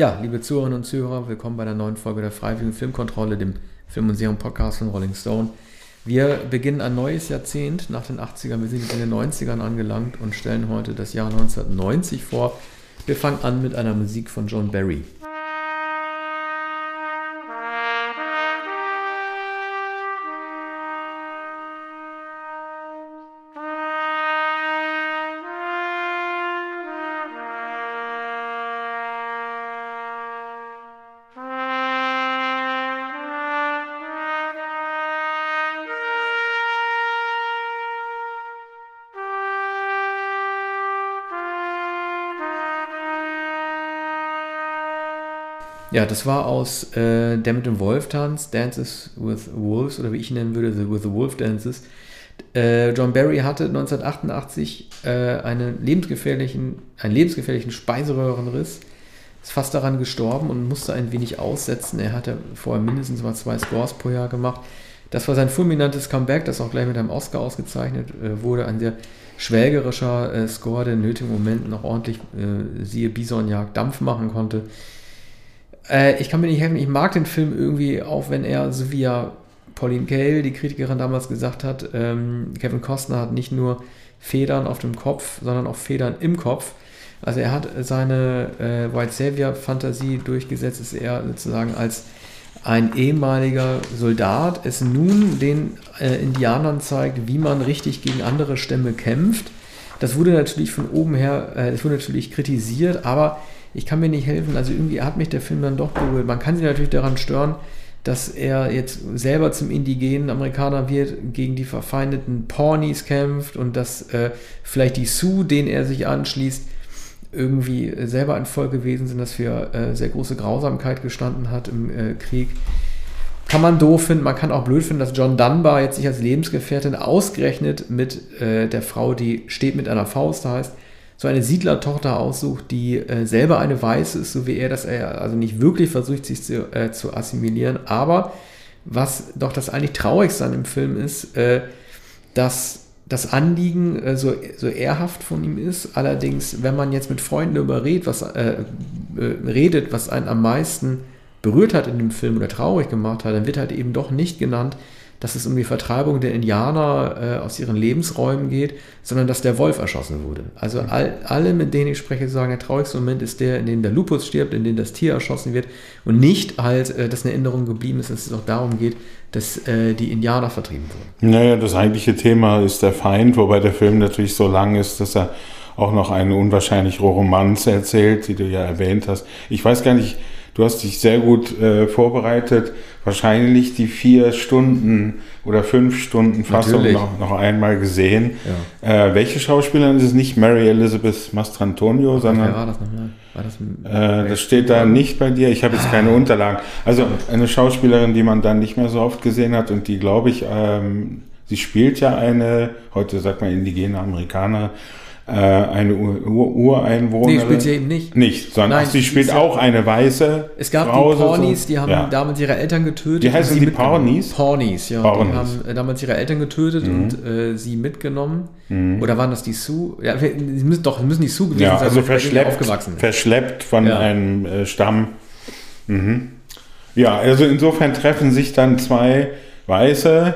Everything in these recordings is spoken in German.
Ja, liebe Zuhörerinnen und Zuhörer, willkommen bei einer neuen Folge der Freiwilligen Filmkontrolle, dem Film- und Serien-Podcast von Rolling Stone. Wir beginnen ein neues Jahrzehnt nach den 80ern. Wir sind in den 90ern angelangt und stellen heute das Jahr 1990 vor. Wir fangen an mit einer Musik von John Barry. Ja, das war aus äh, Der mit dem Wolf tanzt, Dances with Wolves, oder wie ich ihn nennen würde, The With the Wolf Dances. Äh, John Barry hatte 1988 äh, einen, lebensgefährlichen, einen lebensgefährlichen Speiseröhrenriss, ist fast daran gestorben und musste ein wenig aussetzen. Er hatte vorher mindestens mal zwei Scores pro Jahr gemacht. Das war sein fulminantes Comeback, das auch gleich mit einem Oscar ausgezeichnet äh, wurde. Ein sehr schwelgerischer äh, Score, der in nötigen Momenten noch ordentlich, äh, siehe Bisonjagd, Dampf machen konnte. Äh, ich kann mir nicht helfen, ich mag den Film irgendwie, auch wenn er, so wie ja Pauline Kael, die Kritikerin damals gesagt hat, ähm, Kevin Costner hat nicht nur Federn auf dem Kopf, sondern auch Federn im Kopf. Also er hat seine äh, White Savior Fantasie durchgesetzt, ist er sozusagen als ein ehemaliger Soldat es nun den äh, Indianern zeigt, wie man richtig gegen andere Stämme kämpft. Das wurde natürlich von oben her, äh, das wurde natürlich kritisiert, aber ich kann mir nicht helfen. Also irgendwie hat mich der Film dann doch berührt. Man kann sich natürlich daran stören, dass er jetzt selber zum indigenen Amerikaner wird, gegen die verfeindeten Pawnees kämpft und dass äh, vielleicht die Sioux, denen er sich anschließt, irgendwie selber ein Volk gewesen sind, das für äh, sehr große Grausamkeit gestanden hat im äh, Krieg. Kann man doof finden, man kann auch blöd finden, dass John Dunbar jetzt sich als Lebensgefährtin ausgerechnet mit äh, der Frau, die steht mit einer Faust heißt, so eine Siedlertochter aussucht, die äh, selber eine Weiße ist, so wie er, dass er also nicht wirklich versucht, sich zu, äh, zu assimilieren. Aber was doch das eigentlich Traurigste an dem Film ist, äh, dass das Anliegen äh, so, so ehrhaft von ihm ist. Allerdings, wenn man jetzt mit Freunden darüber redet, was, äh, äh, redet, was einen am meisten berührt hat in dem Film oder traurig gemacht hat, dann wird halt eben doch nicht genannt, dass es um die Vertreibung der Indianer äh, aus ihren Lebensräumen geht, sondern dass der Wolf erschossen wurde. Also all, alle, mit denen ich spreche, sagen, der traurigste Moment ist der, in dem der Lupus stirbt, in dem das Tier erschossen wird und nicht halt, äh, dass eine Erinnerung geblieben ist, dass es auch darum geht, dass äh, die Indianer vertrieben wurden. Naja, das eigentliche Thema ist der Feind, wobei der Film natürlich so lang ist, dass er auch noch eine unwahrscheinliche Romanze erzählt, die du ja erwähnt hast. Ich weiß gar nicht, Du hast dich sehr gut äh, vorbereitet. Wahrscheinlich die vier Stunden oder fünf Stunden Fassung noch, noch, einmal gesehen. Ja. Äh, welche Schauspielerin ist es nicht? Mary Elizabeth Mastrantonio, Ach, sondern. War das nochmal? War das, äh, das steht da nicht bei dir. Ich habe jetzt keine Unterlagen. Also eine Schauspielerin, die man dann nicht mehr so oft gesehen hat und die, glaube ich, ähm, sie spielt ja eine, heute sagt man indigene Amerikanerin, äh, eine Ureinwohnerin. Nee, spielt sie eben nicht. Nicht, sondern Nein, ach, sie spielt auch eine weiße Es gab Frau, die Pawnees, die haben ja. damals ihre Eltern getötet. Die heißen die Pawnees? Pawnees, ja. Pawnees. Die haben äh, damals ihre Eltern getötet mhm. und äh, sie mitgenommen. Mhm. Oder waren das die Sioux? Ja, sie müssen, doch, müssen die Sioux gewesen ja, sein, also verschleppt, aufgewachsen verschleppt von ja. einem äh, Stamm. Mhm. Ja, also insofern treffen sich dann zwei weiße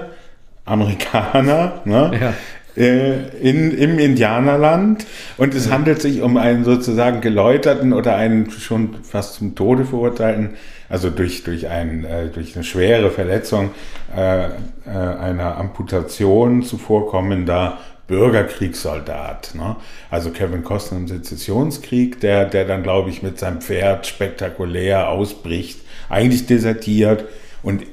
Amerikaner, ne? ja in, im Indianerland und es handelt sich um einen sozusagen geläuterten oder einen schon fast zum Tode verurteilten, also durch, durch, ein, äh, durch eine schwere Verletzung äh, äh, einer Amputation zuvorkommender Bürgerkriegssoldat. Ne? Also Kevin Costner im Sezessionskrieg, der, der dann, glaube ich, mit seinem Pferd spektakulär ausbricht, eigentlich desertiert und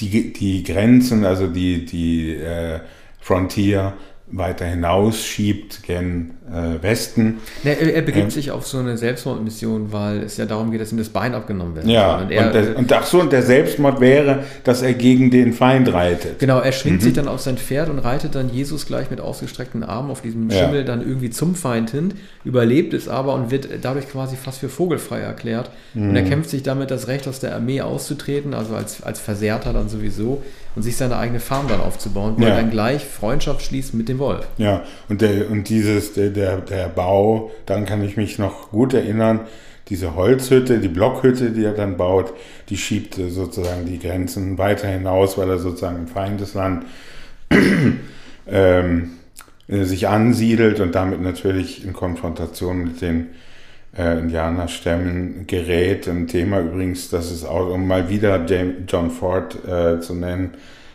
die, die Grenzen, also die, die äh, Frontier weiter hinausschiebt gen äh, Westen. Ja, er, er, begibt ähm, sich auf so eine Selbstmordmission, weil es ja darum geht, dass ihm das Bein abgenommen wird. Ja, und, er, und, der, und ach so, und der Selbstmord wäre, dass er gegen den Feind reitet. Genau, er schwingt mhm. sich dann auf sein Pferd und reitet dann Jesus gleich mit ausgestreckten Armen auf diesem Schimmel ja. dann irgendwie zum Feind hin, überlebt es aber und wird dadurch quasi fast für vogelfrei erklärt. Mhm. Und er mhm. kämpft sich damit das Recht aus der Armee auszutreten, also als, als Versehrter dann sowieso und sich seine eigene Farm dann aufzubauen, wo ja. er dann gleich Freundschaft schließt mit dem Wolf. Ja, und, der, und dieses, der, der, der Bau, dann kann ich mich noch gut erinnern, diese Holzhütte, die Blockhütte, die er dann baut, die schiebt sozusagen die Grenzen weiter hinaus, weil er sozusagen im Feindesland ähm, sich ansiedelt und damit natürlich in Konfrontation mit den äh, Indianerstämmen gerät. Ein Thema übrigens, das ist auch, um mal wieder John Ford äh, zu nennen,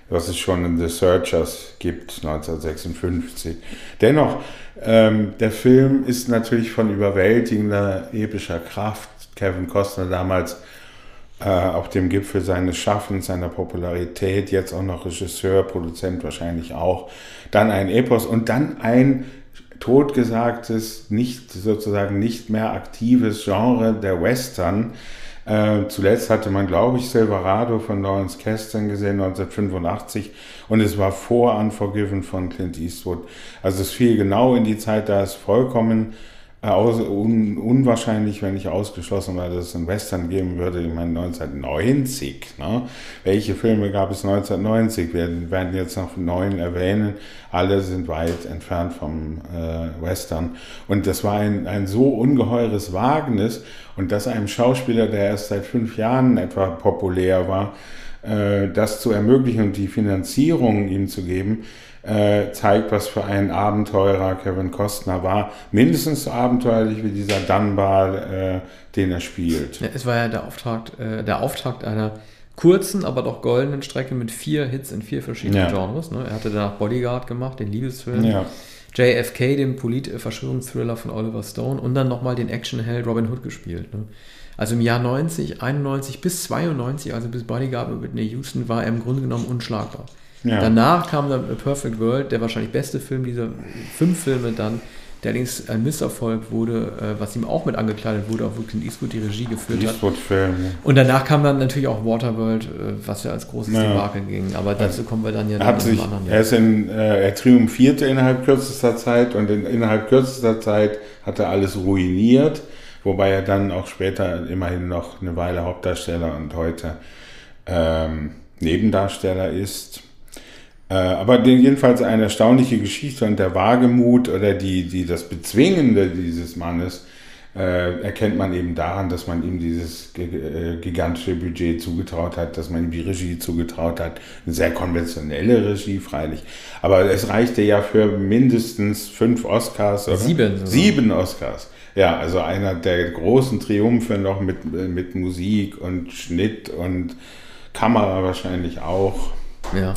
was es schon in The Searchers gibt, 1956. Dennoch, ähm, der Film ist natürlich von überwältigender epischer Kraft. Kevin Costner damals äh, auf dem Gipfel seines Schaffens, seiner Popularität, jetzt auch noch Regisseur, Produzent wahrscheinlich auch. Dann ein Epos und dann ein totgesagtes, nicht sozusagen nicht mehr aktives Genre der Western. Äh, zuletzt hatte man, glaube ich, Silverado von Lawrence Kasten gesehen, 1985. Und es war vor Unforgiven von Clint Eastwood. Also es fiel genau in die Zeit, da es vollkommen aus, un, unwahrscheinlich, wenn nicht ausgeschlossen war, dass es einen Western geben würde. Ich meine, 1990. Ne? Welche Filme gab es 1990? Wir werden jetzt noch neun erwähnen. Alle sind weit entfernt vom äh, Western. Und das war ein, ein so ungeheures Wagnis. Und dass einem Schauspieler, der erst seit fünf Jahren etwa populär war, äh, das zu ermöglichen und die Finanzierung ihm zu geben, äh, zeigt, was für ein Abenteurer Kevin Costner war. Mindestens so abenteuerlich wie dieser Dunbar, äh, den er spielt. Ja, es war ja der Auftakt, äh, der Auftakt einer kurzen, aber doch goldenen Strecke mit vier Hits in vier verschiedenen ja. Genres. Ne? Er hatte danach Bodyguard gemacht, den Liebesfilm. Ja. JFK, den Polit-Verschwörungsthriller von Oliver Stone und dann nochmal den Actionheld Robin Hood gespielt. Ne? Also im Jahr 90, 91 bis 92, also bis Bodyguard mit Whitney Houston, war er im Grunde genommen unschlagbar. Ja. Danach kam dann A Perfect World, der wahrscheinlich beste Film dieser fünf Filme dann, der allerdings ein Misserfolg wurde, äh, was ihm auch mit angekleidet wurde, wo Clint Eastwood die Regie geführt Eastwood hat. Film, ja. Und danach kam dann natürlich auch Waterworld, äh, was ja als großes ja. Debakel ging. Aber dazu kommen wir dann ja dann sich, anderen Er, ist in, äh, er triumphierte innerhalb kürzester Zeit und in, innerhalb kürzester Zeit hat er alles ruiniert, wobei er dann auch später immerhin noch eine Weile Hauptdarsteller und heute ähm, Nebendarsteller ist. Äh, aber jedenfalls eine erstaunliche Geschichte und der Wagemut oder die, die, das Bezwingende dieses Mannes äh, erkennt man eben daran, dass man ihm dieses äh, gigantische Budget zugetraut hat, dass man ihm die Regie zugetraut hat. Eine sehr konventionelle Regie, freilich. Aber es reichte ja für mindestens fünf Oscars. Oder? Sieben. Sieben Oscars. Ja, also einer der großen Triumphe noch mit, mit Musik und Schnitt und Kamera wahrscheinlich auch. Ja.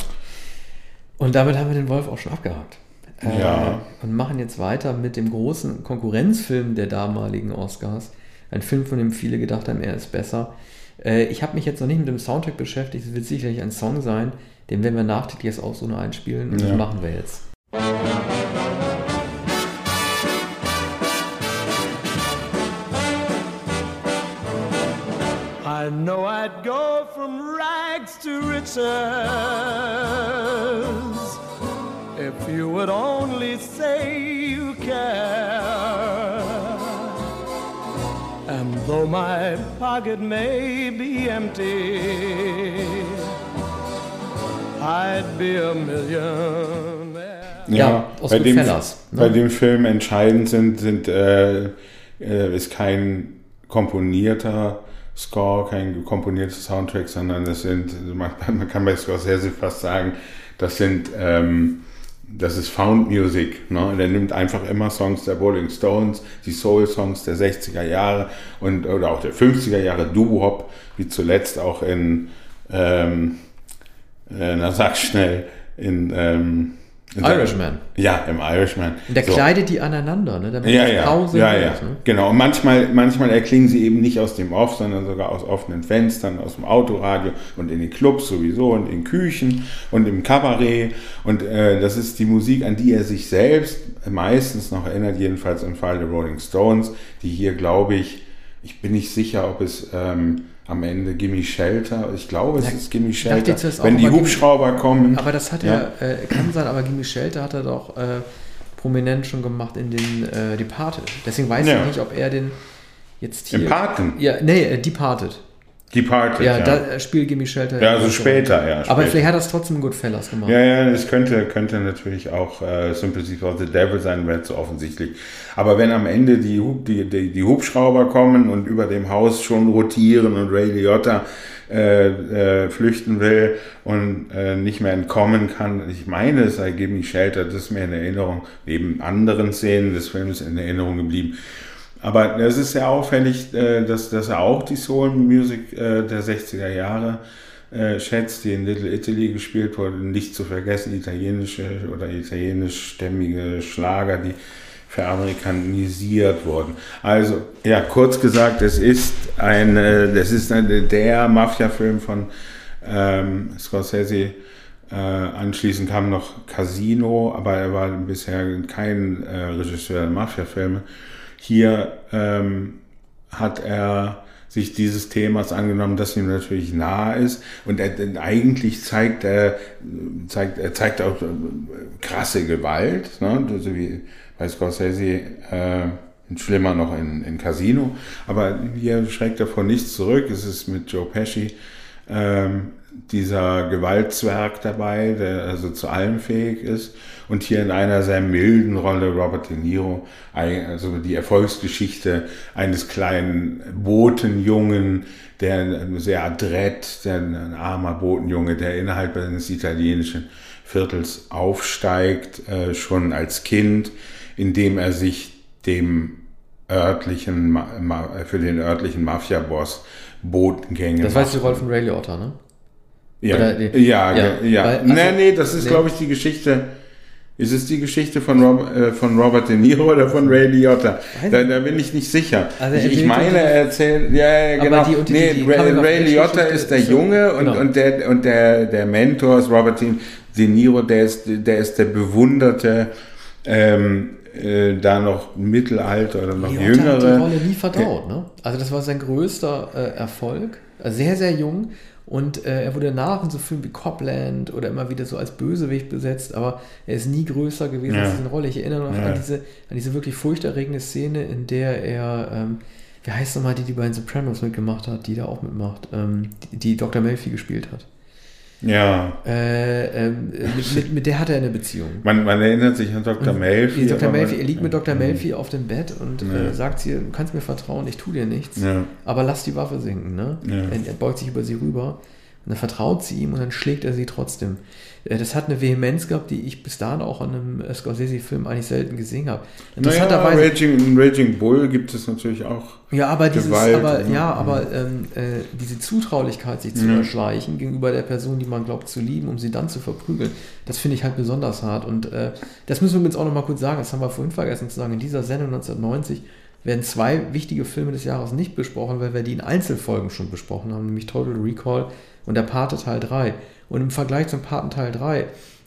Und damit haben wir den Wolf auch schon abgehakt. Äh, ja. Und machen jetzt weiter mit dem großen Konkurrenzfilm der damaligen Oscars. Ein Film, von dem viele gedacht haben, er ist besser. Äh, ich habe mich jetzt noch nicht mit dem Soundtrack beschäftigt. Es wird sicherlich ein Song sein. Den werden wir nachträglich jetzt auch so nur einspielen. Und ja. das machen wir jetzt. I know I'd go from rags to riches if you would only say you care. And though my pocket may be empty, I'd be a millionaire. Ja, ja bei, dem, Fellas, ne? bei dem Film entscheidend sind, sind äh, äh, ist kein komponierter Score, kein komponiertes Soundtrack, sondern das sind, man, man kann bei Scorsese fast sagen, das sind ähm, das ist Found Music. Ne? Der nimmt einfach immer Songs der Rolling Stones, die Soul-Songs der 60er Jahre und, oder auch der 50er Jahre, Doo-Wop, wie zuletzt auch in, ähm, äh, na sag schnell, in ähm, Irishman. Ja, im Irishman. Und der so. kleidet die aneinander, ne? Damit ja, ja, Pause ja, ja. Ist, ne? Genau. Und manchmal, manchmal erklingen sie eben nicht aus dem Off, sondern sogar aus offenen Fenstern, aus dem Autoradio und in den Clubs sowieso und in Küchen und im Kabarett. Und äh, das ist die Musik, an die er sich selbst meistens noch erinnert, jedenfalls im Fall der Rolling Stones, die hier, glaube ich, ich bin nicht sicher, ob es ähm, am Ende Gimme Shelter. Ich glaube, es ja, ist Gimme Shelter. Wenn die Hubschrauber Gimme, kommen. Aber das hat ja. er, äh, kann sein, aber Gimme Shelter hat er doch äh, prominent schon gemacht in den äh, Departed. Deswegen weiß ja. ich nicht, ob er den jetzt hier. Im Paten? Ja, nee, äh, Departed. Departed, ja. Ja, da spielt Gimme Shelter. Ja, also später, ja. Später. Aber vielleicht hat es trotzdem Goodfellas gemacht. Ja, ja, es könnte, könnte natürlich auch äh, Sympathy for the Devil sein, wäre zu offensichtlich. Aber wenn am Ende die, die, die, die, Hubschrauber kommen und über dem Haus schon rotieren und Ray Liotta äh, äh, flüchten will und äh, nicht mehr entkommen kann, ich meine, es sei Gimme Shelter, das ist mir in Erinnerung, neben anderen Szenen des Films in Erinnerung geblieben. Aber es ist sehr auffällig, äh, dass, dass er auch die Soul Music äh, der 60er Jahre äh, schätzt, die in Little Italy gespielt wurde. Nicht zu vergessen italienische oder italienischstämmige Schlager, die veramerikanisiert wurden. Also, ja, kurz gesagt, es ist ein, das ist ein, der Mafia-Film von ähm, Scorsese. Äh, anschließend kam noch Casino, aber er war bisher kein äh, Regisseur der Mafia-Filme. Hier ähm, hat er sich dieses Themas angenommen, das ihm natürlich nahe ist. Und er, eigentlich zeigt er, zeigt, er zeigt auch äh, krasse Gewalt, ne? also wie bei Scorsese, äh, schlimmer noch in, in Casino. Aber hier schreckt er vor nichts zurück. Es ist mit Joe Pesci ähm, dieser Gewaltzwerg dabei, der also zu allem fähig ist. Und hier in einer sehr milden Rolle Robert De Niro, also die Erfolgsgeschichte eines kleinen Botenjungen, der sehr adrett, der ein armer Botenjunge, der innerhalb eines italienischen Viertels aufsteigt, äh, schon als Kind, indem er sich dem örtlichen, für den örtlichen Mafia-Boss Botengänge. Das war die Rolle von Ray Liotta, ne? Ja, Oder, ja, ja, ja. ja. Weil, also, nee, nee, das ist, nee. glaube ich, die Geschichte. Ist es die Geschichte von, Rob, äh, von Robert De Niro oder von Ray Liotta? Da, da bin ich nicht sicher. Also ich, ich meine, er erzählt, ja, ja genau. Die, nee, die, die Ray, Ray Liotta ist der Junge und, genau. und, der, und der, der Mentor ist Robert De Niro, der ist, der ist der bewunderte, ähm, äh, da noch Mittelalter oder noch Liotta jüngere. Hat die Rolle nie verdaut, ne? Also das war sein größter äh, Erfolg. Sehr, sehr jung. Und äh, er wurde nach in so Filmen wie Copland oder immer wieder so als Bösewicht besetzt, aber er ist nie größer gewesen ja. als diese Rolle. Ich erinnere noch ja. an, diese, an diese wirklich furchterregende Szene, in der er, ähm, wie heißt nochmal die, die bei den Sopranos mitgemacht hat, die da auch mitmacht, ähm, die, die Dr. Melfi gespielt hat. Ja. Äh, äh, mit, mit, mit, der hat er eine Beziehung. Man, man erinnert sich an Dr. Melfi. Dr. Melfi, er liegt mit Dr. Melfi auf dem Bett und ja. äh, sagt sie, du kannst mir vertrauen, ich tue dir nichts, ja. aber lass die Waffe sinken. Ne? Ja. Er, er beugt sich über sie rüber und dann vertraut sie ihm und dann schlägt er sie trotzdem. Äh, das hat eine Vehemenz gehabt, die ich bis dahin auch an einem Scorsese-Film eigentlich selten gesehen habe. Naja, Raging, Raging Bull gibt es natürlich auch. Ja, aber dieses, aber, ja, aber ähm, äh, diese Zutraulichkeit, sich zu ja. erschleichen gegenüber der Person, die man glaubt zu lieben, um sie dann zu verprügeln, das finde ich halt besonders hart. Und äh, das müssen wir jetzt auch noch mal kurz sagen, das haben wir vorhin vergessen zu sagen, in dieser Sendung 1990 werden zwei wichtige Filme des Jahres nicht besprochen, weil wir die in Einzelfolgen schon besprochen haben, nämlich Total Recall und der Pate Teil 3. Und im Vergleich zum Paten Teil 3,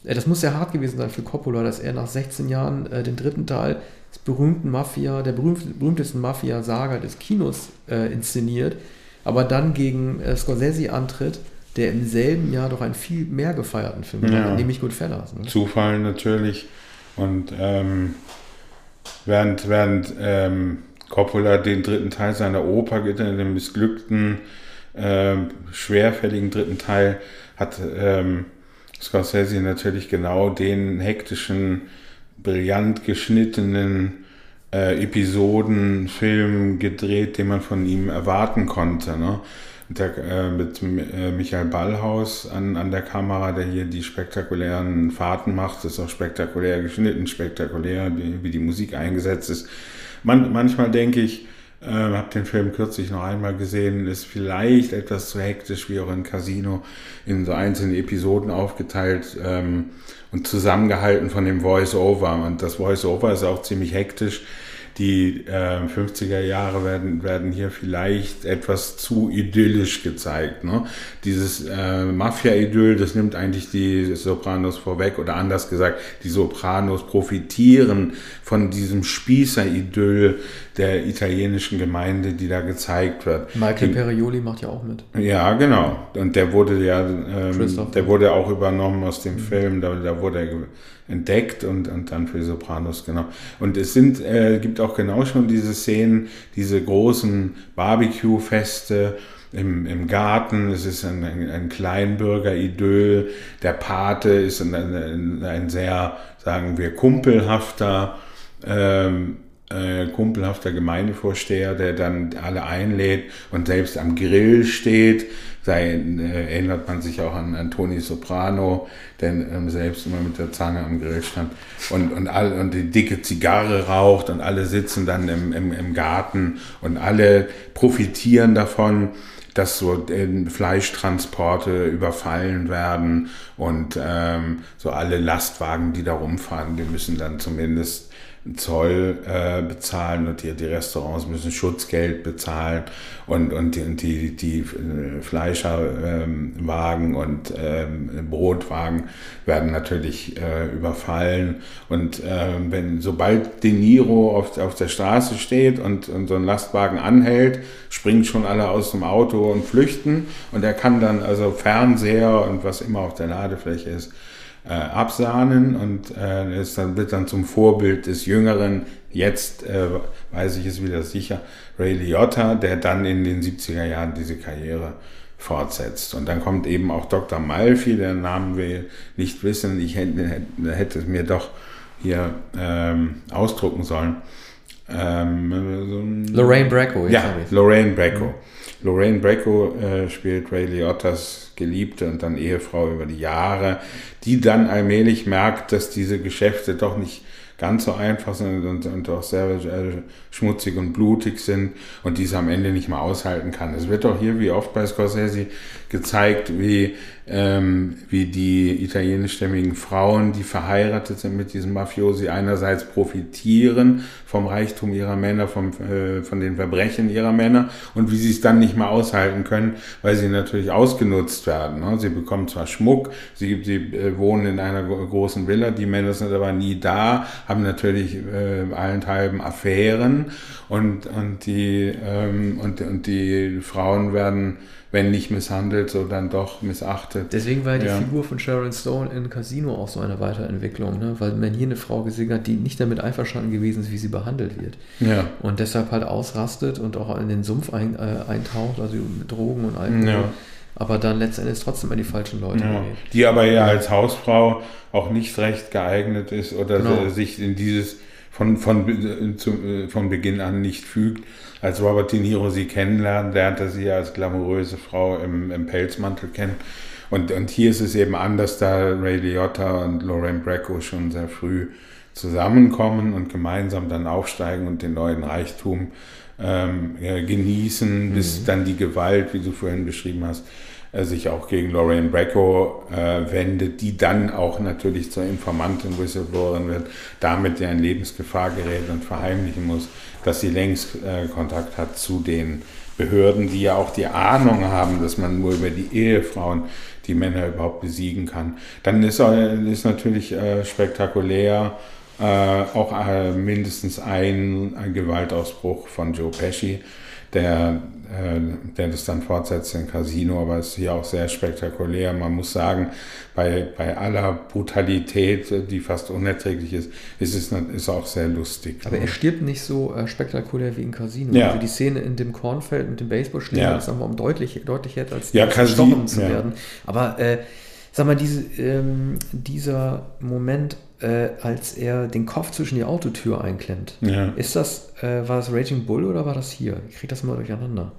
äh, das muss sehr hart gewesen sein für Coppola, dass er nach 16 Jahren äh, den dritten Teil des berühmten Mafia, der berühmt, berühmtesten Mafia-Saga des Kinos äh, inszeniert, aber dann gegen äh, Scorsese antritt, der im selben Jahr doch einen viel mehr gefeierten Film ja. hat, nämlich Goodfellas. Ne? Zufall natürlich. Und ähm, während, während ähm, Coppola den dritten Teil seiner Oper, den missglückten äh, schwerfälligen dritten Teil hat ähm, Scorsese natürlich genau den hektischen, brillant geschnittenen äh, Episodenfilm gedreht, den man von ihm erwarten konnte. Ne? Der, äh, mit äh, Michael Ballhaus an, an der Kamera, der hier die spektakulären Fahrten macht. Ist auch spektakulär geschnitten, spektakulär, wie, wie die Musik eingesetzt ist. Man, manchmal denke ich, äh, habe den Film kürzlich noch einmal gesehen, ist vielleicht etwas zu hektisch, wie auch in Casino, in so einzelne Episoden aufgeteilt ähm, und zusammengehalten von dem Voice-Over. Und das Voice-Over ist auch ziemlich hektisch die äh, 50er Jahre werden, werden hier vielleicht etwas zu idyllisch gezeigt. Ne? Dieses äh, Mafia-Idyll, das nimmt eigentlich die Sopranos vorweg oder anders gesagt, die Sopranos profitieren von diesem Spießer-Idyll der italienischen Gemeinde, die da gezeigt wird. Michael Perioli macht ja auch mit. Ja, genau. Und der wurde ja, ähm, der wurde auch übernommen aus dem mhm. Film, da, da wurde er entdeckt und, und dann für Sopranos, genau. Und es sind, äh, gibt auch genau schon diese Szenen, diese großen Barbecue-Feste, im, im Garten, es ist ein, ein, ein Kleinbürger-Idyll, der Pate ist ein, ein, ein sehr, sagen wir, kumpelhafter ähm, äh, kumpelhafter Gemeindevorsteher, der dann alle einlädt und selbst am Grill steht. Da äh, erinnert man sich auch an, an Toni Soprano, der ähm, selbst immer mit der Zange am Grill stand und, und, all, und die dicke Zigarre raucht und alle sitzen dann im, im, im Garten und alle profitieren davon dass so äh, Fleischtransporte überfallen werden und ähm, so alle Lastwagen, die da rumfahren, die müssen dann zumindest Zoll äh, bezahlen und die, die Restaurants müssen Schutzgeld bezahlen und, und die, die, die äh, Fleischerwagen ähm, und ähm, Brotwagen werden natürlich äh, überfallen. Und äh, wenn sobald De Niro auf, auf der Straße steht und, und so ein Lastwagen anhält, springen schon alle aus dem Auto und flüchten. Und er kann dann also Fernseher und was immer auf der Ladefläche ist, äh, absahnen und äh, ist dann, wird dann zum Vorbild des Jüngeren, jetzt äh, weiß ich es wieder sicher, Ray Liotta, der dann in den 70er Jahren diese Karriere fortsetzt. Und dann kommt eben auch Dr. Malfi, der Namen will nicht wissen, ich hätte, hätte es mir doch hier ähm, ausdrucken sollen. Ähm, Lorraine Bracco. Ja, Lorraine Bracco. Mhm. Lorraine Bracco äh, spielt Ray Liottas Geliebte und dann Ehefrau über die Jahre, die dann allmählich merkt, dass diese Geschäfte doch nicht ganz so einfach sind und, und auch sehr äh, schmutzig und blutig sind und die es am Ende nicht mal aushalten kann. Es wird auch hier, wie oft bei Scorsese, gezeigt, wie ähm, wie die italienischstämmigen Frauen, die verheiratet sind mit diesem Mafiosi, einerseits profitieren vom Reichtum ihrer Männer, vom, äh, von den Verbrechen ihrer Männer und wie sie es dann nicht mehr aushalten können, weil sie natürlich ausgenutzt werden. Ne? Sie bekommen zwar Schmuck, sie, sie äh, wohnen in einer großen Villa, die Männer sind aber nie da, haben natürlich äh, allenthalben Affären und, und, die, ähm, und, und die Frauen werden wenn nicht misshandelt, so dann doch missachtet. Deswegen war die ja. Figur von Sharon Stone in Casino auch so eine Weiterentwicklung, ne? weil man hier eine Frau gesehen hat, die nicht damit einverstanden gewesen ist, wie sie behandelt wird. Ja. Und deshalb halt ausrastet und auch in den Sumpf ein, äh, eintaucht, also mit Drogen und Alkohol. Ja. Aber dann letztendlich trotzdem an die falschen Leute ja. Die aber ja als Hausfrau auch nicht recht geeignet ist oder genau. sich in dieses von, von, äh, äh, von Beginn an nicht fügt als Robert De Niro sie kennenlernt, lernt er sie als glamouröse Frau im, im Pelzmantel kennen. Und, und hier ist es eben anders, da Ray Liotta und Lorraine Bracco schon sehr früh zusammenkommen und gemeinsam dann aufsteigen und den neuen Reichtum ähm, ja, genießen, mhm. bis dann die Gewalt, wie du vorhin beschrieben hast, äh, sich auch gegen Lorraine Bracco äh, wendet, die dann auch natürlich zur Informantin, Whistleblowerin wird, damit ja in Lebensgefahr gerät und verheimlichen muss, dass sie längst äh, Kontakt hat zu den Behörden, die ja auch die Ahnung haben, dass man nur über die Ehefrauen die Männer überhaupt besiegen kann. Dann ist, ist natürlich äh, spektakulär äh, auch äh, mindestens ein, ein Gewaltausbruch von Joe Pesci, der äh, der das dann fortsetzt in Casino, aber es ist hier auch sehr spektakulär. Man muss sagen, bei, bei aller Brutalität, die fast unerträglich ist, ist es ist auch sehr lustig. Aber er stirbt nicht so äh, spektakulär wie in Casino. Ja. Also die Szene in dem Kornfeld mit dem Baseballschläger ja. ist nochmal um deutlich, deutlich härter als ja, gestochen zu werden. Aber äh, sag mal, diese, ähm, dieser Moment äh, als er den Kopf zwischen die Autotür einklemmt. Ja. Ist das, äh, war das Raging Bull oder war das hier? Ich krieg das mal durcheinander.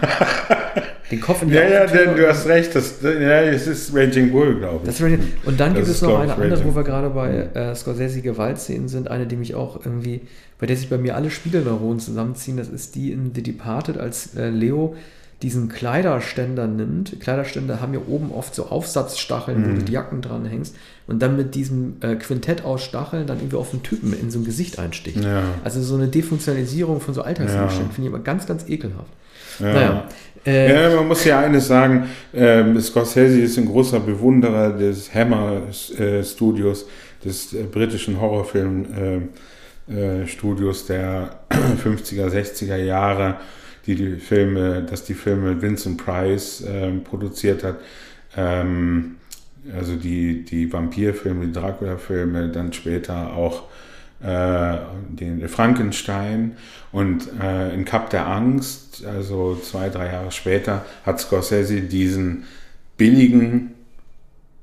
den Kopf in die ja, Autotür. Ja, du hast recht, das, ja, es ist Raging Bull, glaube ich. und dann das gibt es noch eine andere, wo wir gerade bei äh, Scorsese Gewaltszenen sind, eine, die mich auch irgendwie, bei der sich bei mir alle Spiegelneuronen zusammenziehen, das ist die in The Departed, als äh, Leo diesen Kleiderständer nimmt. Kleiderständer haben ja oben oft so Aufsatzstacheln, mhm. wo du die Jacken dran hängst und dann mit diesem äh, Quintett aus Stacheln dann irgendwie auf den Typen in so ein Gesicht einsticht. Ja. Also so eine Defunktionalisierung von so Alltagsgegenständen ja. finde ich immer ganz, ganz ekelhaft. Ja. Naja. Äh, ja, man muss ja eines sagen, äh, Scorsese ist ein großer Bewunderer des Hammer Studios, des äh, britischen Horrorfilm-Studios äh, der 50er, 60er Jahre die Filme, dass die Filme Vincent Price äh, produziert hat. Ähm, also die, die Vampirfilme, die Dracula-Filme, dann später auch äh, den Frankenstein und äh, in Cup der Angst, also zwei, drei Jahre später, hat Scorsese diesen billigen,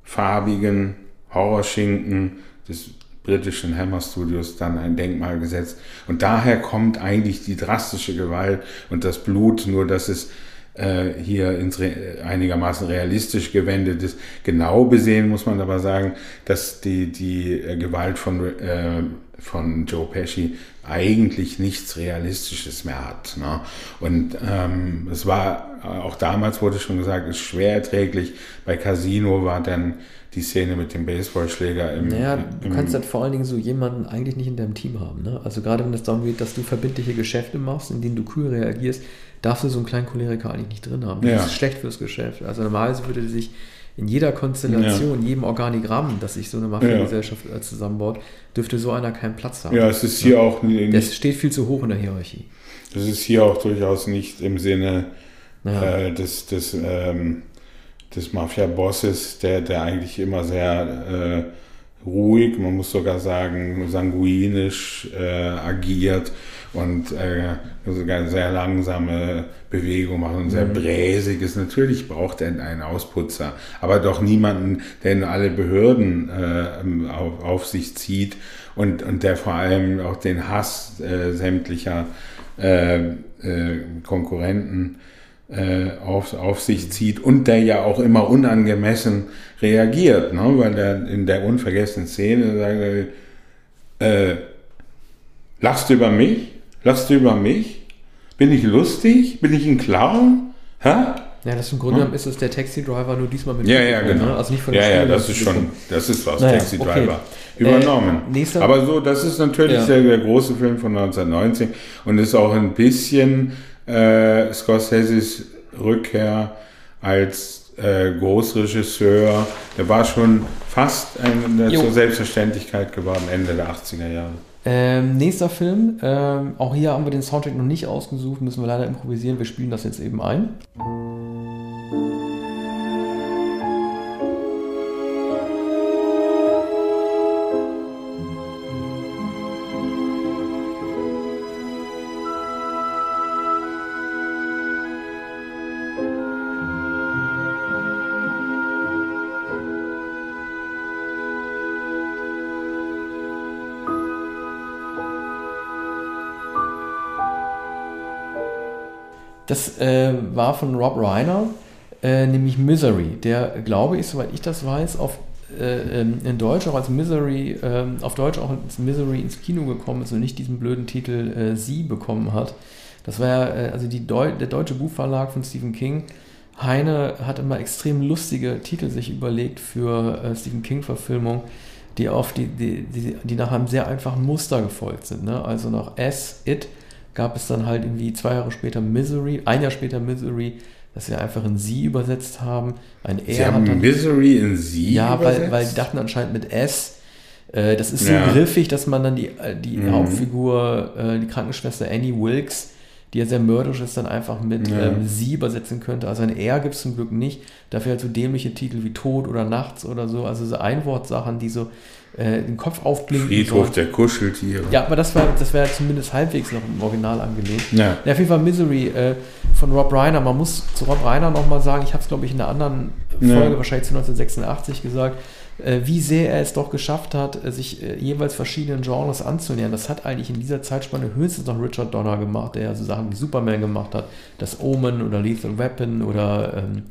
farbigen Horrorschinken des britischen Hammer Studios dann ein Denkmal gesetzt. Und daher kommt eigentlich die drastische Gewalt und das Blut, nur dass es äh, hier ins Re einigermaßen realistisch gewendet ist. Genau besehen muss man aber sagen, dass die, die äh, Gewalt von, äh, von Joe Pesci eigentlich nichts Realistisches mehr hat. Ne? Und ähm, es war, auch damals wurde schon gesagt, ist schwer erträglich. Bei Casino war dann die Szene mit dem Baseballschläger im. Naja, du kannst halt vor allen Dingen so jemanden eigentlich nicht in deinem Team haben. Ne? Also gerade wenn es darum geht, dass du verbindliche Geschäfte machst, in denen du kühl reagierst, darfst du so einen kleinen Choleriker eigentlich nicht drin haben. Das ja. ist schlecht fürs Geschäft. Also normalerweise würde sich in jeder Konstellation, ja. jedem Organigramm, das sich so eine Mafia-Gesellschaft ja. zusammenbaut, dürfte so einer keinen Platz haben. Ja, es ist hier auch nicht. Das steht viel zu hoch in der Hierarchie. Das ist hier auch durchaus nicht im Sinne ja. äh, des, des, ähm, des Mafia-Bosses, der, der eigentlich immer sehr äh, ruhig, man muss sogar sagen, sanguinisch äh, agiert und äh, sogar eine sehr langsame Bewegung macht und sehr mhm. bräsig ist. Natürlich braucht er einen Ausputzer, aber doch niemanden, der in alle Behörden äh, auf, auf, sich zieht und, und der vor allem auch den Hass äh, sämtlicher äh, äh, Konkurrenten äh, auf, auf sich zieht und der ja auch immer unangemessen reagiert, ne? weil der in der unvergessenen Szene sagt, äh, lachst du über mich? Lachst du über mich? Bin ich lustig? Bin ich ein Clown? Hä? Ja, das im Grunde genommen ist es der Taxi-Driver, nur diesmal mit Ja, ja, genau. Ne? Also nicht von ja, ja, das ist schon, das ist was, naja, Taxi-Driver. Okay. Übernommen. Äh, Aber so, das ist natürlich ja. der, der, große Film von 1990 und ist auch ein bisschen äh, Scorseses Rückkehr als äh, Großregisseur. Der war schon fast ein, zur Selbstverständlichkeit geworden, Ende der 80er Jahre. Ähm, nächster Film, ähm, auch hier haben wir den Soundtrack noch nicht ausgesucht, müssen wir leider improvisieren, wir spielen das jetzt eben ein. Das äh, war von Rob Reiner, äh, nämlich Misery, der, glaube ich, soweit ich das weiß, auf, äh, ähm, in Deutsch auch als Misery, ähm, auf Deutsch auch als Misery ins Kino gekommen ist und nicht diesen blöden Titel äh, Sie bekommen hat. Das war ja, äh, also Deu der deutsche Buchverlag von Stephen King. Heine hat immer extrem lustige Titel sich überlegt für äh, Stephen King-Verfilmungen die die, die, die, die nach einem sehr einfachen Muster gefolgt sind. Ne? Also nach S, It, gab es dann halt irgendwie zwei Jahre später Misery, ein Jahr später Misery, dass sie einfach in sie übersetzt haben. Ein R sie haben dann, Misery in sie Ja, übersetzt? weil, weil die dachten anscheinend mit S, äh, das ist so ja. griffig, dass man dann die, äh, die mhm. Hauptfigur, äh, die Krankenschwester Annie Wilkes, die ja sehr mörderisch ist, dann einfach mit ja. ähm, sie übersetzen könnte. Also ein R gibt es zum Glück nicht. Dafür halt so dämliche Titel wie Tod oder Nachts oder so. Also so Einwortsachen, die so äh, den Kopf aufblinken. Friedhof der Kuscheltiere. Ja, aber das war, das wäre zumindest halbwegs noch im Original angelegt. Ja. ja auf jeden Fall Misery äh, von Rob Reiner. Man muss zu Rob Reiner nochmal sagen, ich habe es glaube ich in einer anderen Folge, ja. wahrscheinlich zu 1986 gesagt, wie sehr er es doch geschafft hat, äh, sich äh, jeweils verschiedenen Genres anzunähern. Das hat eigentlich in dieser Zeitspanne höchstens noch Richard Donner gemacht, der ja so Sachen wie Superman gemacht hat, das Omen oder Lethal Weapon oder ähm,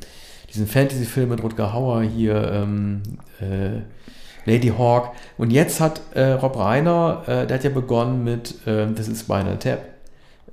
diesen Fantasy-Film mit Rutger Hauer hier, ähm, äh, Lady Hawk. Und jetzt hat äh, Rob Reiner, äh, der hat ja begonnen mit äh, Das ist Spinal Tap.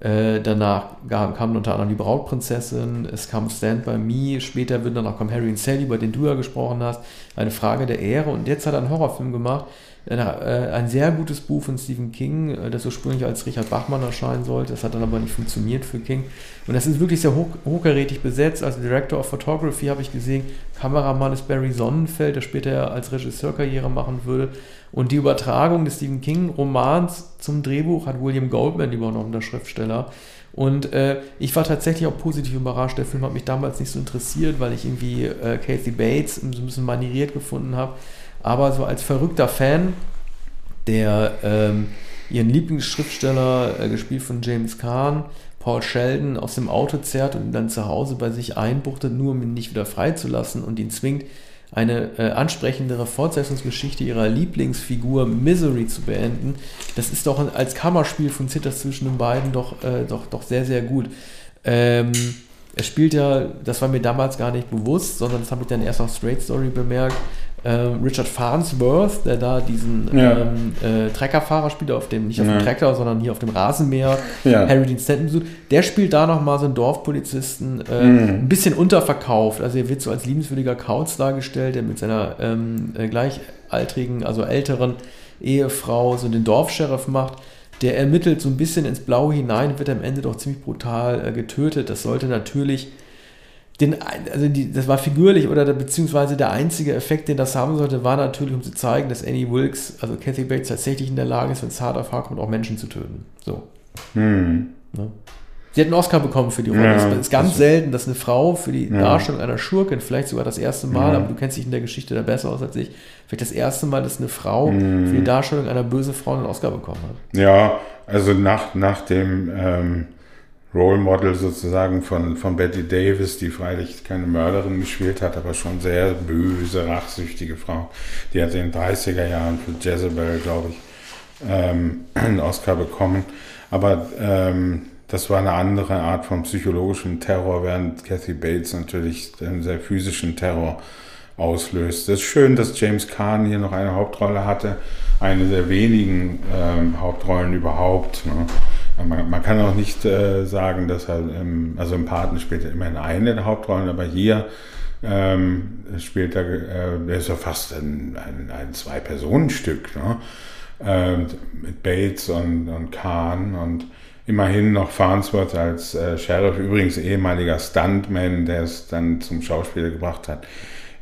Äh, danach kam unter anderem die Brautprinzessin, es kam Stand By Me, später wird dann auch kommen Harry und Sally, über den du ja gesprochen hast, eine Frage der Ehre. Und jetzt hat er einen Horrorfilm gemacht, äh, ein sehr gutes Buch von Stephen King, äh, das ursprünglich als Richard Bachmann erscheinen sollte. Das hat dann aber nicht funktioniert für King. Und das ist wirklich sehr hoch, hochkarätig besetzt. Als Director of Photography habe ich gesehen, Kameramann ist Barry Sonnenfeld, der später als Regisseur Karriere machen würde. Und die Übertragung des Stephen King-Romans zum Drehbuch hat William Goldman übernommen, der Schriftsteller. Und äh, ich war tatsächlich auch positiv überrascht. Der Film hat mich damals nicht so interessiert, weil ich irgendwie äh, Kathy Bates so ein bisschen manieriert gefunden habe. Aber so als verrückter Fan der ähm, ihren Lieblingsschriftsteller, äh, gespielt von James Kahn, Paul Sheldon, aus dem Auto zerrt und ihn dann zu Hause bei sich einbuchtet, nur um ihn nicht wieder freizulassen und ihn zwingt, eine äh, ansprechendere Fortsetzungsgeschichte ihrer Lieblingsfigur Misery zu beenden. Das ist doch als Kammerspiel funktioniert das zwischen den beiden doch, äh, doch, doch sehr, sehr gut. Ähm, er spielt ja, das war mir damals gar nicht bewusst, sondern das habe ich dann erst auf Straight Story bemerkt, Richard Farnsworth, der da diesen ja. ähm, äh, Treckerfahrer spielt, auf dem, nicht auf ja. dem Trecker, sondern hier auf dem Rasenmäher, ja. Harry Dean Stanton besucht, der spielt da nochmal so einen Dorfpolizisten, äh, mhm. ein bisschen unterverkauft. Also er wird so als liebenswürdiger Kauz dargestellt, der mit seiner ähm, äh, gleichaltrigen, also älteren Ehefrau so den Dorfsheriff macht. Der ermittelt so ein bisschen ins Blaue hinein, wird am Ende doch ziemlich brutal äh, getötet. Das sollte natürlich den, also die, das war figürlich oder beziehungsweise der einzige Effekt, den das haben sollte, war natürlich, um zu zeigen, dass Annie Wilkes, also Kathy Bates, tatsächlich in der Lage ist, wenn es hart auf hart kommt, auch Menschen zu töten. So. Hm. Ne? Sie hat einen Oscar bekommen für die Rolle. Ja, es ist ganz selten, dass eine Frau für die ja. Darstellung einer Schurkin, vielleicht sogar das erste Mal, ja. aber du kennst dich in der Geschichte da besser aus als ich, vielleicht das erste Mal, dass eine Frau mhm. für die Darstellung einer bösen Frau einen Oscar bekommen hat. Ja, also nach, nach dem ähm, Role Model sozusagen von, von Betty Davis, die freilich keine Mörderin gespielt hat, aber schon sehr böse, rachsüchtige Frau. Die hat in den 30er Jahren für Jezebel, glaube ich, ähm, einen Oscar bekommen. Aber ähm, das war eine andere Art von psychologischem Terror, während Kathy Bates natürlich einen sehr physischen Terror auslöst. Es ist schön, dass James Caan hier noch eine Hauptrolle hatte, eine der wenigen ähm, Hauptrollen überhaupt. Ne? Man, man, kann auch nicht äh, sagen, dass er, ähm, also im Paten spielt er immerhin eine der Hauptrollen, aber hier ähm, spielt er, äh, ist ja fast ein, ein, ein Zwei-Personen-Stück, ne? äh, mit Bates und, und Kahn und immerhin noch Farnsworth als äh, Sheriff, übrigens ehemaliger Stuntman, der es dann zum Schauspieler gebracht hat,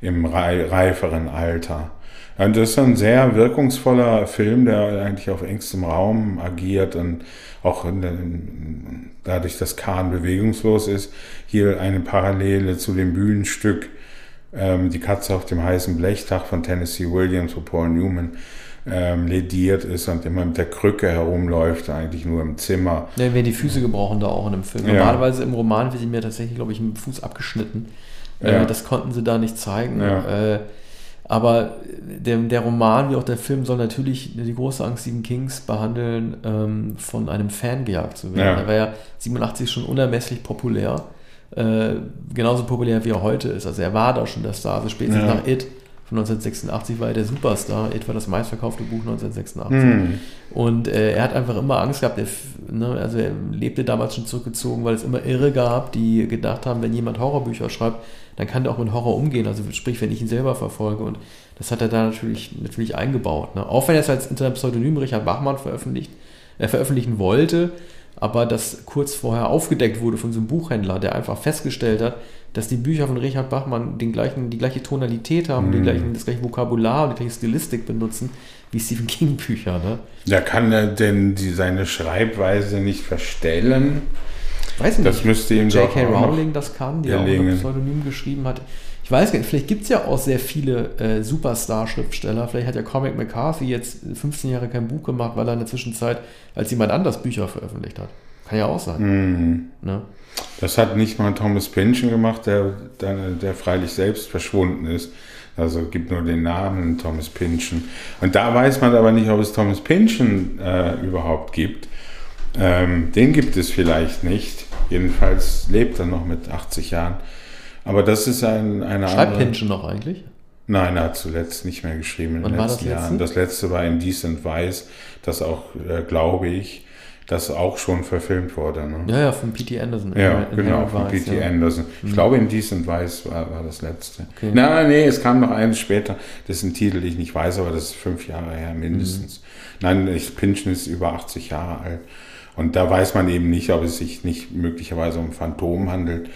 im reiferen Alter. Und das ist ein sehr wirkungsvoller Film, der eigentlich auf engstem Raum agiert und auch in, in, dadurch, dass Kahn bewegungslos ist, hier eine Parallele zu dem Bühnenstück ähm, Die Katze auf dem heißen Blechtag von Tennessee Williams, wo Paul Newman ähm, lediert ist und immer mit der Krücke herumläuft, eigentlich nur im Zimmer. Ja, werden die Füße gebrochen da auch in dem Film. Ja. Normalerweise im Roman wird sie mir tatsächlich, glaube ich, im Fuß abgeschnitten. Äh, das konnten sie da nicht zeigen. Ja. Äh, aber der, der Roman wie auch der Film soll natürlich die große Angst Stephen Kings behandeln, ähm, von einem Fan gejagt zu werden. Ja. Er war ja 87 schon unermesslich populär. Äh, genauso populär wie er heute ist. Also er war da schon der Star. Also spätestens ja. nach It von 1986 war er der Superstar. It war das meistverkaufte Buch 1986. Mhm. Und äh, er hat einfach immer Angst gehabt. Er, ne, also er lebte damals schon zurückgezogen, weil es immer Irre gab, die gedacht haben, wenn jemand Horrorbücher schreibt, dann kann der auch mit Horror umgehen. Also sprich, wenn ich ihn selber verfolge. Und das hat er da natürlich, natürlich eingebaut. Ne? Auch wenn er es als unter Pseudonym Richard Bachmann veröffentlicht, äh, veröffentlichen wollte, aber das kurz vorher aufgedeckt wurde von so einem Buchhändler, der einfach festgestellt hat, dass die Bücher von Richard Bachmann den gleichen, die gleiche Tonalität haben, mm. die gleichen, das gleiche Vokabular und die gleiche Stilistik benutzen wie Stephen King Bücher. Ne? Ja, kann er denn die, seine Schreibweise nicht verstellen? Weiß nicht. Das müsste ihm J.K. Rowling das kann, die erlegen. auch unter Pseudonym geschrieben hat. Ich weiß nicht, vielleicht gibt es ja auch sehr viele äh, Superstar-Schriftsteller. Vielleicht hat ja Comic McCarthy jetzt 15 Jahre kein Buch gemacht, weil er in der Zwischenzeit als jemand anders Bücher veröffentlicht hat. Kann ja auch sein. Mhm. Ne? Das hat nicht mal Thomas Pynchon gemacht, der, der, der freilich selbst verschwunden ist. Also gibt nur den Namen Thomas Pynchon. Und da weiß man aber nicht, ob es Thomas Pynchon äh, überhaupt gibt. Ähm, den gibt es vielleicht nicht. Jedenfalls lebt er noch mit 80 Jahren. Aber das ist ein, eine Schreibt andere... Pynchon noch eigentlich? Nein, er hat zuletzt nicht mehr geschrieben in Wann den letzten das Jahren. Das letzte war in Decent Vice, das auch, äh, glaube ich, das auch schon verfilmt wurde. Ne? Ja, ja, von P.T. Anderson. Ja, in genau, von P.T. Ja. Anderson. Ich mhm. glaube, in Decent Weiß war, war das letzte. Okay. Nein, nee, es kam noch eins später. Das ist ein Titel, den ich nicht weiß, aber das ist fünf Jahre her mindestens. Mhm. Nein, ich, Pynchon ist über 80 Jahre alt. Und da weiß man eben nicht, ob es sich nicht möglicherweise um Phantom handelt.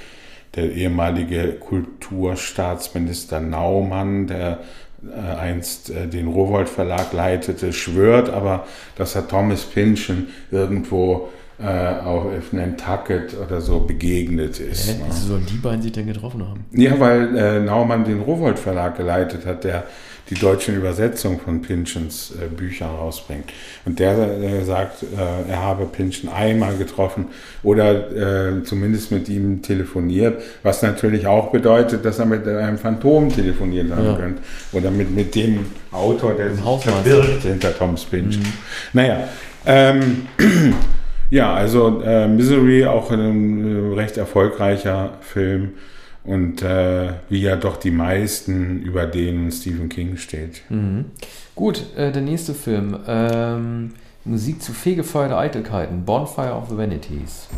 Der ehemalige Kulturstaatsminister Naumann, der äh, einst äh, den Rowold Verlag leitete, schwört aber, dass er Thomas Pynchon irgendwo äh, auf Nantucket oder so begegnet ist. Hä? Ne? Wieso sollen die beiden sich denn getroffen haben? Ja, weil äh, Naumann den Rowold Verlag geleitet hat, der die deutschen Übersetzungen von Pynchons äh, Büchern rausbringt. Und der äh, sagt, äh, er habe Pynchon einmal getroffen oder äh, zumindest mit ihm telefoniert, was natürlich auch bedeutet, dass er mit einem Phantom telefoniert haben ja. könnte. Oder mit, mit dem Autor, der sich verbirgt hinter Thomas Pynchon. Mhm. Naja, ähm, ja, also äh, Misery, auch ein äh, recht erfolgreicher Film und äh, wie ja doch die meisten, über denen Stephen King steht. Mhm. Gut, äh, der nächste Film. Ähm, Musik zu fegefeuerte Eitelkeiten. Bonfire of the Vanities.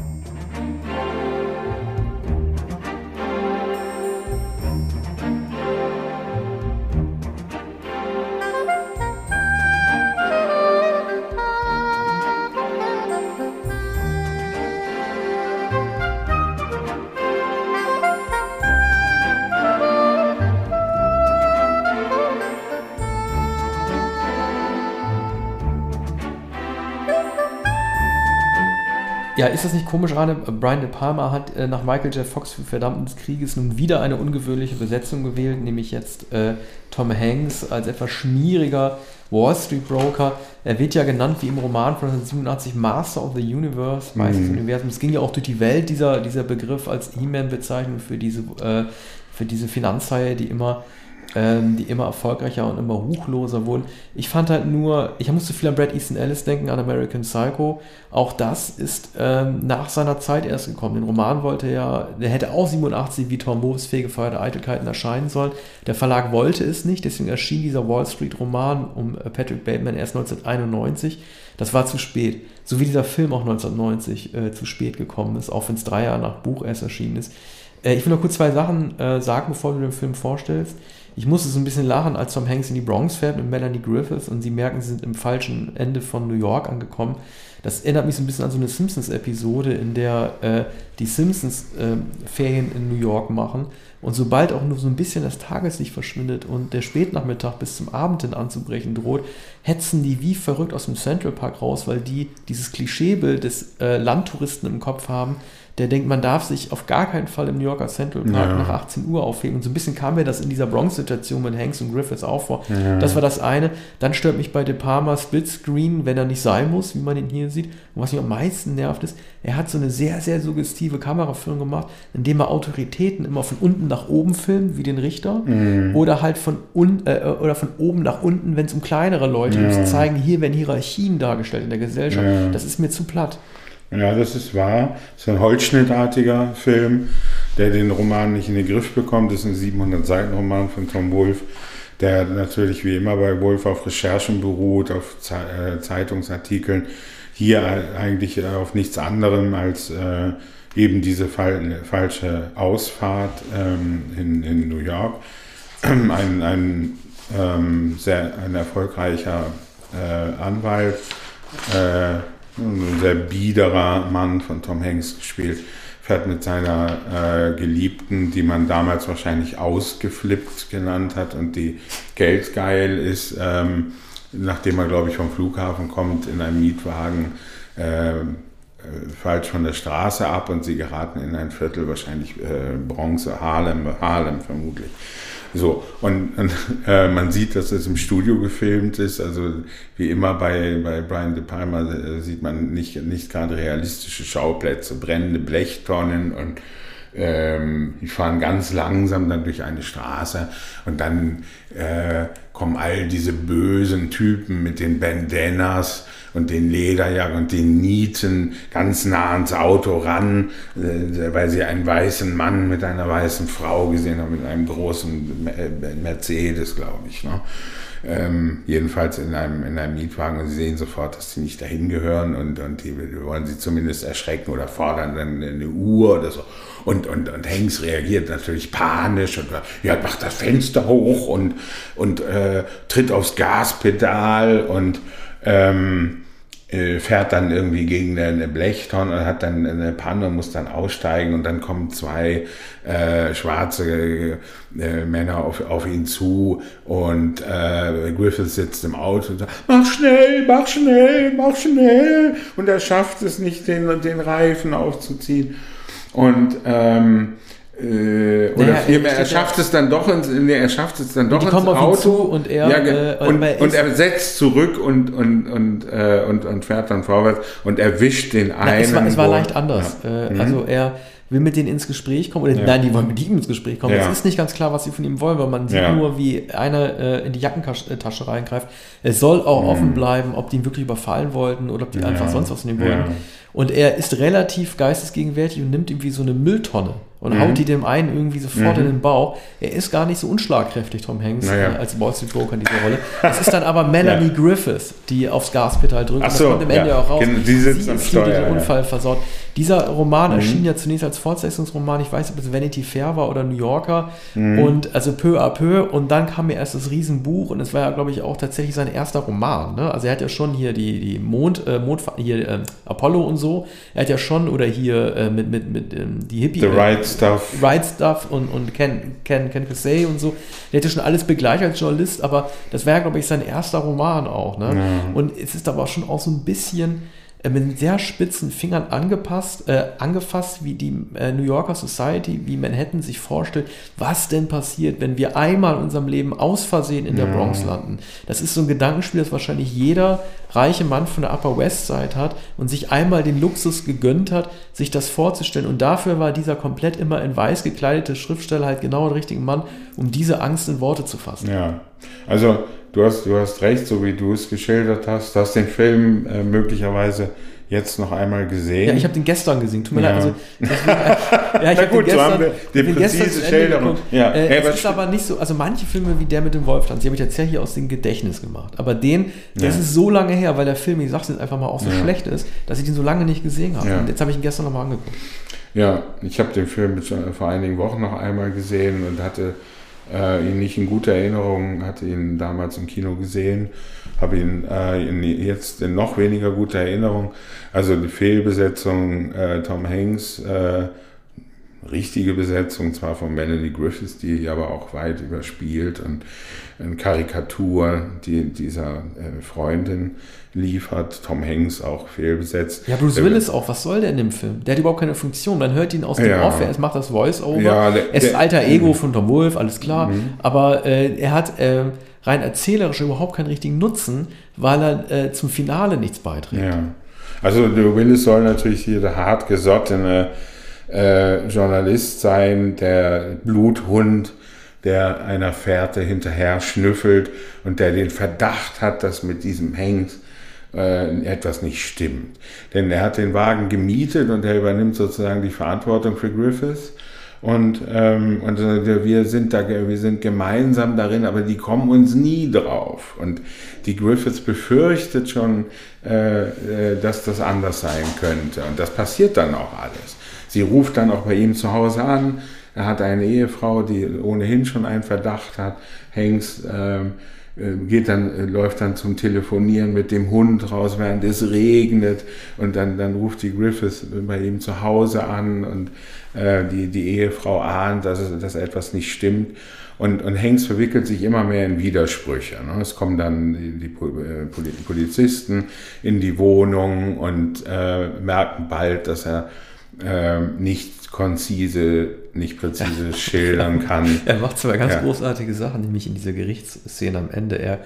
Ja, ist das nicht komisch, Rane? Brian De Palma hat äh, nach Michael J. Fox für Verdammten des Krieges nun wieder eine ungewöhnliche Besetzung gewählt, nämlich jetzt äh, Tom Hanks als etwas schmieriger Wall Street Broker. Er wird ja genannt wie im Roman von 1987 Master of the Universe, Meister des mhm. Universums. Es ging ja auch durch die Welt, dieser, dieser Begriff als E-Man-Bezeichnung für diese, äh, für diese Finanzhaie, die immer ähm, die immer erfolgreicher und immer ruchloser wurden. Ich fand halt nur, ich musste viel an Brad Easton Ellis denken, an American Psycho. Auch das ist ähm, nach seiner Zeit erst gekommen. Den Roman wollte ja, der hätte auch 87 wie Tom Wolfs fegefeuerte Eitelkeiten erscheinen sollen. Der Verlag wollte es nicht, deswegen erschien dieser Wall Street Roman um äh, Patrick Bateman erst 1991. Das war zu spät. So wie dieser Film auch 1990 äh, zu spät gekommen ist, auch wenn es drei Jahre nach Buch erst erschienen ist. Äh, ich will noch kurz zwei Sachen äh, sagen, bevor du den Film vorstellst. Ich musste so ein bisschen lachen, als Tom Hanks in die Bronx fährt mit Melanie Griffith und sie merken, sie sind im falschen Ende von New York angekommen. Das erinnert mich so ein bisschen an so eine Simpsons-Episode, in der äh, die Simpsons äh, Ferien in New York machen und sobald auch nur so ein bisschen das Tageslicht verschwindet und der Spätnachmittag bis zum Abend hin anzubrechen droht, hetzen die wie verrückt aus dem Central Park raus, weil die dieses Klischeebild des äh, Landtouristen im Kopf haben, der denkt, man darf sich auf gar keinen Fall im New Yorker Central Park ja. nach 18 Uhr aufheben. Und so ein bisschen kam mir das in dieser Bronx-Situation mit Hanks und Griffiths auch vor. Ja. Das war das eine. Dann stört mich bei De Palma Splitscreen, wenn er nicht sein muss, wie man ihn hier sieht. Und was mich am meisten nervt, ist, er hat so eine sehr, sehr suggestive Kameraführung gemacht, indem er Autoritäten immer von unten nach oben filmt, wie den Richter, mhm. oder halt von, un, äh, oder von oben nach unten, wenn es um kleinere Leute geht, ja. zeigen, hier werden Hierarchien dargestellt in der Gesellschaft. Das ist mir zu platt. Ja, das ist wahr. Das ist ein holzschnittartiger Film, der den Roman nicht in den Griff bekommt. Das ist ein 700-Seiten-Roman von Tom Wolfe, der natürlich wie immer bei Wolfe auf Recherchen beruht, auf äh, Zeitungsartikeln. Hier eigentlich auf nichts anderem als äh, eben diese falsche Ausfahrt ähm, in, in, New York. Ein, ein, ähm, sehr, ein erfolgreicher äh, Anwalt. Äh, ein sehr biederer Mann von Tom Hanks gespielt, fährt mit seiner äh, Geliebten, die man damals wahrscheinlich ausgeflippt genannt hat und die geldgeil ist, ähm, nachdem er, glaube ich, vom Flughafen kommt, in einem Mietwagen äh, falsch von der Straße ab und sie geraten in ein Viertel, wahrscheinlich äh, Bronze, Harlem, Harlem vermutlich. So, und, und äh, man sieht, dass es im Studio gefilmt ist. Also wie immer bei, bei Brian De Palma äh, sieht man nicht, nicht gerade realistische Schauplätze, brennende Blechtonnen und ähm, die fahren ganz langsam dann durch eine Straße und dann äh, kommen all diese bösen Typen mit den Bandanas und den Lederjacken und den Nieten ganz nah ans Auto ran, äh, weil sie einen weißen Mann mit einer weißen Frau gesehen haben, mit einem großen äh, Mercedes, glaube ich. Ne? Ähm, jedenfalls in einem, in einem Mietwagen und sie sehen sofort, dass sie nicht dahin gehören und, und die wollen sie zumindest erschrecken oder fordern dann eine Uhr oder so. Und, und, und Hanks reagiert natürlich panisch und ja, macht das Fenster hoch und, und äh, tritt aufs Gaspedal und ähm, äh, fährt dann irgendwie gegen eine Blechtonne und hat dann eine Panne und muss dann aussteigen und dann kommen zwei äh, schwarze äh, Männer auf, auf ihn zu und äh, Griffith sitzt im Auto und sagt, mach schnell, mach schnell, mach schnell und er schafft es nicht, den, den Reifen aufzuziehen und ähm, Äh, oder naja, vielmehr, er, er schafft es dann doch ins, nee, er schafft es dann doch ins Auto und er, ja, äh, und, und, er setzt zurück und, und, und, äh, und, und fährt dann vorwärts und erwischt den einen. Na, es war, es war leicht anders. Ja. Äh, mhm. Also er will mit denen ins Gespräch kommen, oder ja. nein, die wollen mit ihm ins Gespräch kommen. Es ist nicht ganz klar, was sie von ihm wollen, weil man sieht nur, wie einer äh, in die Jackentasche reingreift. Es soll auch mhm. offen bleiben, ob die ihn wirklich überfallen wollten oder ob die einfach sonst was von ihm wollen. Und er ist relativ geistesgegenwärtig und nimmt ihm wie so eine Mülltonne und mhm. haut die dem einen irgendwie sofort mhm. in den Bauch. Er ist gar nicht so unschlagkräftig, Tom Hanks, naja. äh, als Wall Street Broker in dieser Rolle. Es ist dann aber Melanie ja. Griffith, die aufs Gaspedal drückt. Ach so, das kommt am Ende ja. auch raus. Die sitzt Sie am Steuer, diesen Unfall versaut. Dieser Roman mhm. erschien ja zunächst als Fortsetzungsroman, ich weiß nicht, ob es Vanity Fair war oder New Yorker. Mhm. Und also peu à peu. Und dann kam mir erst das Riesenbuch und es war ja, glaube ich, auch tatsächlich sein erster Roman. Ne? Also er hat ja schon hier die, die Mond, äh, Mond hier äh, Apollo und so. Er hat ja schon, oder hier äh, mit, mit, mit ähm, die Hippie. The Right Stuff. Right Stuff und, und Ken, Ken, Ken Casey und so. Der hätte schon alles begleitet als Journalist, aber das wäre, glaube ich, sein erster Roman auch. Ne? Ja. Und es ist aber auch schon auch so ein bisschen mit sehr spitzen Fingern angepasst, äh, angefasst, wie die äh, New Yorker Society, wie Manhattan sich vorstellt, was denn passiert, wenn wir einmal in unserem Leben aus Versehen in der ja. Bronx landen. Das ist so ein Gedankenspiel, das wahrscheinlich jeder reiche Mann von der Upper West Side hat und sich einmal den Luxus gegönnt hat, sich das vorzustellen. Und dafür war dieser komplett immer in weiß gekleidete Schriftsteller halt genau der richtige Mann, um diese Angst in Worte zu fassen. Ja, also du hast, du hast recht, so wie du es geschildert hast. Du hast den Film äh, möglicherweise jetzt noch einmal gesehen. Ja, ich habe den gestern gesehen. Tut mir ja. leid. Also, deswegen, ja, ich Na gut, gestern, so haben wir die präzise Schilderung. Ja. Äh, hey, es ist aber nicht so, also manche Filme wie der mit dem Wolftanz, die habe ich tatsächlich aus dem Gedächtnis gemacht. Aber den, das ja. ist so lange her, weil der Film, ich sag's jetzt einfach mal, auch so ja. schlecht ist, dass ich den so lange nicht gesehen habe. Und jetzt habe ich ihn gestern nochmal angeguckt. Ja, ich habe den Film vor einigen Wochen noch einmal gesehen und hatte äh, ihn nicht in guter Erinnerung, hatte ihn damals im Kino gesehen, habe ihn äh, in, jetzt in noch weniger guter Erinnerung. Also die Fehlbesetzung äh, Tom Hanks, äh, richtige Besetzung zwar von Melanie Griffiths, die aber auch weit überspielt und eine Karikatur die, dieser äh, Freundin liefert. Tom Hanks auch fehlbesetzt. Ja, Bruce Willis auch. Was soll der in dem Film? Der hat überhaupt keine Funktion. Man hört ihn aus dem ja. Off, er macht das Voice-Over. Ja, er ist alter Ego von Tom Wolf, alles klar. Mhm. Aber äh, er hat äh, rein erzählerisch überhaupt keinen richtigen Nutzen, weil er äh, zum Finale nichts beiträgt. Ja. Also der Willis soll natürlich hier der hartgesottene äh, Journalist sein, der Bluthund, der einer Fährte hinterher schnüffelt und der den Verdacht hat, dass mit diesem Hanks äh, etwas nicht stimmt. Denn er hat den Wagen gemietet und er übernimmt sozusagen die Verantwortung für Griffiths. Und, ähm, und wir sind da, wir sind gemeinsam darin, aber die kommen uns nie drauf. Und die Griffiths befürchtet schon, äh, äh, dass das anders sein könnte. Und das passiert dann auch alles. Sie ruft dann auch bei ihm zu Hause an. Er hat eine Ehefrau, die ohnehin schon einen Verdacht hat. Hanks ähm, äh, geht dann, äh, läuft dann zum Telefonieren mit dem Hund raus, während es regnet und dann, dann ruft die Griffiths bei ihm zu Hause an und äh, die, die Ehefrau ahnt, dass, es, dass etwas nicht stimmt. Und, und Hanks verwickelt sich immer mehr in Widersprüche. Ne? Es kommen dann die, die äh, Polizisten in die Wohnung und äh, merken bald, dass er äh, nicht konzise, nicht präzise schildern kann. er macht zwar ganz ja. großartige Sachen, nämlich in dieser Gerichtsszene am Ende. Er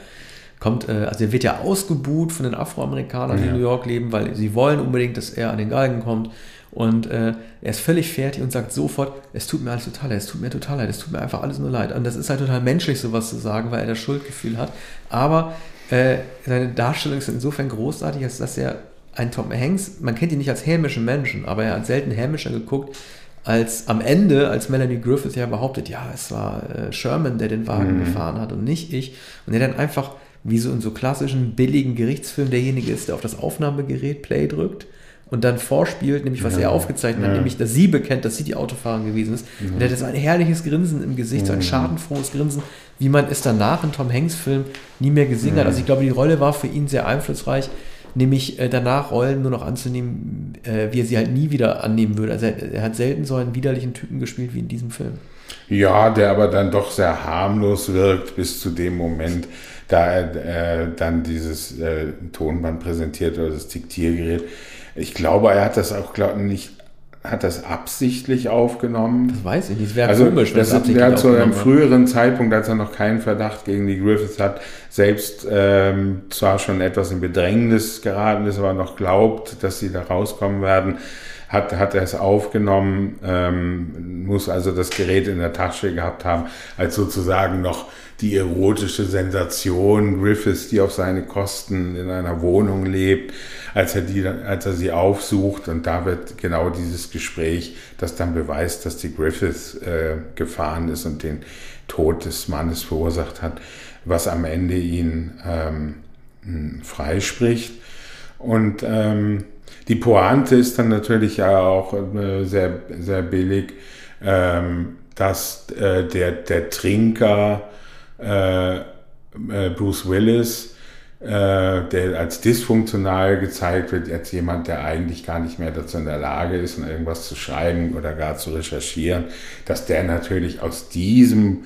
kommt, äh, also er wird ja ausgebuht von den Afroamerikanern, die ja. in New York leben, weil sie wollen unbedingt, dass er an den Galgen kommt. Und äh, er ist völlig fertig und sagt sofort, es tut mir alles total leid, es tut mir total leid, es tut mir einfach alles nur leid. Und das ist halt total menschlich, sowas zu sagen, weil er das Schuldgefühl hat. Aber äh, seine Darstellung ist insofern großartig, als dass er ein Tom Hanks, man kennt ihn nicht als hämischen Menschen, aber er hat selten hämischer geguckt, als am Ende, als Melanie Griffith ja behauptet, ja, es war äh, Sherman, der den Wagen mhm. gefahren hat und nicht ich. Und er dann einfach, wie so in so klassischen billigen Gerichtsfilmen, derjenige ist, der auf das Aufnahmegerät Play drückt und dann vorspielt, nämlich was ja. er aufgezeichnet ja. hat, nämlich, dass sie bekennt, dass sie die Autofahrerin gewesen ist. Ja. Und er hat so ein herrliches Grinsen im Gesicht, so ein schadenfrohes Grinsen, wie man es danach in Tom Hanks Film nie mehr gesehen hat. Also ich glaube, die Rolle war für ihn sehr einflussreich nämlich äh, danach Rollen nur noch anzunehmen, äh, wie er sie halt nie wieder annehmen würde. Also er, er, hat selten so einen widerlichen Typen gespielt wie in diesem Film. Ja, der aber dann doch sehr harmlos wirkt bis zu dem Moment, da er äh, dann dieses äh, Tonband präsentiert oder das Diktiergerät. Ich glaube, er hat das auch glaub, nicht hat das absichtlich aufgenommen? Das weiß ich nicht. Das wäre also, komisch, wenn das, das absichtlich hat zu einem früheren Zeitpunkt, als er noch keinen Verdacht gegen die Griffiths hat, selbst ähm, zwar schon etwas in Bedrängnis geraten ist, aber noch glaubt, dass sie da rauskommen werden, hat, hat er es aufgenommen, ähm, muss also das Gerät in der Tasche gehabt haben, als sozusagen noch die erotische Sensation Griffiths, die auf seine Kosten in einer Wohnung lebt, als er, die, als er sie aufsucht. Und da wird genau dieses Gespräch, das dann beweist, dass die Griffiths äh, gefahren ist und den Tod des Mannes verursacht hat, was am Ende ihn ähm, freispricht. Und ähm, die Pointe ist dann natürlich ja auch äh, sehr, sehr billig, ähm, dass äh, der, der Trinker äh, Bruce Willis, der als dysfunktional gezeigt wird, als jemand, der eigentlich gar nicht mehr dazu in der Lage ist, irgendwas zu schreiben oder gar zu recherchieren, dass der natürlich aus diesem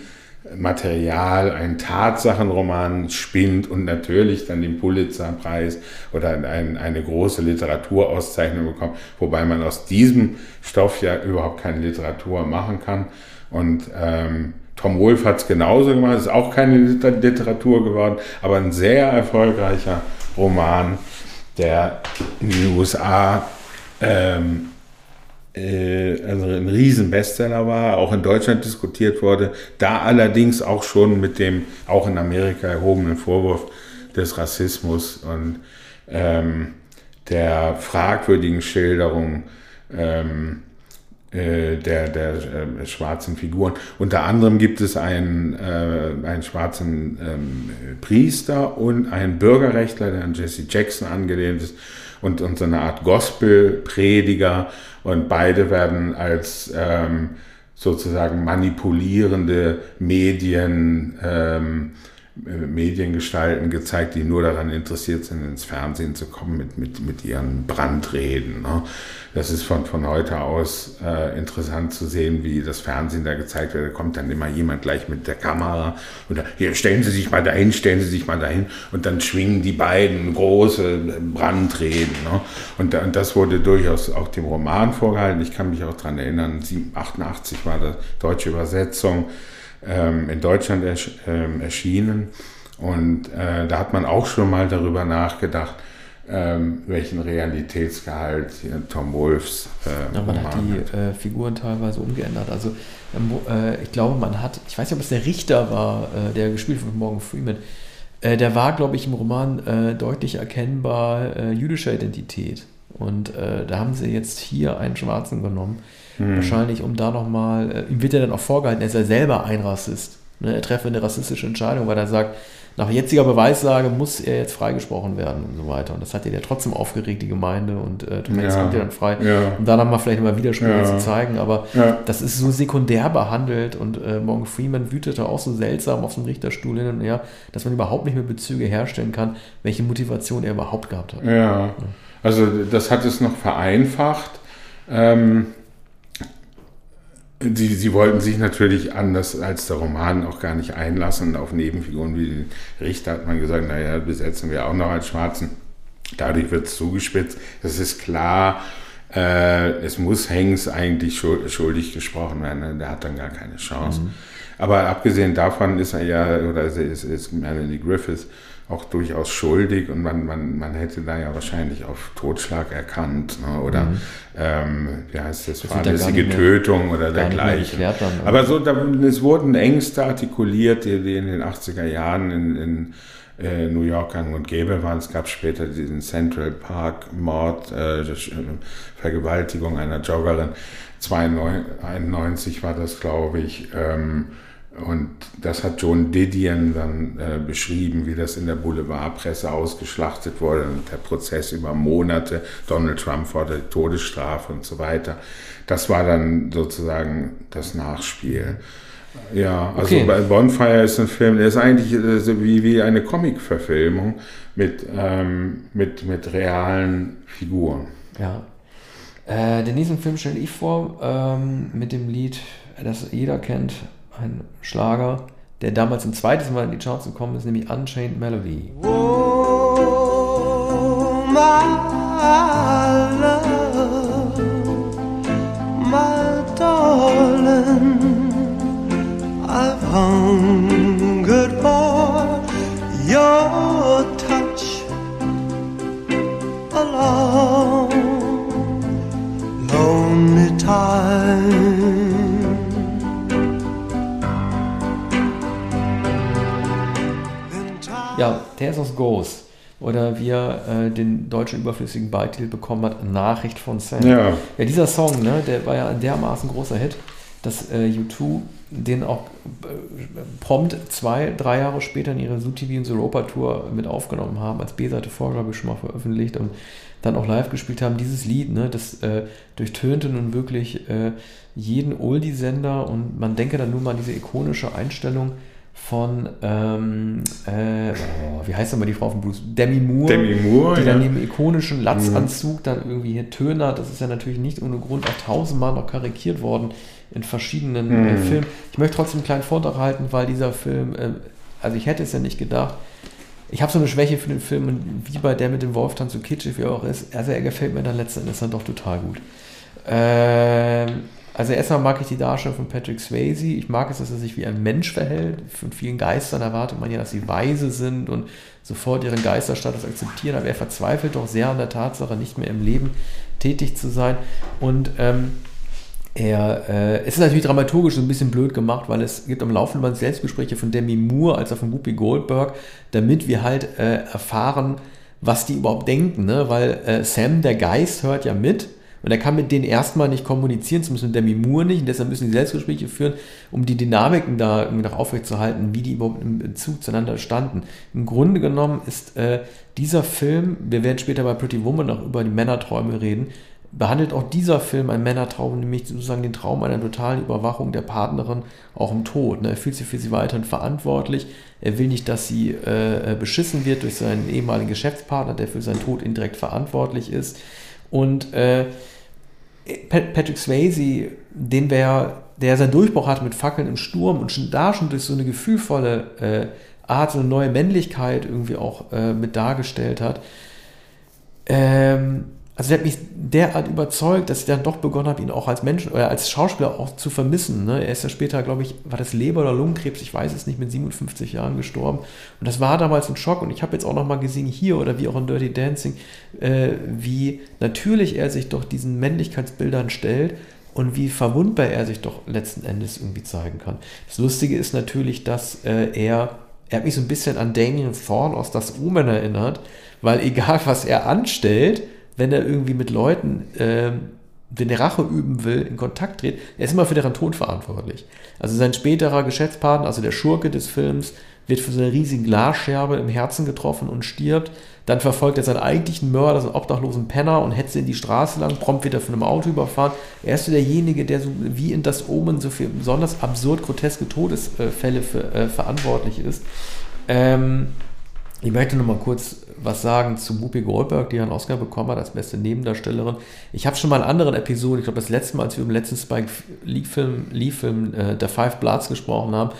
Material einen Tatsachenroman spinnt und natürlich dann den Pulitzerpreis oder ein, eine große Literaturauszeichnung bekommt, wobei man aus diesem Stoff ja überhaupt keine Literatur machen kann. Und ähm, Tom Wolfe hat es genauso gemacht, ist auch keine Literatur geworden, aber ein sehr erfolgreicher Roman, der in den USA ähm, äh, also ein Riesen-Bestseller war, auch in Deutschland diskutiert wurde, da allerdings auch schon mit dem auch in Amerika erhobenen Vorwurf des Rassismus und ähm, der fragwürdigen Schilderung ähm, äh, der, der äh, schwarzen Figuren. Unter anderem gibt es einen, äh, einen schwarzen ähm, Priester und einen Bürgerrechtler, der an Jesse Jackson angelehnt ist, und, und so eine Art Gospel-Prediger. Und beide werden als ähm, sozusagen manipulierende Medien ähm, Mediengestalten gezeigt, die nur daran interessiert sind, ins Fernsehen zu kommen mit, mit, mit ihren Brandreden. Ne? Das ist von, von heute aus äh, interessant zu sehen, wie das Fernsehen da gezeigt wird. Da kommt dann immer jemand gleich mit der Kamera und da, hier stellen Sie sich mal dahin, stellen Sie sich mal dahin und dann schwingen die beiden große Brandreden. Ne? Und, und das wurde durchaus auch dem Roman vorgehalten. Ich kann mich auch daran erinnern, 88 war das deutsche Übersetzung ähm, in Deutschland ersch ähm, erschienen. Und äh, da hat man auch schon mal darüber nachgedacht, ähm, welchen Realitätsgehalt Tom Wolfs. Äh, ja, man hat die äh, Figuren teilweise umgeändert. Also ähm, äh, ich glaube, man hat, ich weiß nicht, ob es der Richter war, äh, der gespielt von Morgan Freeman, äh, der war, glaube ich, im Roman deutlich erkennbar jüdischer Identität. Und da haben sie jetzt hier einen Schwarzen genommen Mhm. Wahrscheinlich, um da nochmal, äh, ihm wird ja dann auch vorgehalten, er ist ja selber ein Rassist. Ne? Er treffe eine rassistische Entscheidung, weil er sagt, nach jetziger Beweislage muss er jetzt freigesprochen werden und so weiter. Und das hat ja trotzdem aufgeregt, die Gemeinde, und äh, Tom Hanks ja. kommt ja dann frei, ja. um da dann mal vielleicht mal Widersprüche ja. zu zeigen. Aber ja. das ist so sekundär behandelt und äh, Morgan Freeman wütete auch so seltsam auf dem Richterstuhl hin und her, dass man überhaupt nicht mehr Bezüge herstellen kann, welche Motivation er überhaupt gehabt hat. Ja, also das hat es noch vereinfacht. Ähm, Sie, sie wollten sich natürlich anders als der Roman auch gar nicht einlassen auf Nebenfiguren wie den Richter, hat man gesagt, naja, besetzen wir auch noch als Schwarzen. Dadurch wird es zugespitzt. Das ist klar, äh, es muss Hanks eigentlich schuldig gesprochen werden. Der hat dann gar keine Chance. Mhm. Aber abgesehen davon ist er ja, oder ist, ist Melanie Griffiths, auch durchaus schuldig und man, man, man hätte da ja wahrscheinlich auf Totschlag erkannt ne? oder mhm. ähm, wie heißt das, das fahrlässige Tötung oder dergleichen. Aber so, da, es wurden Ängste artikuliert, die, die in den 80er Jahren in, in äh, New York gang und gäbe waren. Es gab später diesen Central Park Mord, äh, äh Vergewaltigung einer Joggerin. 1991 war das, glaube ich. Ähm, und das hat John Didion dann äh, beschrieben, wie das in der Boulevardpresse ausgeschlachtet wurde und der Prozess über Monate, Donald Trump forderte Todesstrafe und so weiter. Das war dann sozusagen das Nachspiel. Ja, also okay. Bonfire ist ein Film, der ist eigentlich also wie, wie eine Comic-Verfilmung mit, ähm, mit, mit realen Figuren. Ja. Äh, den nächsten Film stelle ich vor ähm, mit dem Lied, das jeder kennt, ein Schlager, der damals ein zweites Mal in die Charts gekommen ist, nämlich Unchained Melody. Oh, my Ja, of Ghost. Oder wie er äh, den deutschen überflüssigen Beititel bekommen hat, Nachricht von Sam. Ja. ja, dieser Song, ne, der war ja ein dermaßen großer Hit, dass äh, U2 den auch äh, prompt zwei, drei Jahre später in ihrer ZooTV und Europa Tour mit aufgenommen haben, als B-Seite Vorgabe schon mal veröffentlicht und dann auch live gespielt haben. Dieses Lied, ne, das äh, durchtönte nun wirklich äh, jeden Oldie-Sender und man denke dann nur mal an diese ikonische Einstellung von, ähm, äh, oh, wie heißt denn mal die Frau von Bruce? Demi Moore. Demi Moore, die dann ja. neben ikonischen Latzanzug mhm. dann irgendwie hier Töner, das ist ja natürlich nicht ohne Grund auch tausendmal noch karikiert worden in verschiedenen äh, mhm. äh, Filmen. Ich möchte trotzdem einen kleinen Vortrag halten, weil dieser Film, äh, also ich hätte es ja nicht gedacht, ich habe so eine Schwäche für den Film und wie bei der mit dem Wolf dann so kitschig wie er auch ist, also er gefällt mir dann letzten Endes dann doch total gut. Ähm, also erstmal mag ich die Darstellung von Patrick Swayze. Ich mag es, dass er sich wie ein Mensch verhält. Von vielen Geistern erwartet man ja, dass sie weise sind und sofort ihren Geisterstatus akzeptieren. Aber er verzweifelt doch sehr an der Tatsache, nicht mehr im Leben tätig zu sein. Und ähm, er, äh, es ist natürlich dramaturgisch so ein bisschen blöd gemacht, weil es gibt am laufenden Band Selbstgespräche von Demi Moore als auch von Whoopi Goldberg, damit wir halt äh, erfahren, was die überhaupt denken. Ne? Weil äh, Sam, der Geist, hört ja mit und er kann mit denen erstmal nicht kommunizieren, zumindest mit Demi Moore nicht. Und deshalb müssen die Selbstgespräche führen, um die Dynamiken da irgendwie noch aufrechtzuerhalten, wie die überhaupt im Bezug zueinander standen. Im Grunde genommen ist äh, dieser Film, wir werden später bei Pretty Woman noch über die Männerträume reden, behandelt auch dieser Film ein Männertraum, nämlich sozusagen den Traum einer totalen Überwachung der Partnerin auch im Tod. Ne? Er fühlt sich für sie weiterhin verantwortlich. Er will nicht, dass sie äh, beschissen wird durch seinen ehemaligen Geschäftspartner, der für seinen Tod indirekt verantwortlich ist. Und äh, Patrick Swayze, den wer, der seinen Durchbruch hatte mit Fackeln im Sturm und schon da schon durch so eine gefühlvolle äh, Art, so eine neue Männlichkeit irgendwie auch äh, mit dargestellt hat. Ähm, also der hat mich derart überzeugt, dass ich dann doch begonnen habe, ihn auch als Mensch oder als Schauspieler auch zu vermissen. Ne? Er ist ja später, glaube ich, war das Leber- oder Lungenkrebs, ich weiß es nicht, mit 57 Jahren gestorben. Und das war damals ein Schock. Und ich habe jetzt auch nochmal gesehen, hier oder wie auch in Dirty Dancing, äh, wie natürlich er sich doch diesen Männlichkeitsbildern stellt und wie verwundbar er sich doch letzten Endes irgendwie zeigen kann. Das Lustige ist natürlich, dass äh, er, er hat mich so ein bisschen an Damien Thorne aus Das Omen erinnert, weil egal was er anstellt, wenn er irgendwie mit Leuten, äh, wenn er Rache üben will, in Kontakt tritt, er ist immer für deren Tod verantwortlich. Also sein späterer Geschäftspartner, also der Schurke des Films, wird für so eine riesige Glasscherbe im Herzen getroffen und stirbt. Dann verfolgt er seinen eigentlichen Mörder, so einen obdachlosen Penner, und hetzt in die Straße lang. Prompt wird er von einem Auto überfahren. Er ist derjenige, der so wie in das Omen so für besonders absurd groteske Todesfälle für, äh, verantwortlich ist. Ähm, ich möchte noch mal kurz was sagen zu Whoopi Goldberg, die einen Oscar bekommen hat als beste Nebendarstellerin. Ich habe schon mal in anderen Episoden, ich glaube das letzte Mal, als wir im letzten Spike Lee-Film Lee -Film, äh, The Five Bloods gesprochen haben,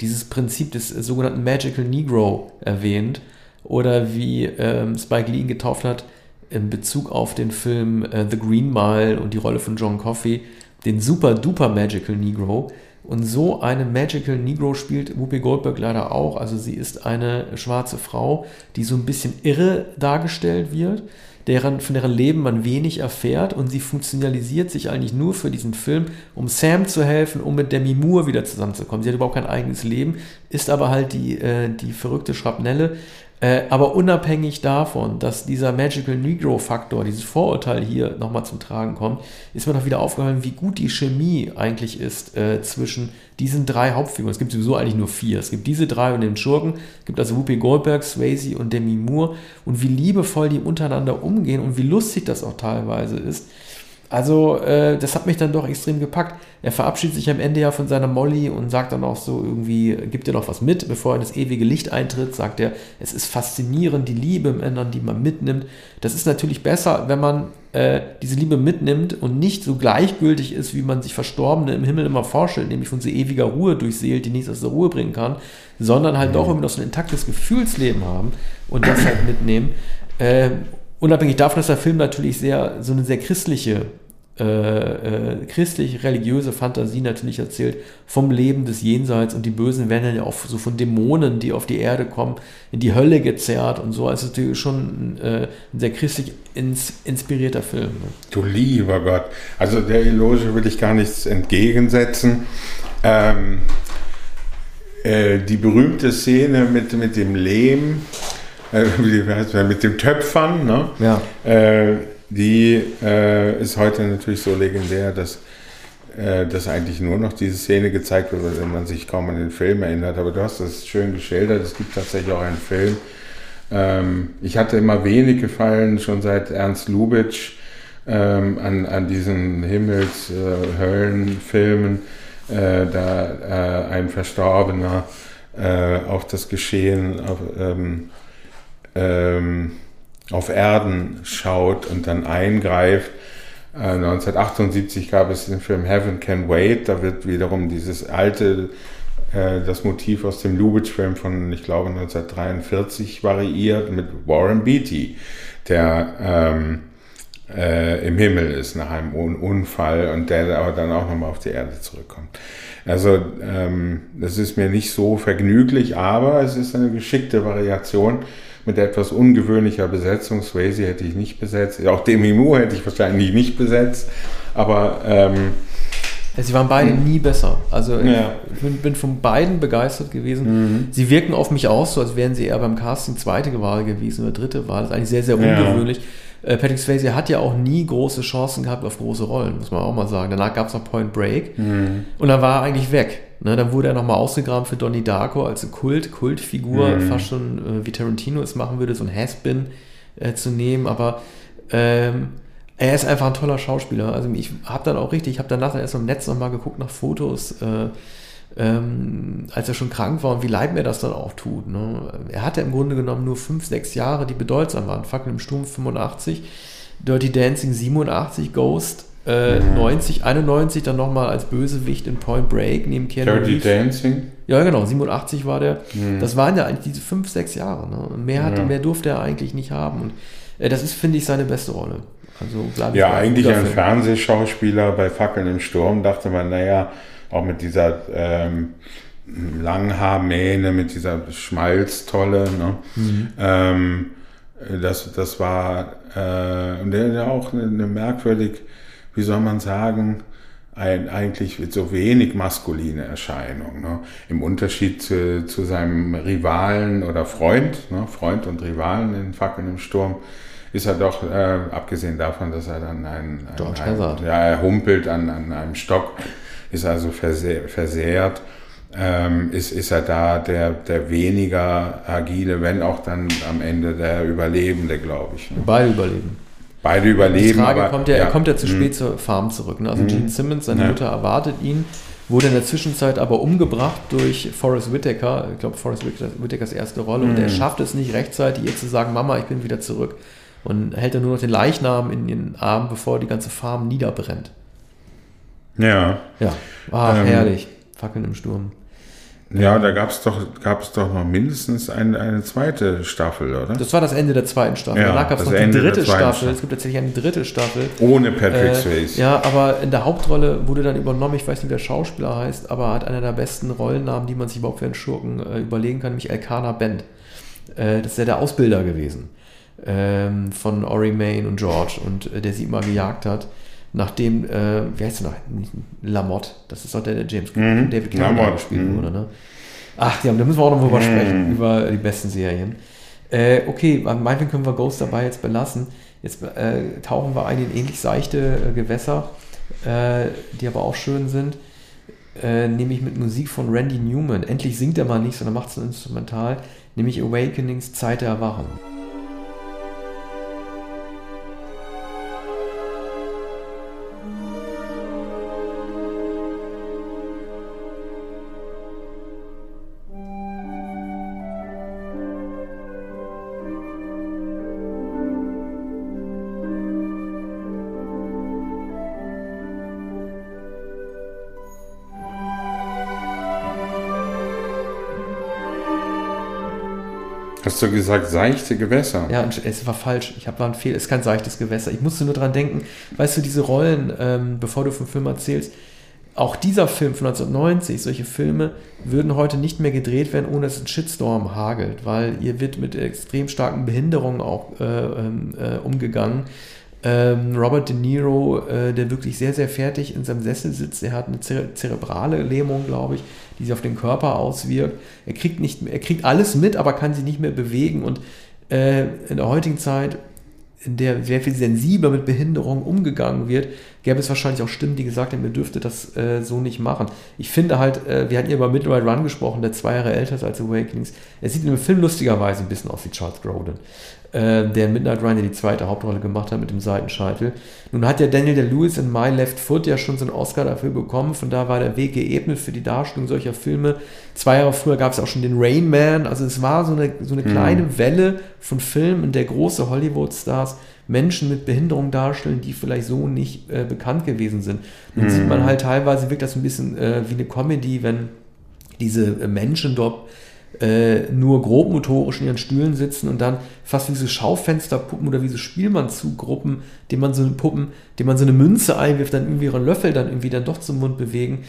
dieses Prinzip des sogenannten Magical Negro erwähnt. Oder wie ähm, Spike Lee ihn getauft hat in Bezug auf den Film äh, The Green Mile und die Rolle von John Coffey, den super duper Magical Negro und so eine Magical Negro spielt Whoopi Goldberg leider auch. Also sie ist eine schwarze Frau, die so ein bisschen irre dargestellt wird, deren, von deren Leben man wenig erfährt und sie funktionalisiert sich eigentlich nur für diesen Film, um Sam zu helfen, um mit Demi Moore wieder zusammenzukommen. Sie hat überhaupt kein eigenes Leben, ist aber halt die, äh, die verrückte Schrapnelle, äh, aber unabhängig davon, dass dieser Magical Negro-Faktor, dieses Vorurteil hier nochmal zum Tragen kommt, ist mir noch wieder aufgefallen, wie gut die Chemie eigentlich ist äh, zwischen diesen drei Hauptfiguren. Es gibt sowieso eigentlich nur vier. Es gibt diese drei und den Schurken. Es gibt also Whoopi Goldberg, Swayze und Demi Moore. Und wie liebevoll die untereinander umgehen und wie lustig das auch teilweise ist. Also, äh, das hat mich dann doch extrem gepackt. Er verabschiedet sich am Ende ja von seiner Molly und sagt dann auch so irgendwie, gibt ihr noch was mit, bevor er in das ewige Licht eintritt, sagt er, es ist faszinierend, die Liebe im Ändern, die man mitnimmt. Das ist natürlich besser, wenn man äh, diese Liebe mitnimmt und nicht so gleichgültig ist, wie man sich Verstorbene im Himmel immer vorstellt, nämlich von so ewiger Ruhe durchseelt, die nichts aus der Ruhe bringen kann, sondern halt mhm. doch immer noch so ein intaktes Gefühlsleben haben und das halt mitnehmen. Äh, unabhängig davon, dass der Film natürlich sehr, so eine sehr christliche äh, äh, christlich-religiöse Fantasie natürlich erzählt vom Leben des Jenseits und die Bösen werden dann ja auch so von Dämonen, die auf die Erde kommen, in die Hölle gezerrt und so. Also natürlich schon äh, ein sehr christlich ins, inspirierter Film. Ne? Du lieber Gott. Also der Eloge will ich gar nichts entgegensetzen. Ähm, äh, die berühmte Szene mit, mit dem Lehm, äh, wie heißt das, mit dem Töpfern, ne? Ja. Die äh, ist heute natürlich so legendär, dass, äh, dass eigentlich nur noch diese Szene gezeigt wird, wenn man sich kaum an den Film erinnert. Aber du hast das schön geschildert. Es gibt tatsächlich auch einen Film. Ähm, ich hatte immer wenig gefallen, schon seit Ernst Lubitsch, ähm, an, an diesen Himmels-Höllen-Filmen, äh, da äh, ein Verstorbener äh, auf das Geschehen auf, ähm, ähm auf Erden schaut und dann eingreift. 1978 äh, gab es den Film Heaven Can Wait, da wird wiederum dieses alte, äh, das Motiv aus dem Lubitsch-Film von, ich glaube, 1943 variiert mit Warren Beatty, der ähm, äh, im Himmel ist nach einem Unfall und der aber dann auch nochmal auf die Erde zurückkommt. Also ähm, das ist mir nicht so vergnüglich, aber es ist eine geschickte Variation mit etwas ungewöhnlicher Besetzung. Swayze hätte ich nicht besetzt. Auch Demi Moore hätte ich wahrscheinlich nicht besetzt. Aber ähm, Sie waren beide nie besser. Also ja. ich bin, bin, von beiden begeistert gewesen. Mhm. Sie wirken auf mich auch so, als wären sie eher beim Casting zweite Wahl gewesen oder dritte Wahl. Das ist eigentlich sehr, sehr ungewöhnlich. Ja. Äh, Patrick Swayze hat ja auch nie große Chancen gehabt auf große Rollen, muss man auch mal sagen. Danach gab es noch Point Break mhm. und dann war er eigentlich weg. Ne, dann wurde er nochmal ausgegraben für Donnie Darko als Kult, Kultfigur, mhm. fast schon äh, wie Tarantino es machen würde, so ein Has-Been äh, zu nehmen, aber ähm, er ist einfach ein toller Schauspieler. Also ich habe dann auch richtig, ich habe danach dann erst im Netz nochmal geguckt nach Fotos, äh, ähm, als er schon krank war und wie leid mir das dann auch tut. Ne? Er hatte im Grunde genommen nur fünf, sechs Jahre, die bedeutsam waren. Fackel im Sturm 85, Dirty Dancing 87, Ghost äh, mhm. 90, 91 dann nochmal als Bösewicht in Point Break neben Keanu Dirty Reeves. Dancing? Ja, genau, 87 war der. Mhm. Das waren ja eigentlich diese fünf, sechs Jahre. Ne? Mehr, hat, ja. mehr durfte er eigentlich nicht haben. Und äh, das ist, finde ich, seine beste Rolle. Also, ja, eigentlich ein Film. Fernsehschauspieler bei Fackeln im Sturm, dachte man, naja, auch mit dieser ähm, Langhaarmähne, mit dieser Schmalztolle. Ne? Mhm. Ähm, das, das war äh, und der, der auch eine, eine merkwürdig wie soll man sagen, ein, eigentlich so wenig maskuline Erscheinung. Ne? Im Unterschied zu, zu, seinem Rivalen oder Freund, ne? Freund und Rivalen in Fackeln im Sturm, ist er doch, äh, abgesehen davon, dass er dann ein, ein, ein ja, er humpelt an, an einem Stock, ist also versehr, versehrt, ähm, ist, ist er da der, der weniger agile, wenn auch dann am Ende der Überlebende, glaube ich. Ne? Beide überleben. Beide überleben. Die Frage aber, kommt ja, ja, er kommt ja zu mhm. spät zur Farm zurück. Ne? Also mhm. Gene Simmons, seine. Mutter erwartet ihn, wurde in der Zwischenzeit aber umgebracht durch Forrest Whitaker. Ich glaube, Forrest Whitakers erste Rolle. Und er mhm. schafft es nicht rechtzeitig, ihr zu sagen, Mama, ich bin wieder zurück. Und hält dann nur noch den Leichnam in den Arm, bevor die ganze Farm niederbrennt. Ja. Ja. Ach, ähm, herrlich. Fackeln im Sturm. Ja, da gab es doch, gab's doch noch mindestens eine, eine zweite Staffel, oder? Das war das Ende der zweiten Staffel. Ja, Danach gab es noch die dritte Staffel. Staffel. Es gibt tatsächlich eine dritte Staffel. Ohne Patrick äh, Swayze. Ja, aber in der Hauptrolle wurde dann übernommen, ich weiß nicht, wie der Schauspieler heißt, aber hat einer der besten Rollennamen, die man sich überhaupt für einen Schurken äh, überlegen kann, nämlich Elkanah Bent. Äh, das ist ja der Ausbilder gewesen ähm, von Ori Main und George und äh, der sie immer gejagt hat nachdem, äh, wie heißt er noch? Lamotte, das ist doch der, der James mhm. David Cameron gespielt mhm. wurde, ne? Ach ja, da müssen wir auch noch drüber mhm. sprechen, über die besten Serien. Äh, okay, meinetwegen können wir Ghost dabei jetzt belassen. Jetzt äh, tauchen wir ein in ähnlich seichte äh, Gewässer, äh, die aber auch schön sind. Äh, nämlich mit Musik von Randy Newman. Endlich singt er mal nicht, sondern macht es ein Instrumental, nämlich Awakenings Zeit der Erwachung. Hast du gesagt, seichte Gewässer? Ja, es war falsch. Ich habe war ein Fehler. Es ist kein seichtes Gewässer. Ich musste nur dran denken, weißt du, diese Rollen, ähm, bevor du vom Film erzählst, auch dieser Film von 1990, solche Filme würden heute nicht mehr gedreht werden, ohne dass ein Shitstorm hagelt, weil hier wird mit extrem starken Behinderungen auch äh, ähm, äh, umgegangen. Ähm, Robert De Niro, äh, der wirklich sehr, sehr fertig in seinem Sessel sitzt, er hat eine zere zerebrale Lähmung, glaube ich, die sich auf den Körper auswirkt. Er kriegt, nicht, er kriegt alles mit, aber kann sich nicht mehr bewegen. Und äh, in der heutigen Zeit, in der sehr viel sensibler mit Behinderung umgegangen wird, gäbe es wahrscheinlich auch Stimmen, die gesagt haben, ihr dürftet das äh, so nicht machen. Ich finde halt, äh, wir hatten ja über Midnight Run gesprochen, der zwei Jahre älter ist als Awakenings. Er sieht in dem Film lustigerweise ein bisschen aus wie Charles Grodin äh, der Midnight Run ja die zweite Hauptrolle gemacht hat mit dem Seitenscheitel. Nun hat ja Daniel Day-Lewis in My Left Foot ja schon so einen Oscar dafür bekommen, von da war der Weg geebnet für die Darstellung solcher Filme. Zwei Jahre früher gab es auch schon den Rain Man, also es war so eine, so eine kleine mhm. Welle von Filmen, in der große Hollywood-Stars Menschen mit Behinderung darstellen, die vielleicht so nicht äh, bekannt gewesen sind. Dann mhm. sieht man halt teilweise, wirkt das ein bisschen äh, wie eine Comedy, wenn diese Menschen dort äh, nur grobmotorisch in ihren Stühlen sitzen und dann fast wie diese Schaufensterpuppen oder wie so Spielmannzuggruppen, dem man so eine Puppen, dem man so eine Münze einwirft, dann irgendwie ihren Löffel dann irgendwie dann doch zum Mund bewegen.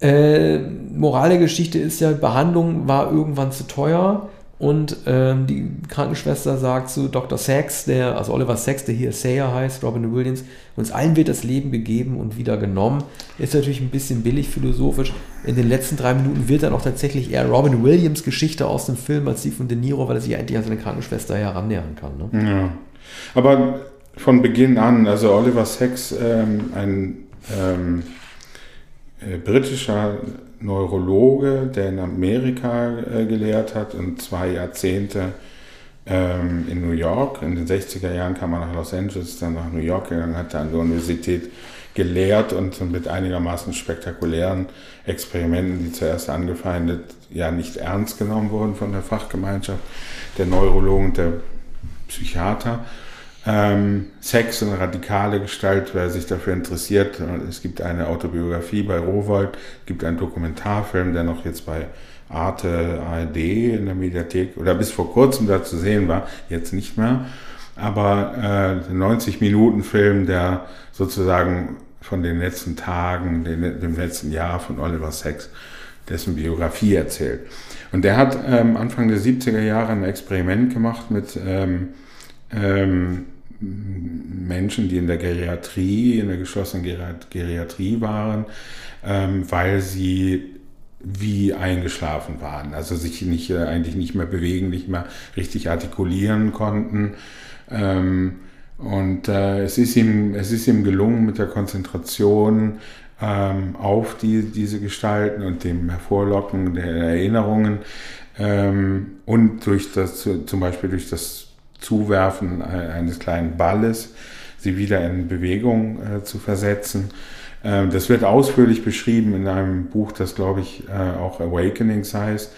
Äh, Moral der Geschichte ist ja, Behandlung war irgendwann zu teuer und ähm, die Krankenschwester sagt zu Dr. Sachs, der, also Oliver Sachs, der hier Sayer heißt, Robin Williams, uns allen wird das Leben gegeben und wieder genommen. Ist natürlich ein bisschen billig philosophisch. In den letzten drei Minuten wird dann auch tatsächlich eher Robin Williams Geschichte aus dem Film als die von De Niro, weil er sich endlich an seine Krankenschwester herannähern kann. Ne? Ja. Aber von Beginn an, also Oliver Sacks, ähm, ein ähm, äh, britischer Neurologe, der in Amerika äh, gelehrt hat und zwei Jahrzehnte ähm, in New York. In den 60er Jahren kam er nach Los Angeles, dann nach New York gegangen, hat an der Universität gelehrt und mit einigermaßen spektakulären Experimenten, die zuerst angefeindet, ja nicht ernst genommen wurden von der Fachgemeinschaft der Neurologen und der Psychiater ähm, Sex und radikale Gestalt, wer sich dafür interessiert. Es gibt eine Autobiografie bei Rowold, gibt einen Dokumentarfilm, der noch jetzt bei Arte ARD in der Mediathek oder bis vor kurzem da zu sehen war, jetzt nicht mehr. Aber äh, 90 Minuten Film, der sozusagen von den letzten Tagen, den, dem letzten Jahr von Oliver Sacks, dessen Biografie erzählt. Und der hat ähm, Anfang der 70er Jahre ein Experiment gemacht mit ähm, ähm, Menschen, die in der Geriatrie, in der geschlossenen Geriatrie waren, ähm, weil sie wie eingeschlafen waren, also sich nicht, äh, eigentlich nicht mehr bewegen, nicht mehr richtig artikulieren konnten. Ähm, und äh, es, ist ihm, es ist ihm gelungen, mit der Konzentration ähm, auf die, diese Gestalten und dem Hervorlocken der Erinnerungen ähm, und durch das, zum Beispiel durch das Zuwerfen eines kleinen Balles, sie wieder in Bewegung äh, zu versetzen. Ähm, das wird ausführlich beschrieben in einem Buch, das glaube ich äh, auch Awakenings heißt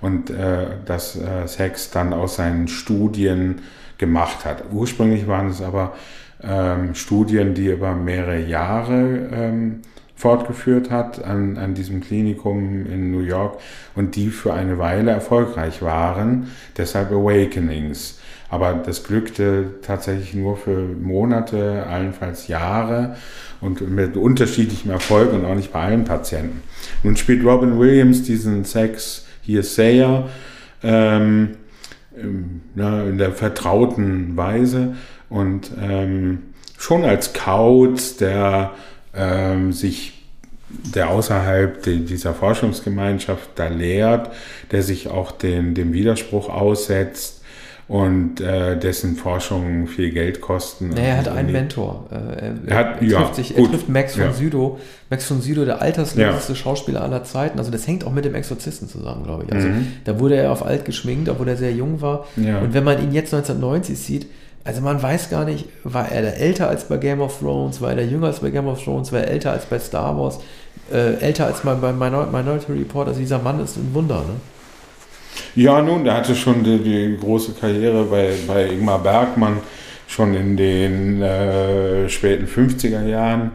und äh, das äh, Sex dann aus seinen Studien gemacht hat. Ursprünglich waren es aber ähm, Studien, die über mehrere Jahre ähm, fortgeführt hat an, an diesem Klinikum in New York und die für eine Weile erfolgreich waren, deshalb Awakenings. Aber das glückte tatsächlich nur für Monate, allenfalls Jahre und mit unterschiedlichem Erfolg und auch nicht bei allen Patienten. Nun spielt Robin Williams diesen Sex hier Sayer ähm, ja, in der vertrauten Weise und ähm, schon als Kauz, der ähm, sich der außerhalb dieser Forschungsgemeinschaft da lehrt, der sich auch den, dem Widerspruch aussetzt, und äh, dessen Forschungen viel Geld kosten. Naja, er hat einen Mentor. Äh, er, hat, er, ja, trifft sich, er trifft Max von ja. Südow. Max von Südow, der altersloseste ja. Schauspieler aller Zeiten. Also das hängt auch mit dem Exorzisten zusammen, glaube ich. Also mhm. da wurde er auf alt geschminkt, obwohl er sehr jung war. Und wenn man ihn jetzt 1990 sieht, also man weiß gar nicht, war er da älter als bei Game of Thrones, war er da jünger als bei Game of Thrones, war er älter als bei Star Wars, äh, älter als bei Minority Report. Also dieser Mann ist ein Wunder, ne? Ja, nun, der hatte schon die, die große Karriere bei, bei Ingmar Bergmann schon in den äh, späten 50er Jahren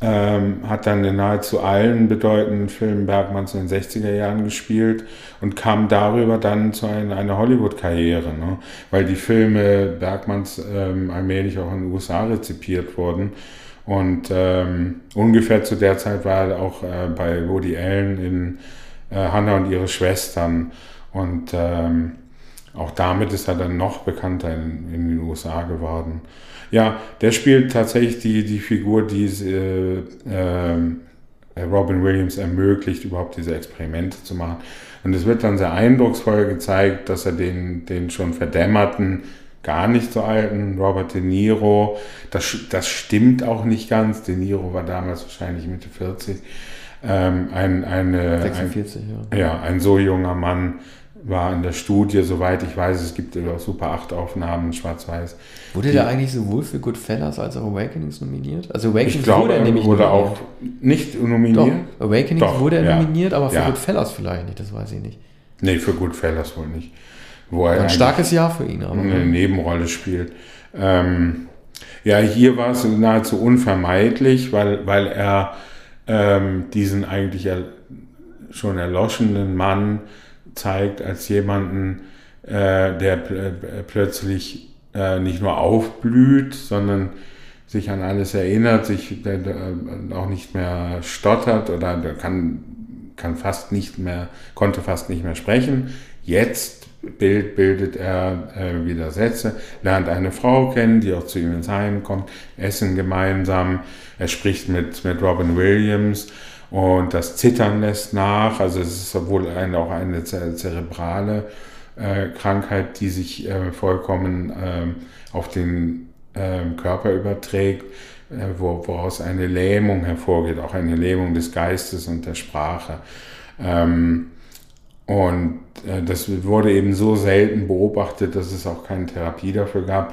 ähm, hat dann in nahezu allen bedeutenden Filmen Bergmanns in den 60er Jahren gespielt und kam darüber dann zu einer, einer Hollywood-Karriere, ne? weil die Filme Bergmanns ähm, allmählich auch in den USA rezipiert wurden. Und ähm, ungefähr zu der Zeit war er auch äh, bei Woody Allen in äh, Hannah und ihre Schwestern. Und ähm, auch damit ist er dann noch bekannter in, in den USA geworden. Ja, der spielt tatsächlich die, die Figur, die äh, äh, Robin Williams ermöglicht, überhaupt diese Experimente zu machen. Und es wird dann sehr eindrucksvoll gezeigt, dass er den, den schon verdämmerten, gar nicht so alten Robert De Niro, das, das stimmt auch nicht ganz, De Niro war damals wahrscheinlich Mitte 40, ähm, ein, eine, 46, ein, ja. ja, ein so junger Mann war in der Studie, soweit ich weiß, es gibt auch Super 8 Aufnahmen, schwarz-weiß. Wurde der eigentlich sowohl für Goodfellas als auch Awakenings nominiert? Also Awakenings glaube, wurde er nämlich wurde nominiert. auch nicht nominiert. Doch, Awakenings Doch, wurde er ja. nominiert, aber für ja. Goodfellas vielleicht nicht, das weiß ich nicht. Nee, für Goodfellas wohl nicht. Wo er ein starkes Jahr für ihn, aber. Eine Nebenrolle spielt. Ähm, ja, hier war es nahezu unvermeidlich, weil, weil er ähm, diesen eigentlich er, schon erloschenen Mann zeigt als jemanden, äh, der pl plötzlich äh, nicht nur aufblüht, sondern sich an alles erinnert, sich der, auch nicht mehr stottert oder kann, kann fast nicht mehr, konnte fast nicht mehr sprechen. Jetzt Bild bildet er äh, wieder Sätze, lernt eine Frau kennen, die auch zu ihm ins Heim kommt, essen gemeinsam, er spricht mit, mit Robin Williams und das Zittern lässt nach. Also es ist wohl eine, auch eine zerebrale äh, Krankheit, die sich äh, vollkommen äh, auf den ähm, Körper überträgt, äh, wo, woraus eine Lähmung hervorgeht, auch eine Lähmung des Geistes und der Sprache. Ähm, und äh, das wurde eben so selten beobachtet, dass es auch keine Therapie dafür gab.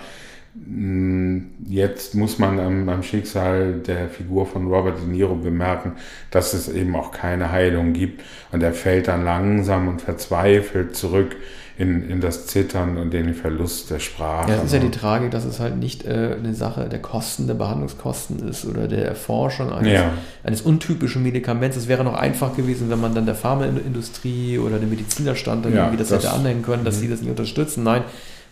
Hm, jetzt muss man am, am, Schicksal der Figur von Robert De Niro bemerken, dass es eben auch keine Heilung gibt. Und er fällt dann langsam und verzweifelt zurück in, in das Zittern und den Verlust der Sprache. Ja, das ist ja die Tragik, dass es halt nicht äh, eine Sache der Kosten, der Behandlungskosten ist oder der Erforschung eines, ja. eines untypischen Medikaments. Es wäre noch einfach gewesen, wenn man dann der Pharmaindustrie oder dem Medizinerstand dann ja, irgendwie das, das, hätte anhängen können, dass sie mhm. das nicht unterstützen. Nein,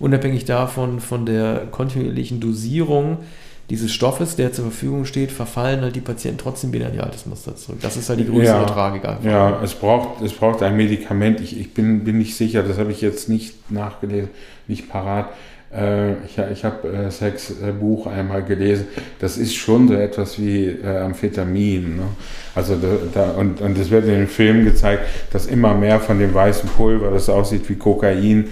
unabhängig davon, von der kontinuierlichen Dosierung dieses Stoffes, der zur Verfügung steht, verfallen halt die Patienten trotzdem wieder in ihr altes Muster zurück. Das ist halt die größere ja, Tragik einfach. Ja, es braucht, es braucht ein Medikament. Ich, ich bin, bin nicht sicher, das habe ich jetzt nicht nachgelesen, nicht parat. Äh, ich ich habe äh, Sex äh, Buch einmal gelesen. Das ist schon so etwas wie äh, Amphetamin. Ne? Also da, da, und, und es wird in dem Film gezeigt, dass immer mehr von dem weißen Pulver, das aussieht wie Kokain,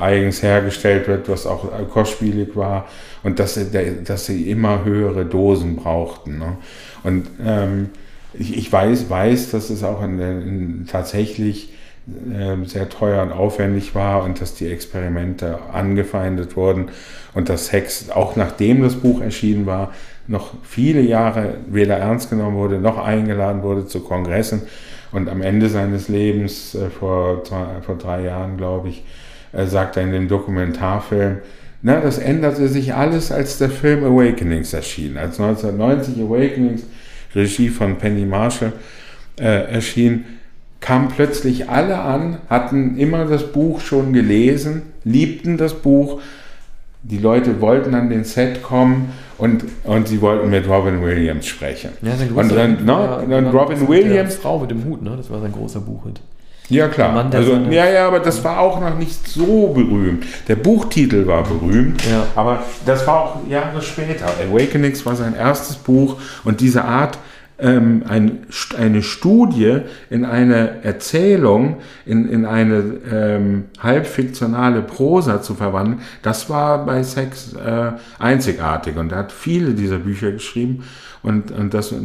eigens hergestellt wird, was auch kostspielig war und dass, dass sie immer höhere Dosen brauchten. Ne? Und ähm, ich, ich, weiß, weiß, dass es auch in, in, tatsächlich äh, sehr teuer und aufwendig war und dass die Experimente angefeindet wurden und dass Hex, auch nachdem das Buch erschienen war, noch viele Jahre weder ernst genommen wurde, noch eingeladen wurde zu Kongressen und am Ende seines Lebens, äh, vor, zwei, vor drei Jahren, glaube ich, äh, sagt er in dem Dokumentarfilm, na, das änderte sich alles, als der Film Awakenings erschien. Als 1990 Awakenings, Regie von Penny Marshall, äh, erschien, kamen plötzlich alle an, hatten immer das Buch schon gelesen, liebten das Buch. Die Leute wollten an den Set kommen und, und sie wollten mit Robin Williams sprechen. Ja, sein großer, und dann, no, ja, dann Robin Williams. Frau mit dem Hut, ne? Das war sein großer Buchhit. Ja, klar. Mann, also, ja, ja, aber das war auch noch nicht so berühmt. Der Buchtitel war berühmt, ja. aber das war auch Jahre später. Awakenings war sein erstes Buch und diese Art, ähm, ein, eine Studie in eine Erzählung, in, in eine ähm, halbfiktionale Prosa zu verwandeln, das war bei Sex äh, einzigartig. Und er hat viele dieser Bücher geschrieben. Und, und das, äh,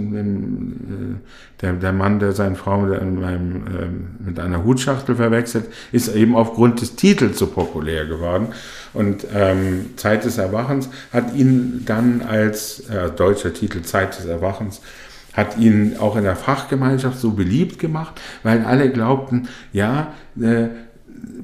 der, der Mann, der seine Frau mit, einem, äh, mit einer Hutschachtel verwechselt, ist eben aufgrund des Titels so populär geworden. Und ähm, Zeit des Erwachens hat ihn dann als äh, deutscher Titel Zeit des Erwachens hat ihn auch in der Fachgemeinschaft so beliebt gemacht, weil alle glaubten, ja, äh,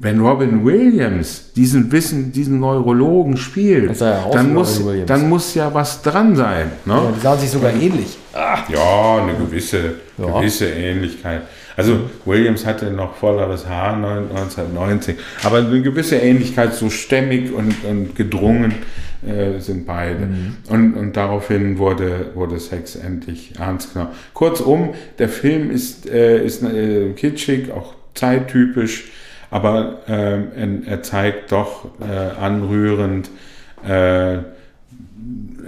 wenn Robin Williams diesen Wissen, diesen Neurologen spielt, ja dann, muss, dann muss ja was dran sein. Ne? Ja, die sahen sich sogar ähnlich. Ach. Ja, eine gewisse, ja. gewisse Ähnlichkeit. Also Williams hatte noch volleres Haar 1990, aber eine gewisse Ähnlichkeit, so stämmig und, und gedrungen äh, sind beide. Mhm. Und, und daraufhin wurde, wurde Sex endlich ernst genommen. Kurzum, der Film ist, äh, ist äh, kitschig, auch zeittypisch aber äh, er zeigt doch äh, anrührend äh,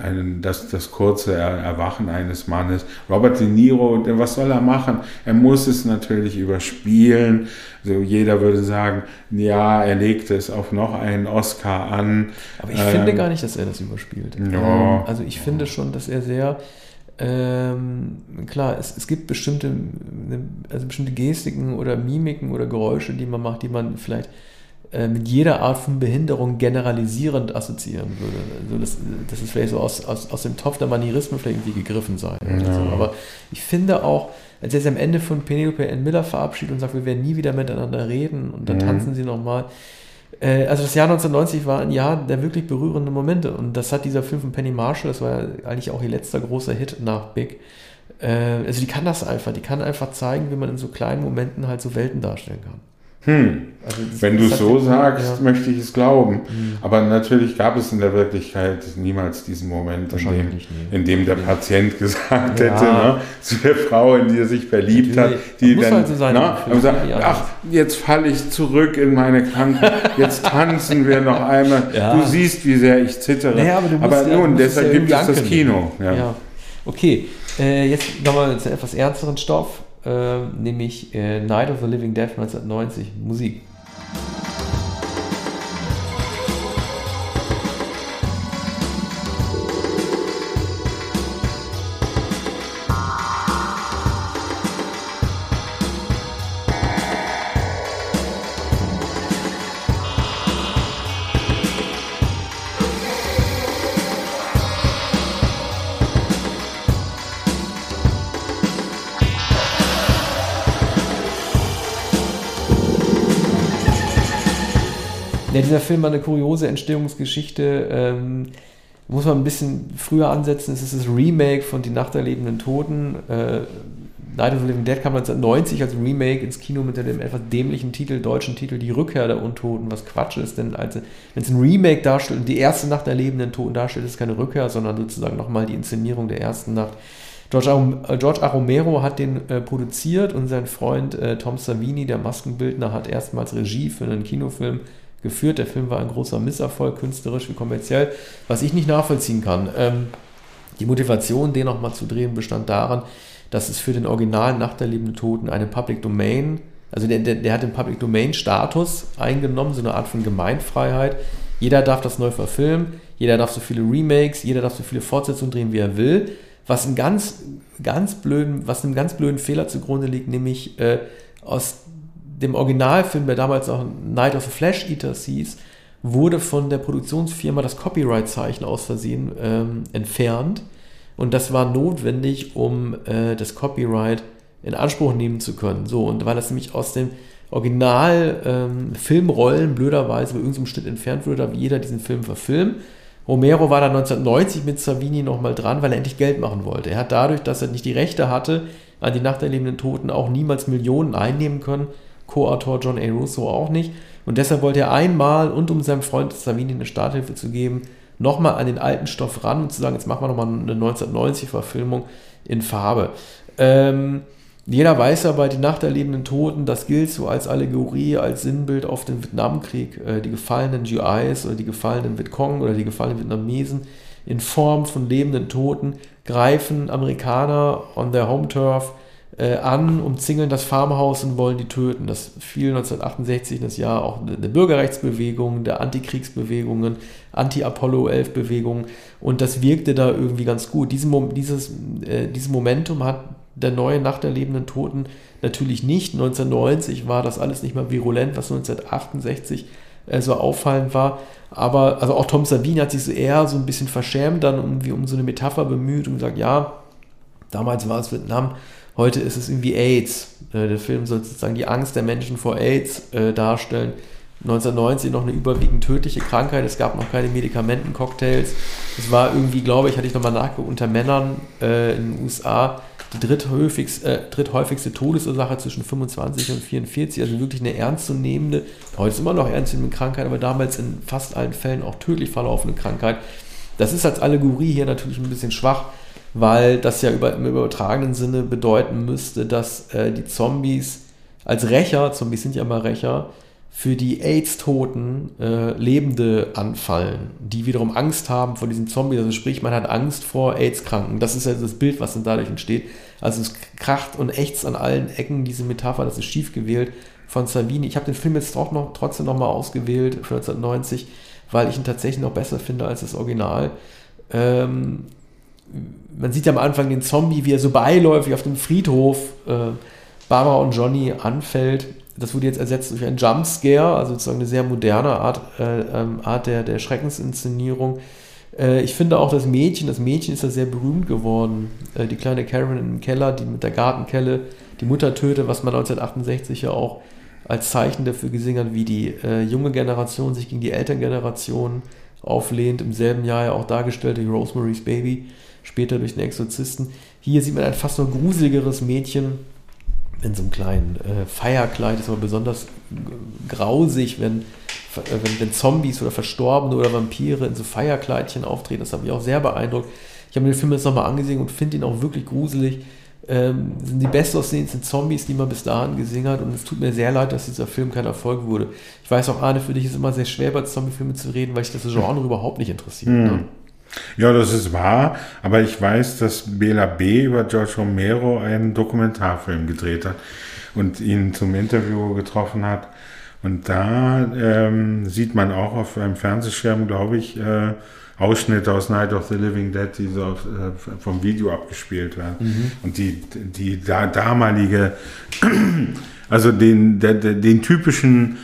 einen, das, das kurze Erwachen eines Mannes. Robert De Niro, was soll er machen? Er muss es natürlich überspielen. Also jeder würde sagen, ja, er legte es auf noch einen Oscar an. Aber ich ähm, finde gar nicht, dass er das überspielt. Ja. Ähm, also ich finde schon, dass er sehr ähm, klar, es, es gibt bestimmte, also bestimmte Gestiken oder Mimiken oder Geräusche, die man macht, die man vielleicht äh, mit jeder Art von Behinderung generalisierend assoziieren würde. Also das, das ist vielleicht so aus, aus, aus dem Topf der Manierismen vielleicht irgendwie gegriffen sein. Ja. So. Aber ich finde auch, als er sich am Ende von Penelope N. Miller verabschiedet und sagt, wir werden nie wieder miteinander reden und dann mhm. tanzen sie nochmal, also das Jahr 1990 war ein Jahr der wirklich berührenden Momente und das hat dieser Film von Penny Marshall, das war eigentlich auch ihr letzter großer Hit nach Big. Äh, also die kann das einfach, die kann einfach zeigen, wie man in so kleinen Momenten halt so Welten darstellen kann. Hm. Also Wenn du es so sagst, ja. möchte ich es glauben. Mhm. Aber natürlich gab es in der Wirklichkeit niemals diesen Moment, in dem, in dem, der Patient gesagt ja. hätte, ne, zu der Frau, in die er sich verliebt natürlich. hat, die dann halt so sein, na, ne, sagt, ach, jetzt falle ich zurück in meine Kranken, jetzt tanzen wir noch einmal. Ja. Du siehst, wie sehr ich zittere. Naja, aber, aber nun, deshalb gibt es das Kino. Okay, äh, jetzt nochmal zu etwas ernsteren Stoff nämlich äh, Night of the Living Dead 1990, Musik. Dieser Film war eine kuriose Entstehungsgeschichte. Ähm, muss man ein bisschen früher ansetzen. Es ist das Remake von Die Nacht der lebenden Toten. Äh, Night of the Living Dead kam 1990 als Remake ins Kino mit dem etwas dämlichen Titel, deutschen Titel Die Rückkehr der Untoten, was Quatsch ist, denn wenn es ein Remake darstellt und die erste Nacht der lebenden Toten darstellt, ist es keine Rückkehr, sondern sozusagen nochmal die Inszenierung der ersten Nacht. George, A. Äh. Romero hat den äh, produziert und sein Freund äh, Tom Savini, der Maskenbildner, hat erstmals Regie für einen Kinofilm geführt. Der Film war ein großer Misserfolg, künstlerisch wie kommerziell, was ich nicht nachvollziehen kann. Ähm, die Motivation, den nochmal zu drehen, bestand daran, dass es für den Original Nach der lebenden Toten eine Public Domain, also der, der, der hat den Public Domain Status eingenommen, so eine Art von Gemeinfreiheit. Jeder darf das neu verfilmen, jeder darf so viele Remakes, jeder darf so viele Fortsetzungen drehen, wie er will. Was, ein ganz, ganz blöden, was einem ganz blöden Fehler zugrunde liegt, nämlich äh, aus dem Originalfilm, der damals auch Night of the Flash Eaters hieß, wurde von der Produktionsfirma das Copyright-Zeichen aus Versehen ähm, entfernt. Und das war notwendig, um äh, das Copyright in Anspruch nehmen zu können. So, und weil das nämlich aus dem Original ähm, blöderweise bei irgendeinem Schnitt entfernt wurde, darf jeder diesen Film verfilmen. Romero war dann 1990 mit Savini nochmal dran, weil er endlich Geld machen wollte. Er hat dadurch, dass er nicht die Rechte hatte an die Nacht der lebenden Toten, auch niemals Millionen einnehmen können Co-Autor John A. Russo auch nicht. Und deshalb wollte er einmal und um seinem Freund Savini eine Starthilfe zu geben, nochmal an den alten Stoff ran und zu sagen, jetzt machen wir nochmal eine 1990-Verfilmung in Farbe. Ähm, jeder weiß aber, die Nacht der lebenden Toten, das gilt so als Allegorie, als Sinnbild auf den Vietnamkrieg. Äh, die gefallenen GIs oder die gefallenen Vietcong oder die gefallenen Vietnamesen in Form von lebenden Toten greifen Amerikaner on their home turf äh, an, umzingeln das Farmhaus und wollen die töten. Das fiel 1968 in das Jahr auch der Bürgerrechtsbewegung, der Antikriegsbewegungen, Anti-Apollo-11-Bewegung und das wirkte da irgendwie ganz gut. Diesen, dieses, äh, dieses Momentum hat der neue Nacht der lebenden Toten natürlich nicht. 1990 war das alles nicht mehr virulent, was 1968 äh, so auffallend war. Aber also auch Tom Savini hat sich so eher so ein bisschen verschämt dann irgendwie um so eine Metapher bemüht und gesagt, ja, damals war es Vietnam, Heute ist es irgendwie AIDS. Äh, der Film soll sozusagen die Angst der Menschen vor AIDS äh, darstellen. 1990 noch eine überwiegend tödliche Krankheit. Es gab noch keine Medikamentencocktails. Es war irgendwie, glaube ich, hatte ich nochmal nachgeguckt, unter Männern äh, in den USA die dritthäufigste, äh, dritthäufigste Todesursache zwischen 25 und 44. Also wirklich eine ernstzunehmende, heute ist immer noch ernstzunehmende Krankheit, aber damals in fast allen Fällen auch tödlich verlaufende Krankheit. Das ist als Allegorie hier natürlich ein bisschen schwach, weil das ja über, im übertragenen Sinne bedeuten müsste, dass äh, die Zombies als Rächer, Zombies sind ja mal Rächer, für die AIDS-Toten äh, Lebende anfallen, die wiederum Angst haben vor diesen Zombies. Also sprich, man hat Angst vor AIDS-Kranken. Das ist ja das Bild, was dann dadurch entsteht. Also es kracht und ächzt an allen Ecken, diese Metapher, das ist schief gewählt von Savini. Ich habe den Film jetzt auch noch, trotzdem nochmal ausgewählt für 1990, weil ich ihn tatsächlich noch besser finde als das Original. Ähm, man sieht ja am Anfang den Zombie, wie er so beiläufig auf dem Friedhof äh, Barbara und Johnny anfällt das wurde jetzt ersetzt durch ein Jumpscare, also sozusagen eine sehr moderne Art, äh, ähm, Art der, der Schreckensinszenierung. Äh, ich finde auch das Mädchen, das Mädchen ist da sehr berühmt geworden. Äh, die kleine Karen im Keller, die mit der Gartenkelle die Mutter tötet, was man 1968 ja auch als Zeichen dafür gesehen hat, wie die äh, junge Generation sich gegen die Elterngeneration auflehnt. Im selben Jahr ja auch dargestellt durch Rosemary's Baby, später durch den Exorzisten. Hier sieht man ein fast noch gruseligeres Mädchen, in so einem kleinen äh, Feierkleid ist aber besonders grausig, wenn, äh, wenn, wenn, Zombies oder Verstorbene oder Vampire in so Feierkleidchen auftreten. Das hat mich auch sehr beeindruckt. Ich habe mir den Film jetzt nochmal angesehen und finde ihn auch wirklich gruselig. Ähm, sind die bestaussehendsten Zombies, die man bis dahin gesehen hat. Und es tut mir sehr leid, dass dieser Film kein Erfolg wurde. Ich weiß auch, Arne, für dich ist es immer sehr schwer, über Zombiefilme zu reden, weil ich das Genre überhaupt nicht interessiert. Mhm. Ne? Ja, das ist wahr, aber ich weiß, dass Bela B. über George Romero einen Dokumentarfilm gedreht hat und ihn zum Interview getroffen hat. Und da ähm, sieht man auch auf einem Fernsehschirm, glaube ich, äh, Ausschnitte aus Night of the Living Dead, die so auf, äh, vom Video abgespielt werden. Mhm. Und die, die da, damalige, also den, der, den typischen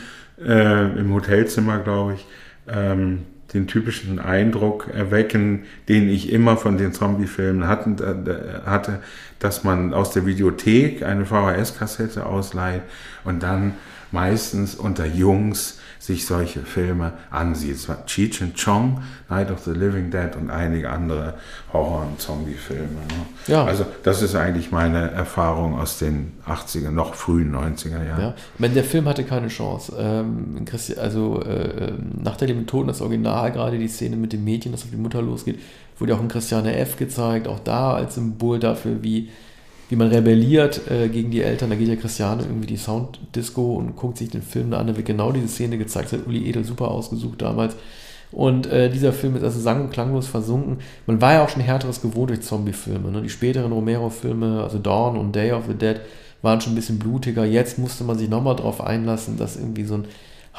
äh, im Hotelzimmer, glaube ich, ähm, den typischen Eindruck erwecken, den ich immer von den Zombie-Filmen hatte, dass man aus der Videothek eine VHS-Kassette ausleiht und dann meistens unter Jungs sich solche Filme ansieht. Es war Cheech and Chong, Night of the Living Dead und einige andere Horror- und Zombie-Filme. Ne? Ja. Also das ist eigentlich meine Erfahrung aus den 80er, noch frühen 90er Jahren. Ja. Ich meine, der Film hatte keine Chance. Ähm, also äh, nach der Leben Toten, das Original, gerade die Szene mit dem Mädchen, das auf die Mutter losgeht, wurde auch in Christiane F. gezeigt, auch da als Symbol dafür, wie wie man rebelliert äh, gegen die Eltern. Da geht ja Christiane irgendwie die Sounddisco und guckt sich den Film an. Da wird genau diese Szene gezeigt. Das hat Uli Edel super ausgesucht damals. Und äh, dieser Film ist also sang- und klanglos versunken. Man war ja auch schon härteres gewohnt durch Zombie-Filme. Ne? Die späteren Romero-Filme, also Dawn und Day of the Dead, waren schon ein bisschen blutiger. Jetzt musste man sich nochmal darauf einlassen, dass irgendwie so ein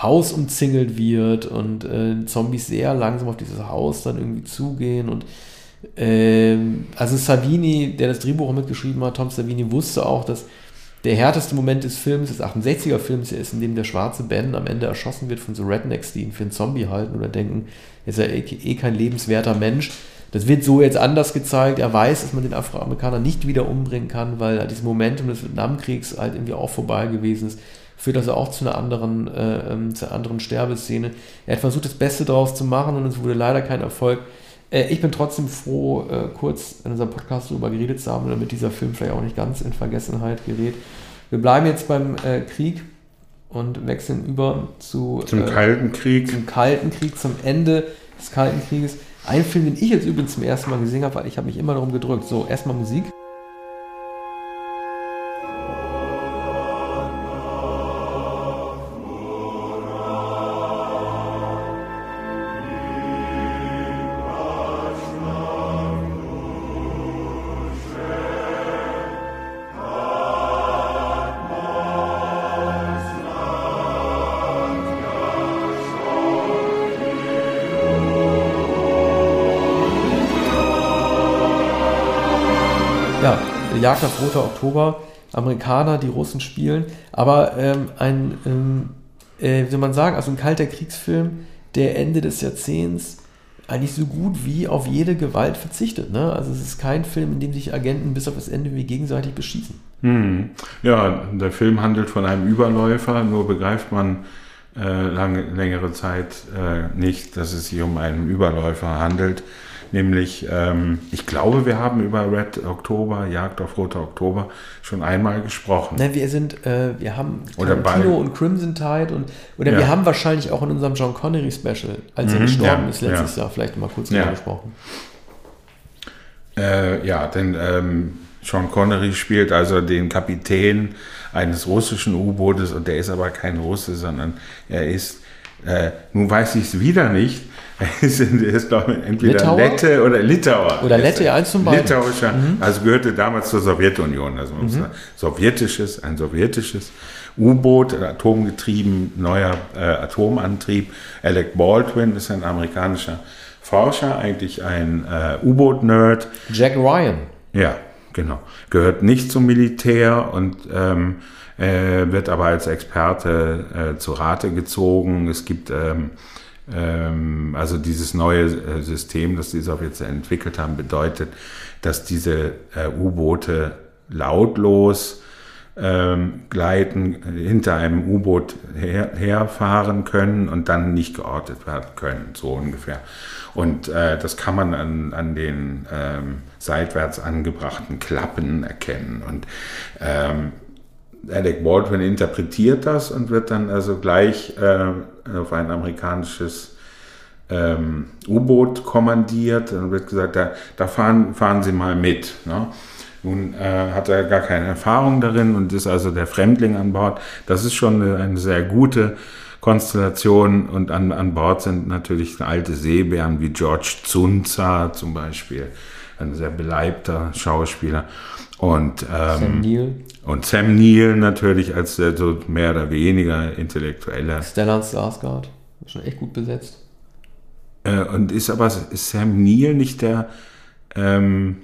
Haus umzingelt wird und äh, Zombies sehr langsam auf dieses Haus dann irgendwie zugehen und ähm, also Savini, der das Drehbuch mitgeschrieben hat, Tom Savini, wusste auch, dass der härteste Moment des Films, des 68er-Films, ist, in dem der schwarze Ben am Ende erschossen wird von so Rednecks, die ihn für einen Zombie halten oder denken, er ist ja eh, eh kein lebenswerter Mensch. Das wird so jetzt anders gezeigt. Er weiß, dass man den Afroamerikaner nicht wieder umbringen kann, weil dieses Momentum des Vietnamkriegs halt irgendwie auch vorbei gewesen ist. Führt also auch zu einer anderen, äh, ähm, zu einer anderen Sterbeszene. Er hat versucht, das Beste daraus zu machen und es wurde leider kein Erfolg. Äh, ich bin trotzdem froh, äh, kurz in unserem Podcast darüber geredet zu haben, damit dieser Film vielleicht auch nicht ganz in Vergessenheit gerät. Wir bleiben jetzt beim äh, Krieg und wechseln über zu, zum Kalten Krieg. Zum Kalten Krieg, zum Ende des Kalten Krieges. Ein Film, den ich jetzt übrigens zum ersten Mal gesehen habe, weil ich habe mich immer darum gedrückt. So, erstmal Musik. Jagd auf Roter Oktober, Amerikaner, die Russen spielen, aber ähm, ein, ähm, äh, wie soll man sagen, also ein kalter Kriegsfilm, der Ende des Jahrzehnts eigentlich so gut wie auf jede Gewalt verzichtet. Ne? Also es ist kein Film, in dem sich Agenten bis auf das Ende wie gegenseitig beschießen. Hm. Ja, der Film handelt von einem Überläufer, nur begreift man äh, lange, längere Zeit äh, nicht, dass es sich um einen Überläufer handelt. Nämlich, ähm, ich glaube, wir haben über Red Oktober, Jagd auf Roter Oktober schon einmal gesprochen. Nein, wir sind, äh, wir haben Tarantino und Crimson Tide und oder ja. wir haben wahrscheinlich auch in unserem John Connery Special, als er mhm, gestorben ja, ist letztes ja. Jahr, vielleicht mal kurz ja. gesprochen. Äh, ja, denn ähm, Sean Connery spielt also den Kapitän eines russischen U-Bootes und der ist aber kein Russe, sondern er ist, äh, nun weiß ich es wieder nicht, er ist, ist glaube ich, entweder Litauer? Lette oder Litauer. Oder Lette, ja, eins zum beiden. Litauischer, mhm. also gehörte damals zur Sowjetunion, also mhm. sowjetisches, ein sowjetisches U-Boot, atomgetrieben, neuer äh, Atomantrieb. Alec Baldwin ist ein amerikanischer Forscher, eigentlich ein äh, U-Boot-Nerd. Jack Ryan. Ja, genau. Gehört nicht zum Militär und ähm, äh, wird aber als Experte äh, zu Rate gezogen. Es gibt ähm, also dieses neue äh, System, das die Sowjets entwickelt haben, bedeutet, dass diese äh, U-Boote lautlos ähm, gleiten, hinter einem U-Boot her, herfahren können und dann nicht geortet werden können, so ungefähr. Und äh, das kann man an, an den ähm, seitwärts angebrachten Klappen erkennen. Und ähm, Alec Baldwin interpretiert das und wird dann also gleich äh, auf ein amerikanisches ähm, U-Boot kommandiert. Dann wird gesagt, da, da fahren, fahren Sie mal mit. Ne? Nun äh, hat er gar keine Erfahrung darin und ist also der Fremdling an Bord. Das ist schon eine, eine sehr gute Konstellation und an, an Bord sind natürlich alte Seebären wie George Zunza zum Beispiel, ein sehr beleibter Schauspieler. Und, ähm, Sam Neill. Und Sam Neill natürlich als der so mehr oder weniger intellektueller. Stellan Skarsgård, schon echt gut besetzt. Äh, und ist aber ist Sam Neill nicht der ähm,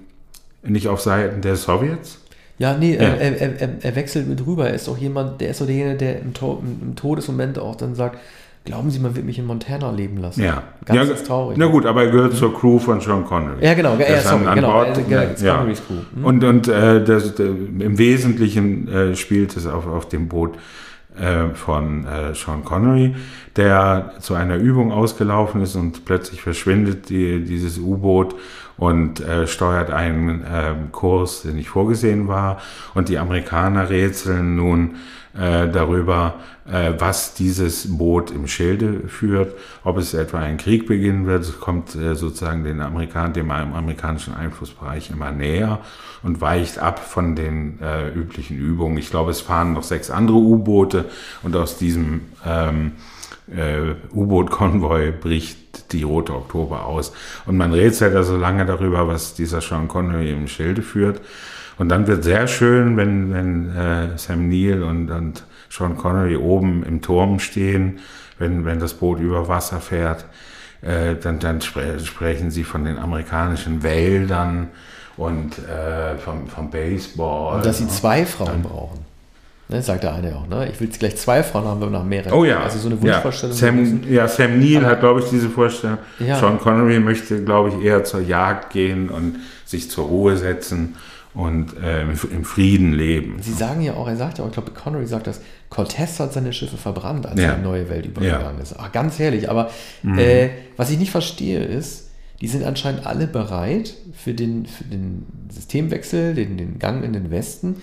nicht auf Seiten der Sowjets? Ja, nee, ja. Er, er, er, er, wechselt mit rüber. Er ist auch jemand, der ist doch derjenige, der im, to im Todesmoment auch dann sagt, Glauben Sie, man wird mich in Montana leben lassen? Ja. Ganz ja, traurig. Na gut, aber er gehört zur Crew von Sean Connery. Ja, genau. Ja, sorry, an, genau. Bord, äh, ja. Connerys Crew. Mhm. Und, und äh, das, äh, im Wesentlichen äh, spielt es auf, auf dem Boot äh, von äh, Sean Connery, der zu einer Übung ausgelaufen ist und plötzlich verschwindet die, dieses U-Boot und äh, steuert einen äh, Kurs, der nicht vorgesehen war. Und die Amerikaner rätseln nun äh, darüber, äh, was dieses Boot im Schilde führt, ob es etwa ein Krieg beginnen wird. Es kommt äh, sozusagen den Amerikan dem amerikanischen Einflussbereich immer näher und weicht ab von den äh, üblichen Übungen. Ich glaube, es fahren noch sechs andere U-Boote und aus diesem ähm, äh, U-Boot-Konvoi bricht die Rote Oktober aus. Und man rätselt also lange darüber, was dieser Sean Connery im Schilde führt. Und dann wird sehr schön, wenn, wenn äh, Sam Neill und, und Sean Connery oben im Turm stehen, wenn, wenn das Boot über Wasser fährt. Äh, dann, dann spre sprechen sie von den amerikanischen Wäldern und äh, vom, vom Baseball. Und dass sie zwei Frauen brauchen. Ne, sagt der eine auch, ne? Ich will gleich zwei Frauen haben, wenn wir nach mehreren. Oh ja. Also so eine Wunschvorstellung. Ja, Sam, ja, Sam Neill Aber, hat, glaube ich, diese Vorstellung. Ja. Sean Connery möchte, glaube ich, eher zur Jagd gehen und sich zur Ruhe setzen und äh, im Frieden leben. Sie sagen ja auch, er sagt ja auch, ich glaube, Connery sagt das, Cortez hat seine Schiffe verbrannt, als ja. er in die neue Welt übergegangen ja. ist. Ach, ganz herrlich. Aber mhm. äh, was ich nicht verstehe ist, die sind anscheinend alle bereit für den, für den Systemwechsel, den, den Gang in den Westen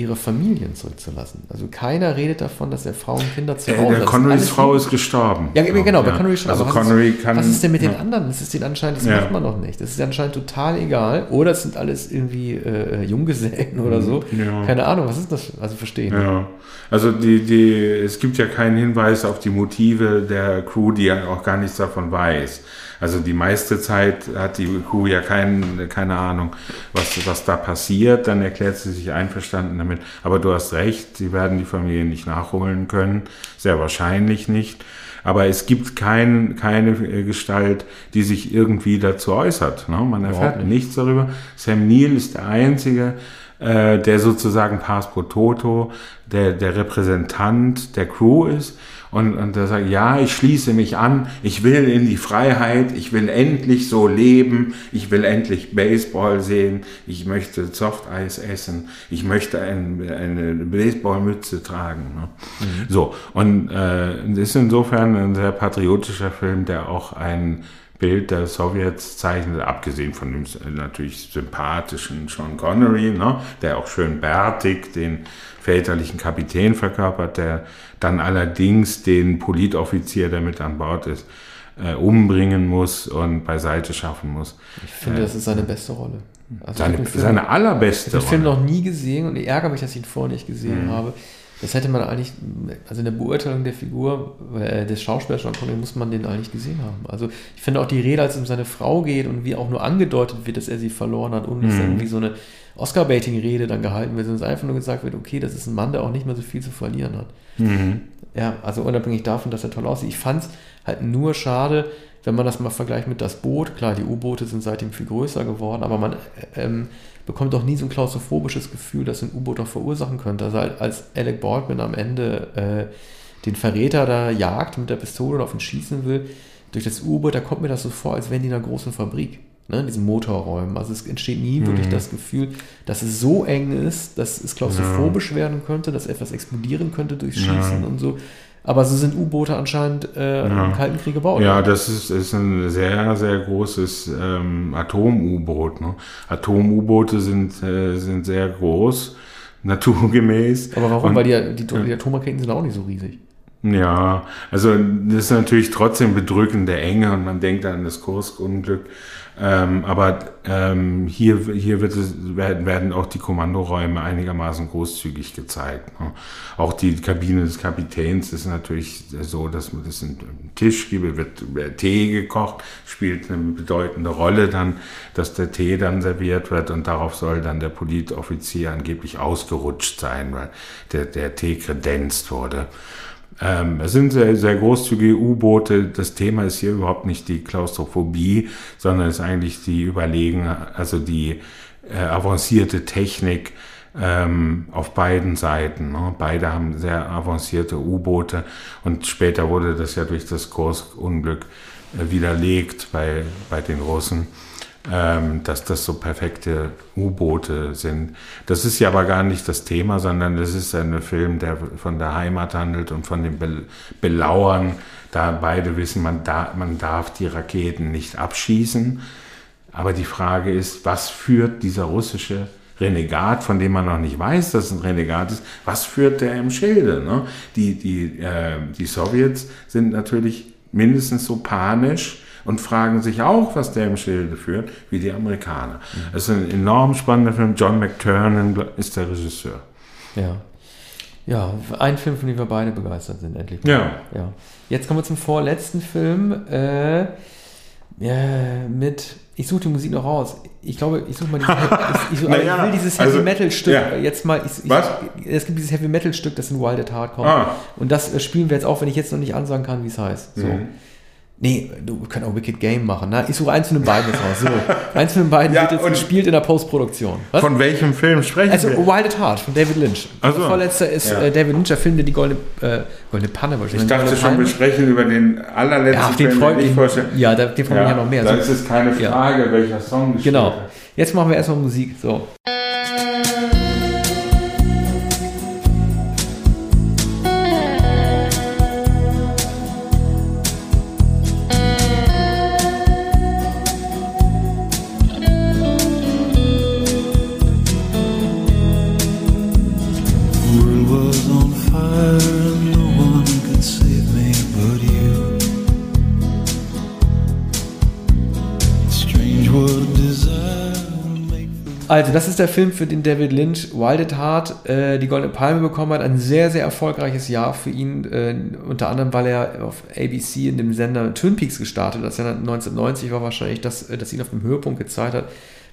ihre Familien zurückzulassen. Also keiner redet davon, dass er Frauen und Kinder zu Hause hat. Der Connerys Frau ist gestorben. Ja, genau, bei Connery schon. Also Connery ist, kann, was ist denn mit den anderen? Das ist denen anscheinend, das ja. macht man noch nicht. Das ist anscheinend total egal. Oder es sind alles irgendwie äh, Junggesellen oder so. Ja. Keine Ahnung, was ist das? Also verstehen. Ja. Also die, die, es gibt ja keinen Hinweis auf die Motive der Crew, die ja auch gar nichts davon weiß. Also die meiste Zeit hat die Crew ja kein, keine Ahnung, was, was da passiert. Dann erklärt sie sich einverstanden damit. Aber du hast recht, sie werden die Familie nicht nachholen können. Sehr wahrscheinlich nicht. Aber es gibt kein, keine Gestalt, die sich irgendwie dazu äußert. Ne? Man erfährt nicht. nichts darüber. Sam Neill ist der Einzige, äh, der sozusagen Pass pro Toto, der, der Repräsentant der Crew ist und, und der sagt, ja, ich schließe mich an, ich will in die Freiheit, ich will endlich so leben, ich will endlich Baseball sehen, ich möchte Softeis essen, ich möchte ein, eine Baseballmütze tragen. Ne? Mhm. So, und äh, ist insofern ein sehr patriotischer Film, der auch ein Bild der Sowjets zeichnet, abgesehen von dem natürlich sympathischen Sean Connery, ne, der auch schön bärtig den väterlichen Kapitän verkörpert, der dann allerdings den Politoffizier, der mit an Bord ist, äh, umbringen muss und beiseite schaffen muss. Ich finde, äh, das ist seine beste Rolle. Also seine, Film, seine allerbeste Rolle. Ich habe den Film noch nie gesehen und ich ärgere mich, dass ich ihn vorher nicht gesehen mhm. habe. Das hätte man eigentlich, also in der Beurteilung der Figur äh, des Schauspielers Connery muss man den eigentlich gesehen haben. Also ich finde auch die Rede, als es um seine Frau geht und wie auch nur angedeutet wird, dass er sie verloren hat und mhm. es irgendwie so eine Oscar-Baiting-Rede dann gehalten wird, sondern es einfach nur gesagt wird, okay, das ist ein Mann, der auch nicht mehr so viel zu verlieren hat. Mhm. Ja, also unabhängig davon, dass er toll aussieht. Ich fand es halt nur schade, wenn man das mal vergleicht mit das Boot. Klar, die U-Boote sind seitdem viel größer geworden, aber man ähm, bekommt doch nie so ein klaustrophobisches Gefühl, dass ein U-Boot doch verursachen könnte. Also als Alec Baldwin am Ende äh, den Verräter da jagt mit der Pistole und auf ihn schießen will, durch das U-Boot, da kommt mir das so vor, als wären die in einer großen Fabrik, ne, in diesen Motorräumen. Also es entsteht nie mhm. wirklich das Gefühl, dass es so eng ist, dass es klaustrophobisch ja. werden könnte, dass etwas explodieren könnte durch Schießen ja. und so. Aber so sind U-Boote anscheinend äh, ja. im Kalten Krieg gebaut. Ja, das ist, ist ein sehr, sehr großes ähm, Atom-U-Boot. Ne? Atom-U-Boote sind, äh, sind sehr groß, naturgemäß. Aber warum? Und, Weil die, die, die Atomraketen sind auch nicht so riesig. Ja, also das ist natürlich trotzdem bedrückende Enge und man denkt an das Kursk-Unglück. Ähm, aber ähm, hier, hier wird es, werden, werden auch die Kommandoräume einigermaßen großzügig gezeigt. Ne? Auch die Kabine des Kapitäns ist natürlich so, dass man das einen Tisch gibt, wird Tee gekocht, spielt eine bedeutende Rolle dann, dass der Tee dann serviert wird und darauf soll dann der Politoffizier angeblich ausgerutscht sein, weil der, der Tee kredenzt wurde. Ähm, es sind sehr, sehr großzügige U-Boote. Das Thema ist hier überhaupt nicht die Klaustrophobie, sondern ist eigentlich die Überlegen, also die äh, avancierte Technik ähm, auf beiden Seiten. Ne? Beide haben sehr avancierte U-Boote und später wurde das ja durch das Kursunglück äh, widerlegt bei, bei den Russen ähm, dass das so perfekte U-Boote sind. Das ist ja aber gar nicht das Thema, sondern es ist ein Film, der von der Heimat handelt und von den Be Belauern. Da beide wissen, man, da, man darf die Raketen nicht abschießen. Aber die Frage ist, was führt dieser russische Renegat, von dem man noch nicht weiß, dass es ein Renegat ist, was führt der im Schilde? Ne? Die, die, äh, die Sowjets sind natürlich mindestens so panisch, und fragen sich auch, was der im Schilde führt, wie die Amerikaner. Es ist ein enorm spannender Film. John McTurnan ist der Regisseur. Ja. Ja, ein Film, von dem wir beide begeistert sind, endlich. Ja. ja. Jetzt kommen wir zum vorletzten Film äh, ja, mit. Ich suche die Musik noch raus. Ich glaube, ich suche mal dieses, ich, ich, such, naja, ich will dieses Heavy also, Metal Stück ja. jetzt mal. Ich, Was? es gibt dieses Heavy Metal Stück, das in Wild at Heart kommt. Ah. Und das äh, spielen wir jetzt auch, wenn ich jetzt noch nicht ansagen kann, wie es heißt. So. Mhm. Nee, du kannst auch Wicked Game machen. Ne? Ich suche eins von den beiden jetzt raus. So. Eins von den beiden ja, wird jetzt gespielt in der Postproduktion. Was? Von welchem Film sprechen also, wir? Also Wild at Heart von David Lynch. Also, der vorletzte ist ja. äh, David Lynch, der Film, der die Goldene, äh, Goldene Panne wahrscheinlich. Ich dachte schon, wir sprechen über den allerletzten ja, Film, den freut, den ich Ja, den freue ja, mich ja noch mehr. Da ist es keine Frage, welcher Song gespielt Genau. Jetzt machen wir erstmal Musik. So. Also, das ist der Film, für den David Lynch Wild at Heart äh, die Goldene Palme bekommen hat. Ein sehr, sehr erfolgreiches Jahr für ihn. Äh, unter anderem, weil er auf ABC in dem Sender Twin Peaks gestartet hat. Das Jahr 1990 war wahrscheinlich das, äh, das ihn auf dem Höhepunkt gezeigt hat.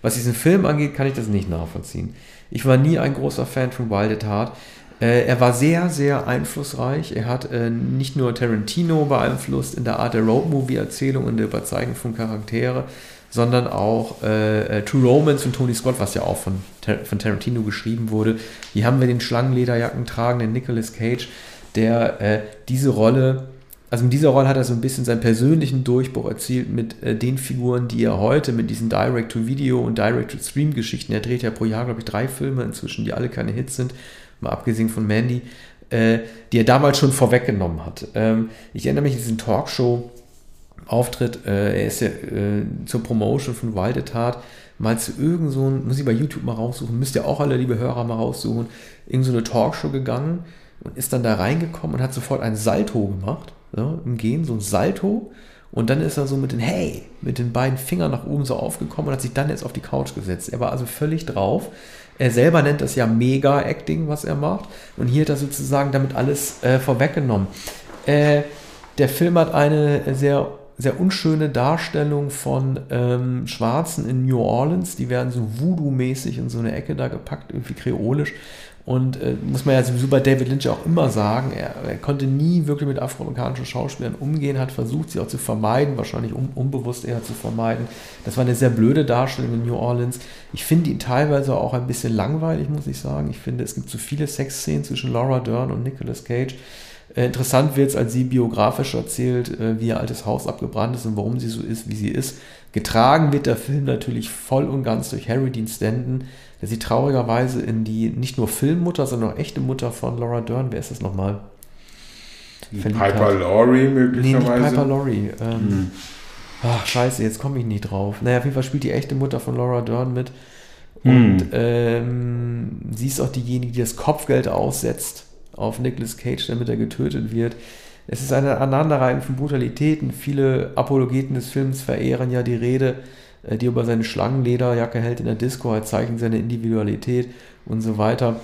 Was diesen Film angeht, kann ich das nicht nachvollziehen. Ich war nie ein großer Fan von Wild at Heart. Äh, er war sehr, sehr einflussreich. Er hat äh, nicht nur Tarantino beeinflusst in der Art der Roadmovie-Erzählung und der Überzeugung von Charaktere, sondern auch äh, äh, True Romance von Tony Scott, was ja auch von, von Tarantino geschrieben wurde. Hier haben wir den Schlangenlederjacken tragenden Nicolas Cage, der äh, diese Rolle, also in dieser Rolle hat er so ein bisschen seinen persönlichen Durchbruch erzielt mit äh, den Figuren, die er heute mit diesen Direct-to-Video und Direct-to-Stream-Geschichten, er dreht ja pro Jahr, glaube ich, drei Filme inzwischen, die alle keine Hits sind, mal abgesehen von Mandy, äh, die er damals schon vorweggenommen hat. Ähm, ich erinnere mich an diesen Talkshow, Auftritt, äh, er ist ja äh, zur Promotion von Waldetat mal zu irgend so ein, muss ich bei YouTube mal raussuchen, müsst ihr auch alle, liebe Hörer, mal raussuchen, irgend so eine Talkshow gegangen und ist dann da reingekommen und hat sofort ein Salto gemacht, ja, im Gehen, so ein Salto und dann ist er so mit den, hey, mit den beiden Fingern nach oben so aufgekommen und hat sich dann jetzt auf die Couch gesetzt. Er war also völlig drauf. Er selber nennt das ja Mega-Acting, was er macht. Und hier hat er sozusagen damit alles äh, vorweggenommen. Äh, der Film hat eine sehr sehr unschöne Darstellung von ähm, Schwarzen in New Orleans. Die werden so Voodoo-mäßig in so eine Ecke da gepackt, irgendwie kreolisch. Und äh, muss man ja sowieso bei David Lynch auch immer sagen, er, er, konnte nie wirklich mit afroamerikanischen Schauspielern umgehen, hat versucht, sie auch zu vermeiden, wahrscheinlich un unbewusst eher zu vermeiden. Das war eine sehr blöde Darstellung in New Orleans. Ich finde ihn teilweise auch ein bisschen langweilig, muss ich sagen. Ich finde, es gibt zu viele Sexszenen zwischen Laura Dern und Nicolas Cage. Äh, interessant wird es, als sie biografisch erzählt, äh, wie ihr altes Haus abgebrannt ist und warum sie so ist, wie sie ist. Getragen wird der Film natürlich voll und ganz durch Harry Dean Stanton, der sie traurigerweise in die nicht nur Filmmutter, sondern auch echte Mutter von Laura Dern, wer ist das nochmal? Piper Laurie möglicherweise? Nee, nicht Piper Laurie. Ähm, hm. Ach, scheiße, jetzt komme ich nicht drauf. Naja, auf jeden Fall spielt die echte Mutter von Laura Dern mit. Und hm. ähm, sie ist auch diejenige, die das Kopfgeld aussetzt auf Nicolas Cage, damit er getötet wird. Es ist eine Aneinanderreihung von Brutalitäten. Viele Apologeten des Films verehren ja die Rede, äh, die über seine Schlangenlederjacke hält in der Disco, er zeichnet seine Individualität und so weiter.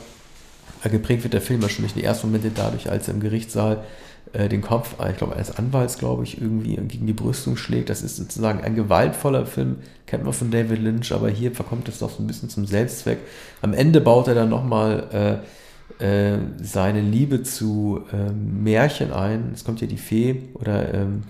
Äh, geprägt wird der Film schon durch die ersten Momente dadurch, als er im Gerichtssaal äh, den Kopf, ich glaube, eines Anwalts, glaube ich, irgendwie gegen die Brüstung schlägt. Das ist sozusagen ein gewaltvoller Film, kennt man von David Lynch, aber hier verkommt es doch so ein bisschen zum Selbstzweck. Am Ende baut er dann nochmal äh, äh, seine Liebe zu ähm, Märchen ein. Es kommt ja die Fee oder ähm,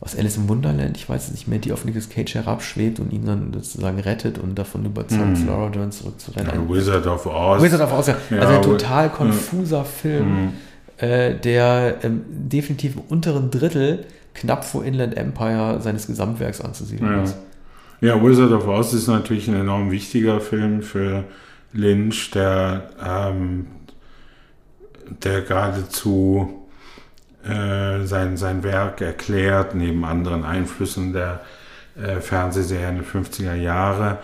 aus Alice im Wunderland, ich weiß es nicht mehr, die auf Nicolas Cage herabschwebt und ihn dann sozusagen rettet und davon überzeugt, mm. Laura Dern zurückzurennen. Ja, Wizard of Oz. Wizard of Oz, ja. ja also ein total konfuser Film, mm. äh, der ähm, definitiv im unteren Drittel knapp vor Inland Empire seines Gesamtwerks anzusiedeln ist. Ja, Wizard of Oz ist natürlich ein enorm wichtiger Film für Lynch, der, ähm, der geradezu äh, sein, sein Werk erklärt, neben anderen Einflüssen der äh, Fernsehserien der 50er Jahre.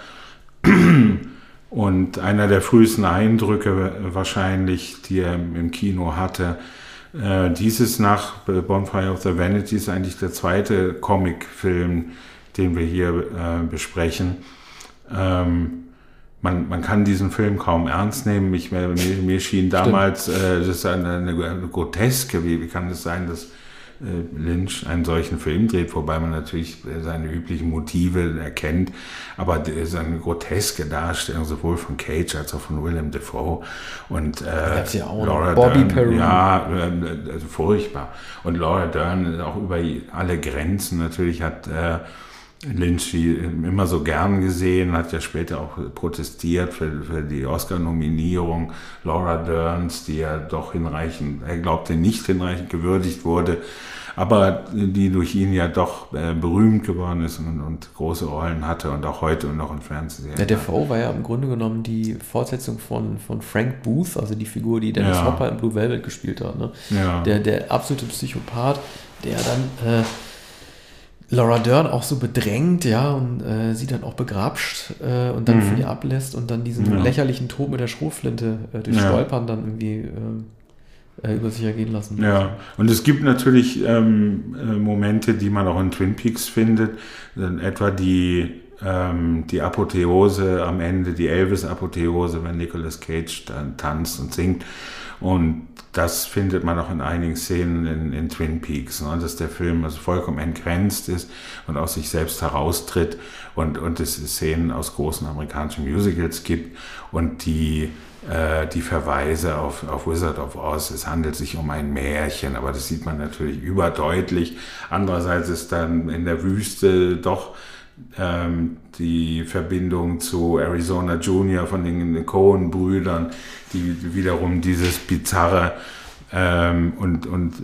Und einer der frühesten Eindrücke wahrscheinlich, die er im Kino hatte, äh, dieses nach Bonfire of the Vanities eigentlich der zweite Comicfilm, den wir hier äh, besprechen. Ähm, man, man kann diesen Film kaum ernst nehmen. Ich, mir, mir schien damals, äh, das ist eine, eine, eine Groteske, wie, wie kann es sein, dass äh, Lynch einen solchen Film dreht, wobei man natürlich seine üblichen Motive erkennt, aber es ist eine groteske Darstellung sowohl von Cage als auch von Willem Dafoe. Und äh, ja auch Laura Bobby Dern, ja, äh, also furchtbar. Und Laura Dern auch über alle Grenzen natürlich hat äh, Lynch immer so gern gesehen, hat ja später auch protestiert für, für die Oscar-Nominierung. Laura Derns, die ja doch hinreichend, er glaubte nicht hinreichend gewürdigt wurde, aber die durch ihn ja doch äh, berühmt geworden ist und, und, große Rollen hatte und auch heute und noch im Fernsehen. Ja, der V war ja im Grunde genommen die Fortsetzung von, von Frank Booth, also die Figur, die Dennis ja. Hopper in Blue Velvet gespielt hat. Ne? Ja. Der, der absolute Psychopath, der dann... Äh, Laura Dern auch so bedrängt, ja, und äh, sie dann auch begrapscht äh, und dann mhm. für die ablässt und dann diesen ja. lächerlichen Tod mit der Schrotflinte äh, durch ja. Stolpern dann irgendwie äh, äh, über sich ergehen lassen. Ja, und es gibt natürlich ähm, äh, Momente, die man auch in Twin Peaks findet, etwa die ähm, die Apotheose am Ende, die Elvis-Apotheose, wenn Nicolas Cage dann tanzt und singt. Und das findet man auch in einigen Szenen in, in Twin Peaks, ne? dass der Film also vollkommen entgrenzt ist und aus sich selbst heraustritt und, und es Szenen aus großen amerikanischen Musicals gibt und die äh, die Verweise auf, auf Wizard of Oz. Es handelt sich um ein Märchen, aber das sieht man natürlich überdeutlich. Andererseits ist dann in der Wüste doch ähm, die Verbindung zu Arizona Junior von den Cohen-Brüdern, die wiederum dieses bizarre ähm, und, und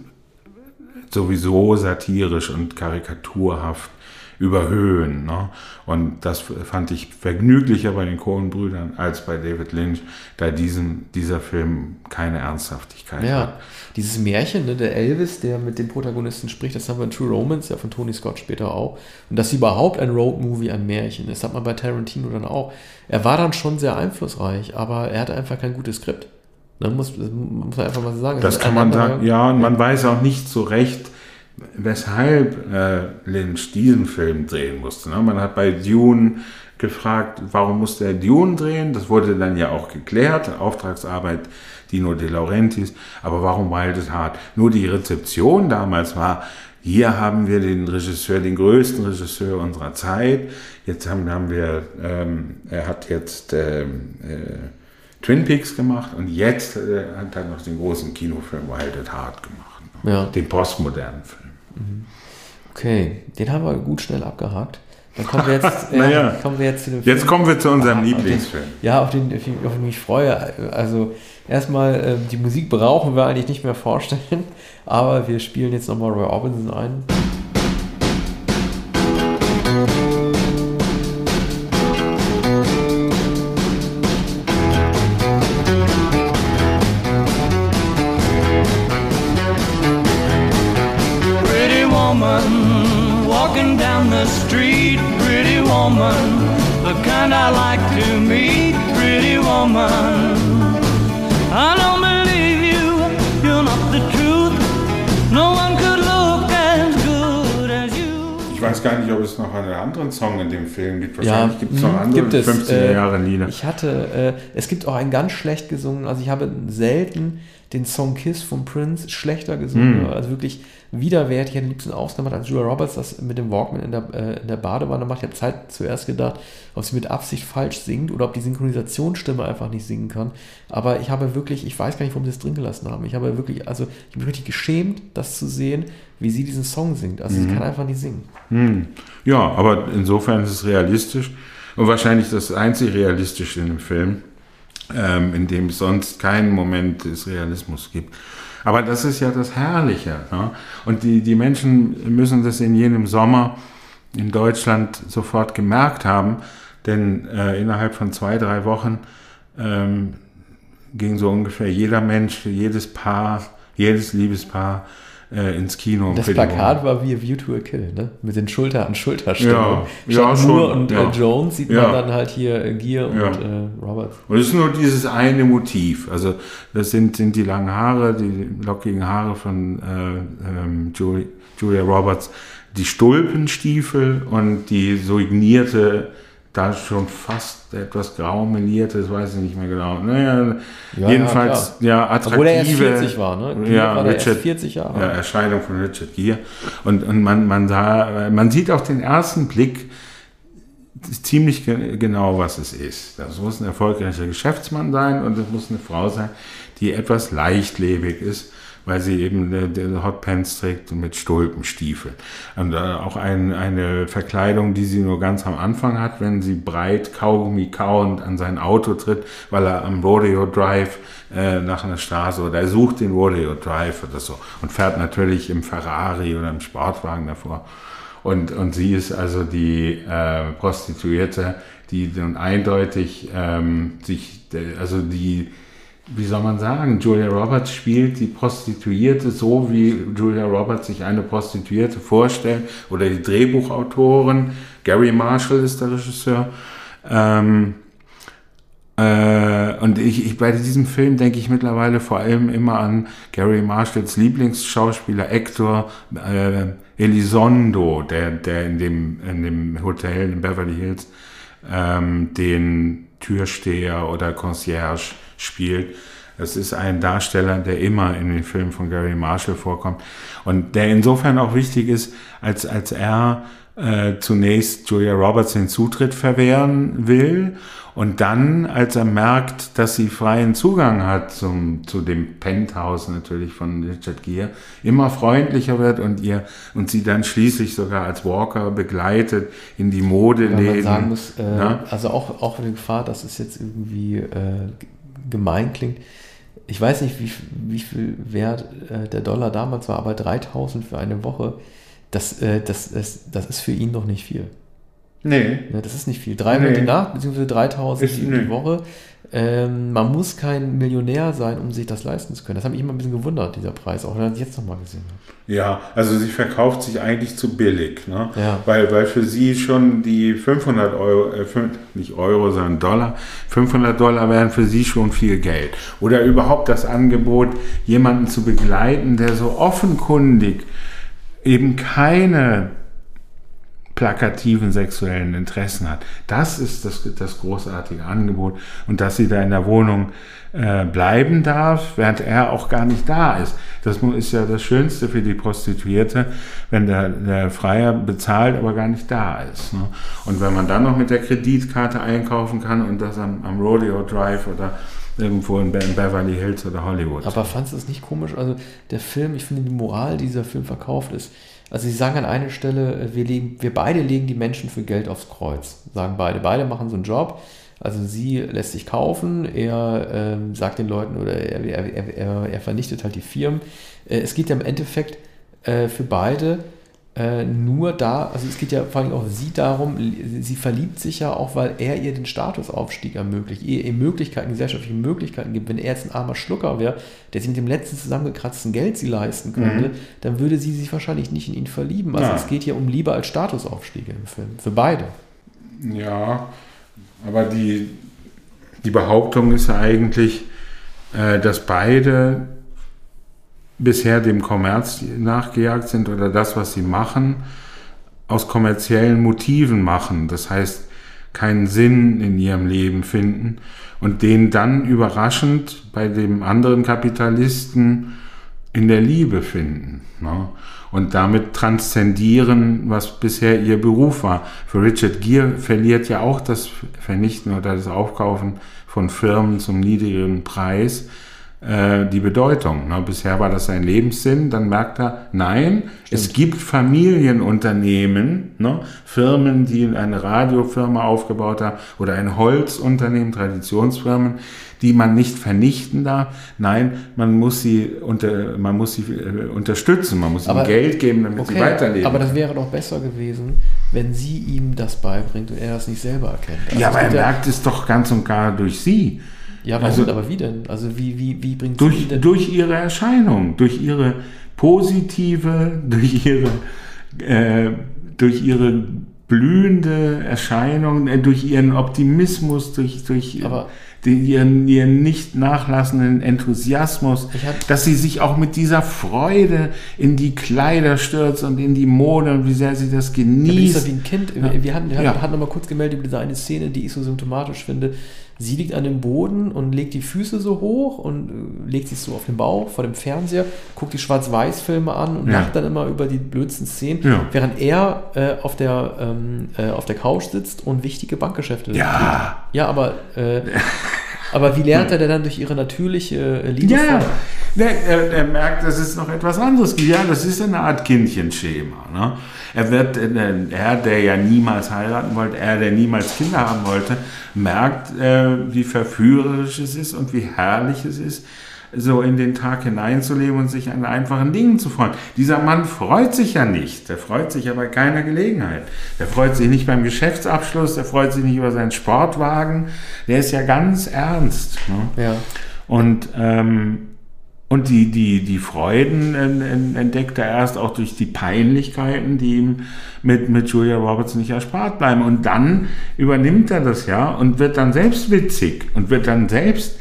sowieso satirisch und karikaturhaft überhöhen. Ne? Und das fand ich vergnüglicher bei den Coen-Brüdern als bei David Lynch, da diesen, dieser Film keine Ernsthaftigkeit ja, hat. Dieses Märchen, ne, der Elvis, der mit dem Protagonisten spricht, das haben wir in True Romance, ja von Tony Scott später auch. Und dass überhaupt ein Roadmovie ein Märchen ist, hat man bei Tarantino dann auch. Er war dann schon sehr einflussreich, aber er hatte einfach kein gutes Skript. Da muss, muss man einfach mal sagen. Das, das kann man sagen, ja, und man weiß auch nicht so recht, weshalb äh, Lynch diesen Film drehen musste. Ne? Man hat bei Dune gefragt, warum musste er Dune drehen? Das wurde dann ja auch geklärt, Auftragsarbeit Dino De Laurentiis. Aber warum Wild at Heart? Nur die Rezeption damals war, hier haben wir den Regisseur, den größten Regisseur unserer Zeit. Jetzt haben, haben wir, ähm, er hat jetzt ähm, äh, Twin Peaks gemacht und jetzt äh, hat er noch den großen Kinofilm Wild at Heart gemacht. Ja. Den postmodernen Film. Okay, den haben wir gut schnell abgehakt. Dann kommen wir jetzt, naja, äh, kommen wir jetzt zu dem Film. Jetzt kommen wir zu unserem ah, Lieblingsfilm. Den, ja, auf den, auf den ich mich freue. Also erstmal, äh, die Musik brauchen wir eigentlich nicht mehr vorstellen, aber wir spielen jetzt nochmal Roy Orbison ein. Song in dem Film gibt. Wahrscheinlich ja, gibt es noch mhm, andere 50er äh, Jahre Lieder. Ich hatte, äh, es gibt auch einen ganz schlecht gesungen, also ich habe selten den Song Kiss von Prince schlechter gesungen, mm. also wirklich widerwärtig. Ich hätte liebsten ausgemacht, als Julia Roberts das mit dem Walkman in der, äh, in der Badewanne macht. Ich habe Zeit zuerst gedacht, ob sie mit Absicht falsch singt oder ob die Synchronisationsstimme einfach nicht singen kann. Aber ich habe wirklich, ich weiß gar nicht, warum sie es drin gelassen haben. Ich habe wirklich, also ich bin richtig geschämt, das zu sehen, wie sie diesen Song singt. Also mhm. sie kann einfach nicht singen. Mhm. Ja, aber insofern ist es realistisch und wahrscheinlich das einzig Realistische in dem Film, ähm, in dem es sonst keinen Moment des Realismus gibt. Aber das ist ja das Herrliche. Ne? Und die, die Menschen müssen das in jenem Sommer in Deutschland sofort gemerkt haben, denn äh, innerhalb von zwei, drei Wochen ähm, ging so ungefähr jeder Mensch, jedes Paar, jedes Liebespaar äh, ins Kino. Das Plakat war wie A View to a Kill, ne? Mit den Schulter an Schulterstellungen. Ja, ja, schon, und äh, ja. Äh, Jones sieht ja. man dann halt hier äh, Gear und äh, Roberts. Und es ist nur dieses eine Motiv. Also das sind, sind die langen Haare, die lockigen Haare von äh, ähm, Julia, Roberts, die Stulpenstiefel und die signierte da schon fast etwas grau meliert das weiß ich nicht mehr genau. Naja, ja, jedenfalls, ja, ja, attraktive. Obwohl er erst 40 war, ne? Gier ja, war Richard, 40 Jahre. Ja, Erscheinung von Richard Gere. Und, und man, man, sah, man sieht auf den ersten Blick ziemlich genau, was es ist. Das muss ein erfolgreicher Geschäftsmann sein und es muss eine Frau sein, die etwas leichtlebig ist weil sie eben äh, Hotpants trägt mit Stulpenstiefeln. Und äh, auch ein, eine Verkleidung, die sie nur ganz am Anfang hat, wenn sie breit Kaugummi kauend an sein Auto tritt, weil er am Rodeo Drive äh, nach einer Straße oder er sucht den Rodeo Drive oder so und fährt natürlich im Ferrari oder im Sportwagen davor. Und, und sie ist also die äh, Prostituierte, die dann eindeutig ähm, sich, also die wie soll man sagen, Julia Roberts spielt die Prostituierte so, wie Julia Roberts sich eine Prostituierte vorstellt, oder die Drehbuchautoren, Gary Marshall ist der Regisseur. Ähm, äh, und ich, ich, bei diesem Film denke ich mittlerweile vor allem immer an Gary Marshalls Lieblingsschauspieler, Actor, äh, Elizondo, der, der in dem, in dem Hotel in Beverly Hills ähm, den Türsteher oder Concierge spielt. Das ist ein Darsteller, der immer in den Filmen von Gary Marshall vorkommt und der insofern auch wichtig ist, als, als er äh, zunächst Julia Roberts den Zutritt verwehren will und dann, als er merkt, dass sie freien Zugang hat zum, zu dem Penthouse natürlich von Richard Gere, immer freundlicher wird und ihr und sie dann schließlich sogar als Walker begleitet in die Modeläden. Ja, man sagen muss, äh, also auch, auch die Gefahr, dass es jetzt irgendwie äh, gemein klingt. Ich weiß nicht, wie, wie viel wert äh, der Dollar damals war, aber 3000 für eine Woche, das, äh, das, das, das ist für ihn doch nicht viel. Nee. Ne, das ist nicht viel. 300 nee. die Nacht, beziehungsweise 3000 ist, die, nee. die Woche. Ähm, man muss kein Millionär sein, um sich das leisten zu können. Das hat mich immer ein bisschen gewundert, dieser Preis, auch wenn ich jetzt nochmal gesehen habe. Ja, also sie verkauft sich eigentlich zu billig, ne? ja. weil, weil für sie schon die 500 Euro, äh, nicht Euro, sondern Dollar, 500 Dollar wären für sie schon viel Geld. Oder überhaupt das Angebot, jemanden zu begleiten, der so offenkundig eben keine plakativen sexuellen Interessen hat. Das ist das, das großartige Angebot und dass sie da in der Wohnung äh, bleiben darf, während er auch gar nicht da ist. Das ist ja das Schönste für die Prostituierte, wenn der, der Freier bezahlt, aber gar nicht da ist. Ne? Und wenn man dann noch mit der Kreditkarte einkaufen kann und das am, am Rodeo Drive oder irgendwo in Beverly Hills oder Hollywood. Aber fandest du es nicht komisch? Also der Film, ich finde die Moral, die dieser Film verkauft ist, also sie sagen an einer Stelle, äh, wir, legen, wir beide legen die Menschen für Geld aufs Kreuz. Sagen beide. Beide machen so einen Job. Also sie lässt sich kaufen, er ähm, sagt den Leuten oder er, er, er, er, vernichtet halt die Firmen. Äh, es geht ja im Endeffekt äh, für beide äh, nur da, also es geht ja vor allem auch sie darum, sie verliebt sich ja auch, weil er ihr den Statusaufstieg ermöglicht, ihr, ihr Möglichkeiten, gesellschaftliche Möglichkeiten gibt. Wenn er jetzt ein armer Schlucker wäre, der sich mit dem letzten zusammengekratzten Geld sie leisten könnte, mhm. dann würde sie sich wahrscheinlich nicht in ihn verlieben. Also ja. es geht ja um Liebe als Statusaufstieg im Film, für beide. Ja, aber die, die Behauptung ist ja eigentlich, äh, dass beide bisher dem Kommerz nachgejagt sind oder das, was sie machen, aus kommerziellen Motiven machen. Das heißt, keinen Sinn in ihrem Leben finden und den dann überraschend bei dem anderen Kapitalisten in der Liebe finden. Ne? Und damit transzendieren, was bisher ihr Beruf war. Für Richard Gere verliert ja auch das Vernichten oder das Aufkaufen von Firmen zum niedrigen Preis äh, die Bedeutung. Ne? Bisher war das sein Lebenssinn, dann merkt er, nein, Stimmt. es gibt Familienunternehmen, ne? Firmen, die eine Radiofirma aufgebaut haben oder ein Holzunternehmen, Traditionsfirmen, die man nicht vernichten darf. Nein, man muss sie, unter, man muss sie äh, unterstützen, man muss aber, ihnen Geld geben, damit okay, sie weiterleben. Aber das wäre doch besser gewesen, wenn sie ihm das beibringt und er das nicht selber erkennt. Also ja, aber er merkt es doch ganz und gar durch sie. Ja, warum? Also, aber wie denn? Also wie, wie, wie bringt durch, sie denn? Durch ihre Erscheinung, durch ihre positive, durch ihre, äh, durch ihre blühende Erscheinung, äh, durch ihren Optimismus, durch, durch aber, den, ihren, ihren nicht nachlassenden Enthusiasmus, dass sie sich auch mit dieser Freude in die Kleider stürzt und in die Mode und wie sehr sie das genießt. Ja, wie ein Kind. Ja. Wir hatten, wir hatten, ja. hatten noch mal kurz gemeldet über diese eine Szene, die ich so symptomatisch finde. Sie liegt an dem Boden und legt die Füße so hoch und äh, legt sich so auf den Bauch vor dem Fernseher, guckt die Schwarz-Weiß-Filme an und ja. lacht dann immer über die blödsten Szenen, ja. während er äh, auf, der, ähm, äh, auf der Couch sitzt und wichtige Bankgeschäfte Ja. Ja, aber, äh, aber wie lernt er denn dann durch ihre natürliche äh, Liebe? Ja, er, er, merkt, dass es noch etwas anderes. Ja, das ist eine Art Kindchenschema. Ne? Er wird, äh, er, der ja niemals heiraten wollte, er, der niemals Kinder haben wollte, merkt, äh, wie verführerisch es ist und wie herrlich es ist, so in den Tag hineinzuleben und sich an einfachen Dingen zu freuen. Dieser Mann freut sich ja nicht. Der freut sich ja bei keiner Gelegenheit. Der freut sich nicht beim Geschäftsabschluss, der freut sich nicht über seinen Sportwagen. Der ist ja ganz ernst. Ne? Ja. Und ähm, und die, die, die Freuden entdeckt er erst auch durch die Peinlichkeiten, die ihm mit, mit Julia Roberts nicht erspart bleiben. Und dann übernimmt er das ja und wird dann selbst witzig und wird dann selbst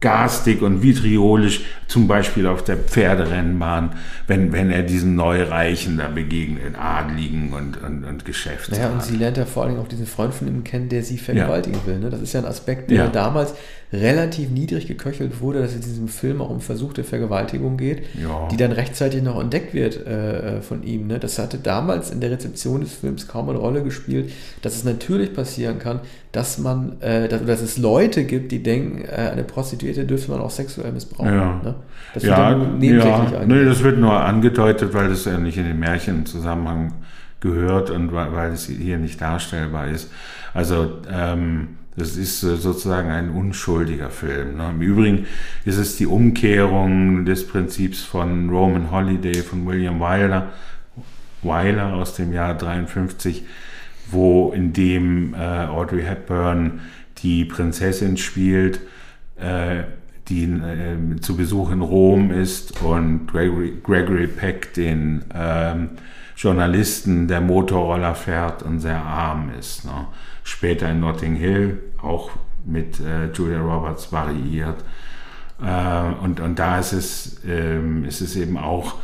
garstig und vitriolisch. Zum Beispiel auf der Pferderennbahn, wenn, wenn er diesen Neureichen da begegnet, Adligen und, und, und Geschäftsmann. Naja, und sie lernt ja vor allen Dingen auch diesen Freund von ihm kennen, der sie vergewaltigen ja. will. Ne? Das ist ja ein Aspekt, der ja. damals relativ niedrig geköchelt wurde, dass es in diesem Film auch um versuchte Vergewaltigung geht, ja. die dann rechtzeitig noch entdeckt wird äh, äh, von ihm. Ne? Das hatte damals in der Rezeption des Films kaum eine Rolle gespielt, dass es natürlich passieren kann, dass man, äh, dass, dass, es Leute gibt, die denken, äh, eine Prostituierte dürfte man auch sexuell missbrauchen. Ja, ne? Das ja, ja nee, das wird nur angedeutet, weil das ja nicht in den Märchenzusammenhang gehört und weil, weil es hier nicht darstellbar ist. Also ähm, das ist äh, sozusagen ein unschuldiger Film. Ne? Im Übrigen ist es die Umkehrung des Prinzips von Roman Holiday von William Wyler, Wyler aus dem Jahr 53, wo in dem äh, Audrey Hepburn die Prinzessin spielt, äh, die äh, zu Besuch in Rom ist und Gregory, Gregory Peck den ähm, Journalisten, der Motorroller fährt und sehr arm ist. Ne? Später in Notting Hill auch mit äh, Julia Roberts variiert. Äh, und, und da ist es, ähm, ist es eben auch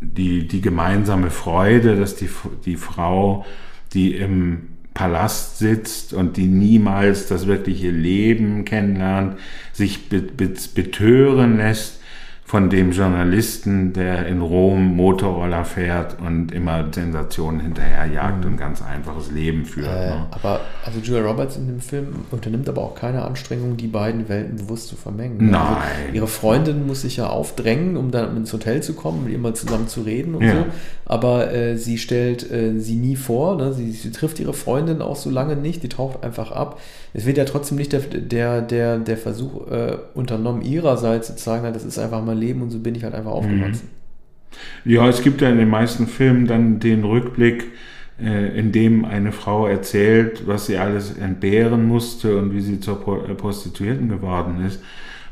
die, die gemeinsame Freude, dass die, die Frau, die im Palast sitzt und die niemals das wirkliche Leben kennenlernt, sich betören lässt von dem Journalisten, der in Rom Motorroller fährt und immer Sensationen hinterherjagt mhm. und ganz einfaches Leben führt. Äh, ne? Aber also Julia Roberts in dem Film unternimmt aber auch keine Anstrengung, die beiden Welten bewusst zu vermengen. Also Nein. Also ihre Freundin muss sich ja aufdrängen, um dann ins Hotel zu kommen, mit ihr mal zusammen zu reden und ja. so. Aber äh, sie stellt äh, sie nie vor. Ne? Sie, sie, trifft ihre Freundin auch so lange nicht. Die taucht einfach ab. Es wird ja trotzdem nicht der, der, der, der Versuch äh, unternommen, ihrerseits zu zeigen, das ist einfach mal Leben und so bin ich halt einfach aufgewachsen. Mhm. Ja, es gibt ja in den meisten Filmen dann den Rückblick, äh, in dem eine Frau erzählt, was sie alles entbehren musste und wie sie zur äh, Prostituierten geworden ist.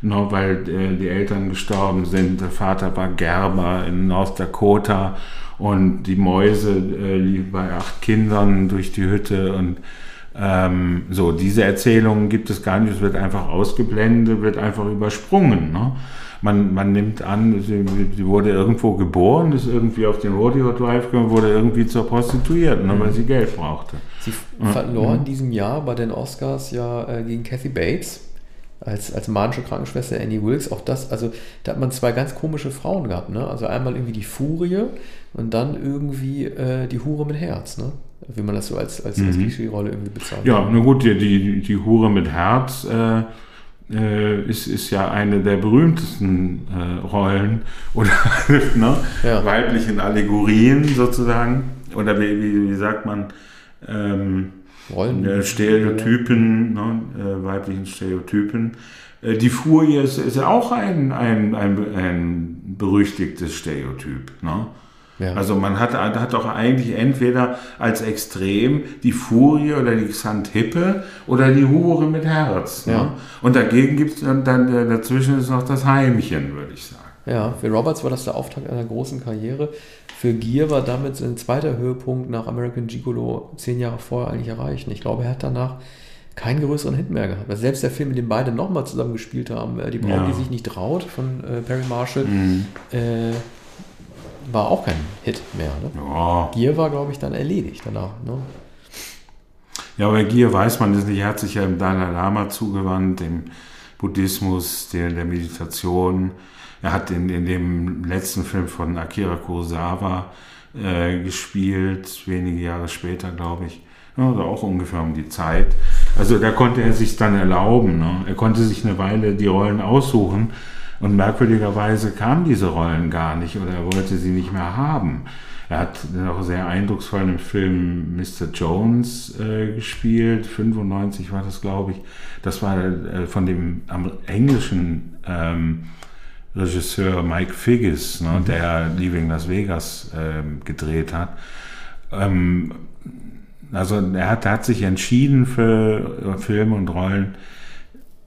Nur weil äh, die Eltern gestorben sind. Der Vater war Gerber in North Dakota und die Mäuse liefen bei acht Kindern durch die Hütte und ähm, so, diese Erzählungen gibt es gar nicht, es wird einfach ausgeblendet, wird einfach übersprungen. Ne? Man, man nimmt an, sie, sie, wurde irgendwo geboren, ist irgendwie auf den Rodeo Drive gekommen, wurde irgendwie zur Prostituierten, mhm. weil sie Geld brauchte. Sie verlor in diesem Jahr bei den Oscars ja äh, gegen Kathy Bates als, als manische Krankenschwester Annie Wilkes. Auch das, also da hat man zwei ganz komische Frauen gehabt. Ne? Also einmal irgendwie die Furie und dann irgendwie äh, die Hure mit Herz. Ne? Wie man das so als, als, mhm. als Klischee-Rolle irgendwie bezeichnet. Ja, na gut, die, die, die Hure mit Herz. Äh, äh, ist, ist ja eine der berühmtesten äh, Rollen oder ne, ja. weiblichen Allegorien sozusagen. Oder wie, wie, wie sagt man? Ähm, Rollen. Äh, Stereotypen, ne, äh, weiblichen Stereotypen. Äh, die Furie ist, ist ja auch ein, ein, ein, ein berüchtigtes Stereotyp. Ne? Ja. Also man hat, hat doch eigentlich entweder als Extrem die Furie oder die Xanthippe oder die Hure mit Herz. Ne? Ja. Und dagegen gibt es dann, dann äh, dazwischen ist noch das Heimchen, würde ich sagen. Ja, für Roberts war das der Auftakt einer großen Karriere. Für Gier war damit ein zweiter Höhepunkt nach American Gigolo zehn Jahre vorher eigentlich erreicht. Ich glaube, er hat danach keinen größeren Hit mehr gehabt. Also selbst der Film, in dem beide nochmal zusammen gespielt haben, äh, Die Braut, ja. die sich nicht traut, von äh, Perry Marshall, mhm. äh, war auch kein Hit mehr. Ne? Ja. Gier war, glaube ich, dann erledigt danach. Ne? Ja, aber Gier weiß man ist nicht, er hat sich ja im Dalai Lama zugewandt, dem Buddhismus, der, der Meditation. Er hat in, in dem letzten Film von Akira Kurosawa äh, gespielt, wenige Jahre später, glaube ich. Ja, also auch ungefähr um die Zeit. Also da konnte er sich dann erlauben. Ne? Er konnte sich eine Weile die Rollen aussuchen und merkwürdigerweise kamen diese Rollen gar nicht oder er wollte sie nicht mehr haben. Er hat auch sehr eindrucksvoll im Film Mr. Jones äh, gespielt, 95 war das, glaube ich. Das war äh, von dem englischen ähm, Regisseur Mike Figgis, ne, mhm. der Leaving Las Vegas äh, gedreht hat. Ähm, also er hat, er hat sich entschieden für Filme und Rollen,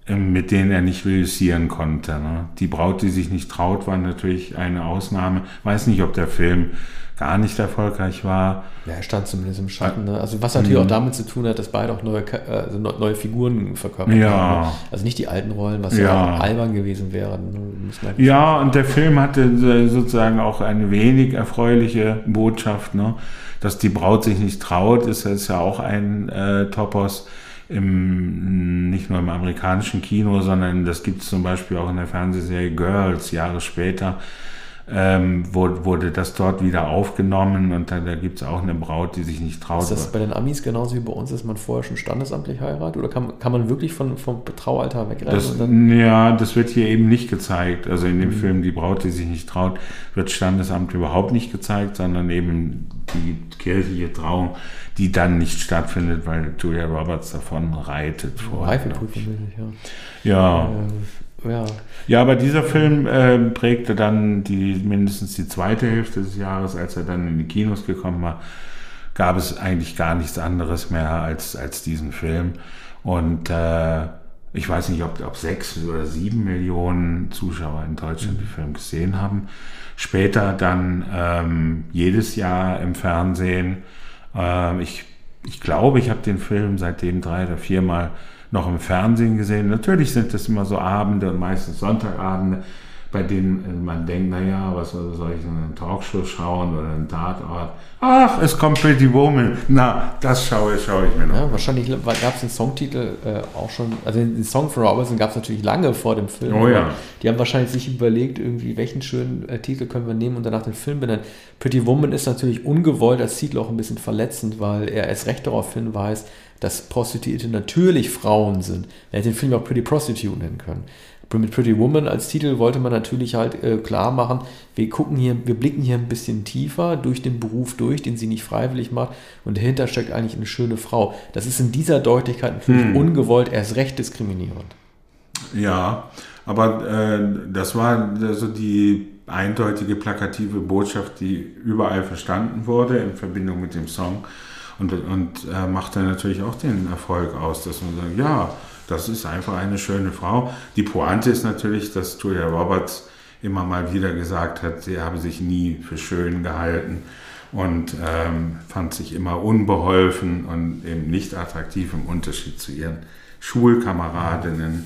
mit denen er nicht reüssieren konnte. Ne? Die Braut, die sich nicht traut, war natürlich eine Ausnahme. Weiß nicht, ob der Film gar nicht erfolgreich war. Ja, er stand zumindest im Schatten. Ne? Also was natürlich mhm. auch damit zu tun hat, dass beide auch neue, also neue Figuren verkörpert ja. haben. Ne? Also nicht die alten Rollen, was ja, ja albern gewesen wäre. Ne? Halt ja, und der Film hatte äh, sozusagen auch eine wenig erfreuliche Botschaft, ne? dass die Braut sich nicht traut, ist jetzt ja auch ein äh, Topos im, nicht nur im amerikanischen Kino, sondern das gibt es zum Beispiel auch in der Fernsehserie Girls Jahre später ähm, wurde, wurde das dort wieder aufgenommen und da, da gibt es auch eine Braut, die sich nicht traut. Ist das bei den Amis genauso wie bei uns, dass man vorher schon standesamtlich heiratet oder kann, kann man wirklich von, vom Traualter wegrennen? Ja, das wird hier eben nicht gezeigt. Also in dem mhm. Film Die Braut, die sich nicht traut, wird Standesamt überhaupt nicht gezeigt, sondern eben die kirchliche Trauung, die dann nicht stattfindet, weil Julia Roberts davon reitet. Reifeprüfung, ja. Ja. Äh, ja. ja, aber dieser Film äh, prägte dann die, mindestens die zweite Hälfte des Jahres, als er dann in die Kinos gekommen war, gab es eigentlich gar nichts anderes mehr als, als diesen Film. Und äh, ich weiß nicht, ob, ob sechs oder sieben Millionen Zuschauer in Deutschland mhm. den Film gesehen haben. Später dann ähm, jedes Jahr im Fernsehen. Äh, ich, ich glaube, ich habe den Film seitdem drei oder viermal noch im Fernsehen gesehen. Natürlich sind das immer so Abende und meistens Sonntagabende, bei denen man denkt, naja, was soll ich in eine Talkshow schauen oder einen Tatort? Ach, es kommt Pretty Woman. Na, das schaue, schaue ich mir noch. Ja, wahrscheinlich gab es den Songtitel äh, auch schon, also den Song von Robertson gab es natürlich lange vor dem Film. Oh ja. Die haben wahrscheinlich sich überlegt, irgendwie, welchen schönen äh, Titel können wir nehmen und danach den Film benennen. Pretty Woman ist natürlich ungewollt als Titel auch ein bisschen verletzend, weil er erst recht darauf hinweist, dass Prostituierte natürlich Frauen sind. Er hätte den Film auch Pretty Prostitute nennen können. Mit Pretty Woman als Titel wollte man natürlich halt äh, klar machen, wir gucken hier, wir blicken hier ein bisschen tiefer durch den Beruf durch, den sie nicht freiwillig macht und dahinter steckt eigentlich eine schöne Frau. Das ist in dieser Deutlichkeit natürlich hm. ungewollt, erst recht diskriminierend. Ja, aber äh, das war also die eindeutige plakative Botschaft, die überall verstanden wurde in Verbindung mit dem Song und, und äh, macht dann natürlich auch den Erfolg aus, dass man sagt, ja, das ist einfach eine schöne Frau. Die Pointe ist natürlich, dass Julia Roberts immer mal wieder gesagt hat, sie habe sich nie für schön gehalten und ähm, fand sich immer unbeholfen und eben nicht attraktiv im Unterschied zu ihren Schulkameradinnen.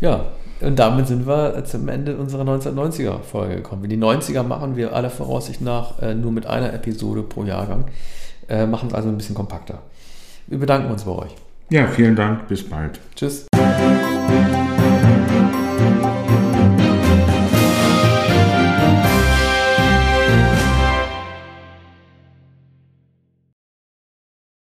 Ja, und damit sind wir zum Ende unserer 1990er-Folge gekommen. Die 90er machen wir aller Voraussicht nach äh, nur mit einer Episode pro Jahrgang. Äh, machen es also ein bisschen kompakter. Wir bedanken uns bei euch. Ja, vielen Dank. Bis bald. Tschüss.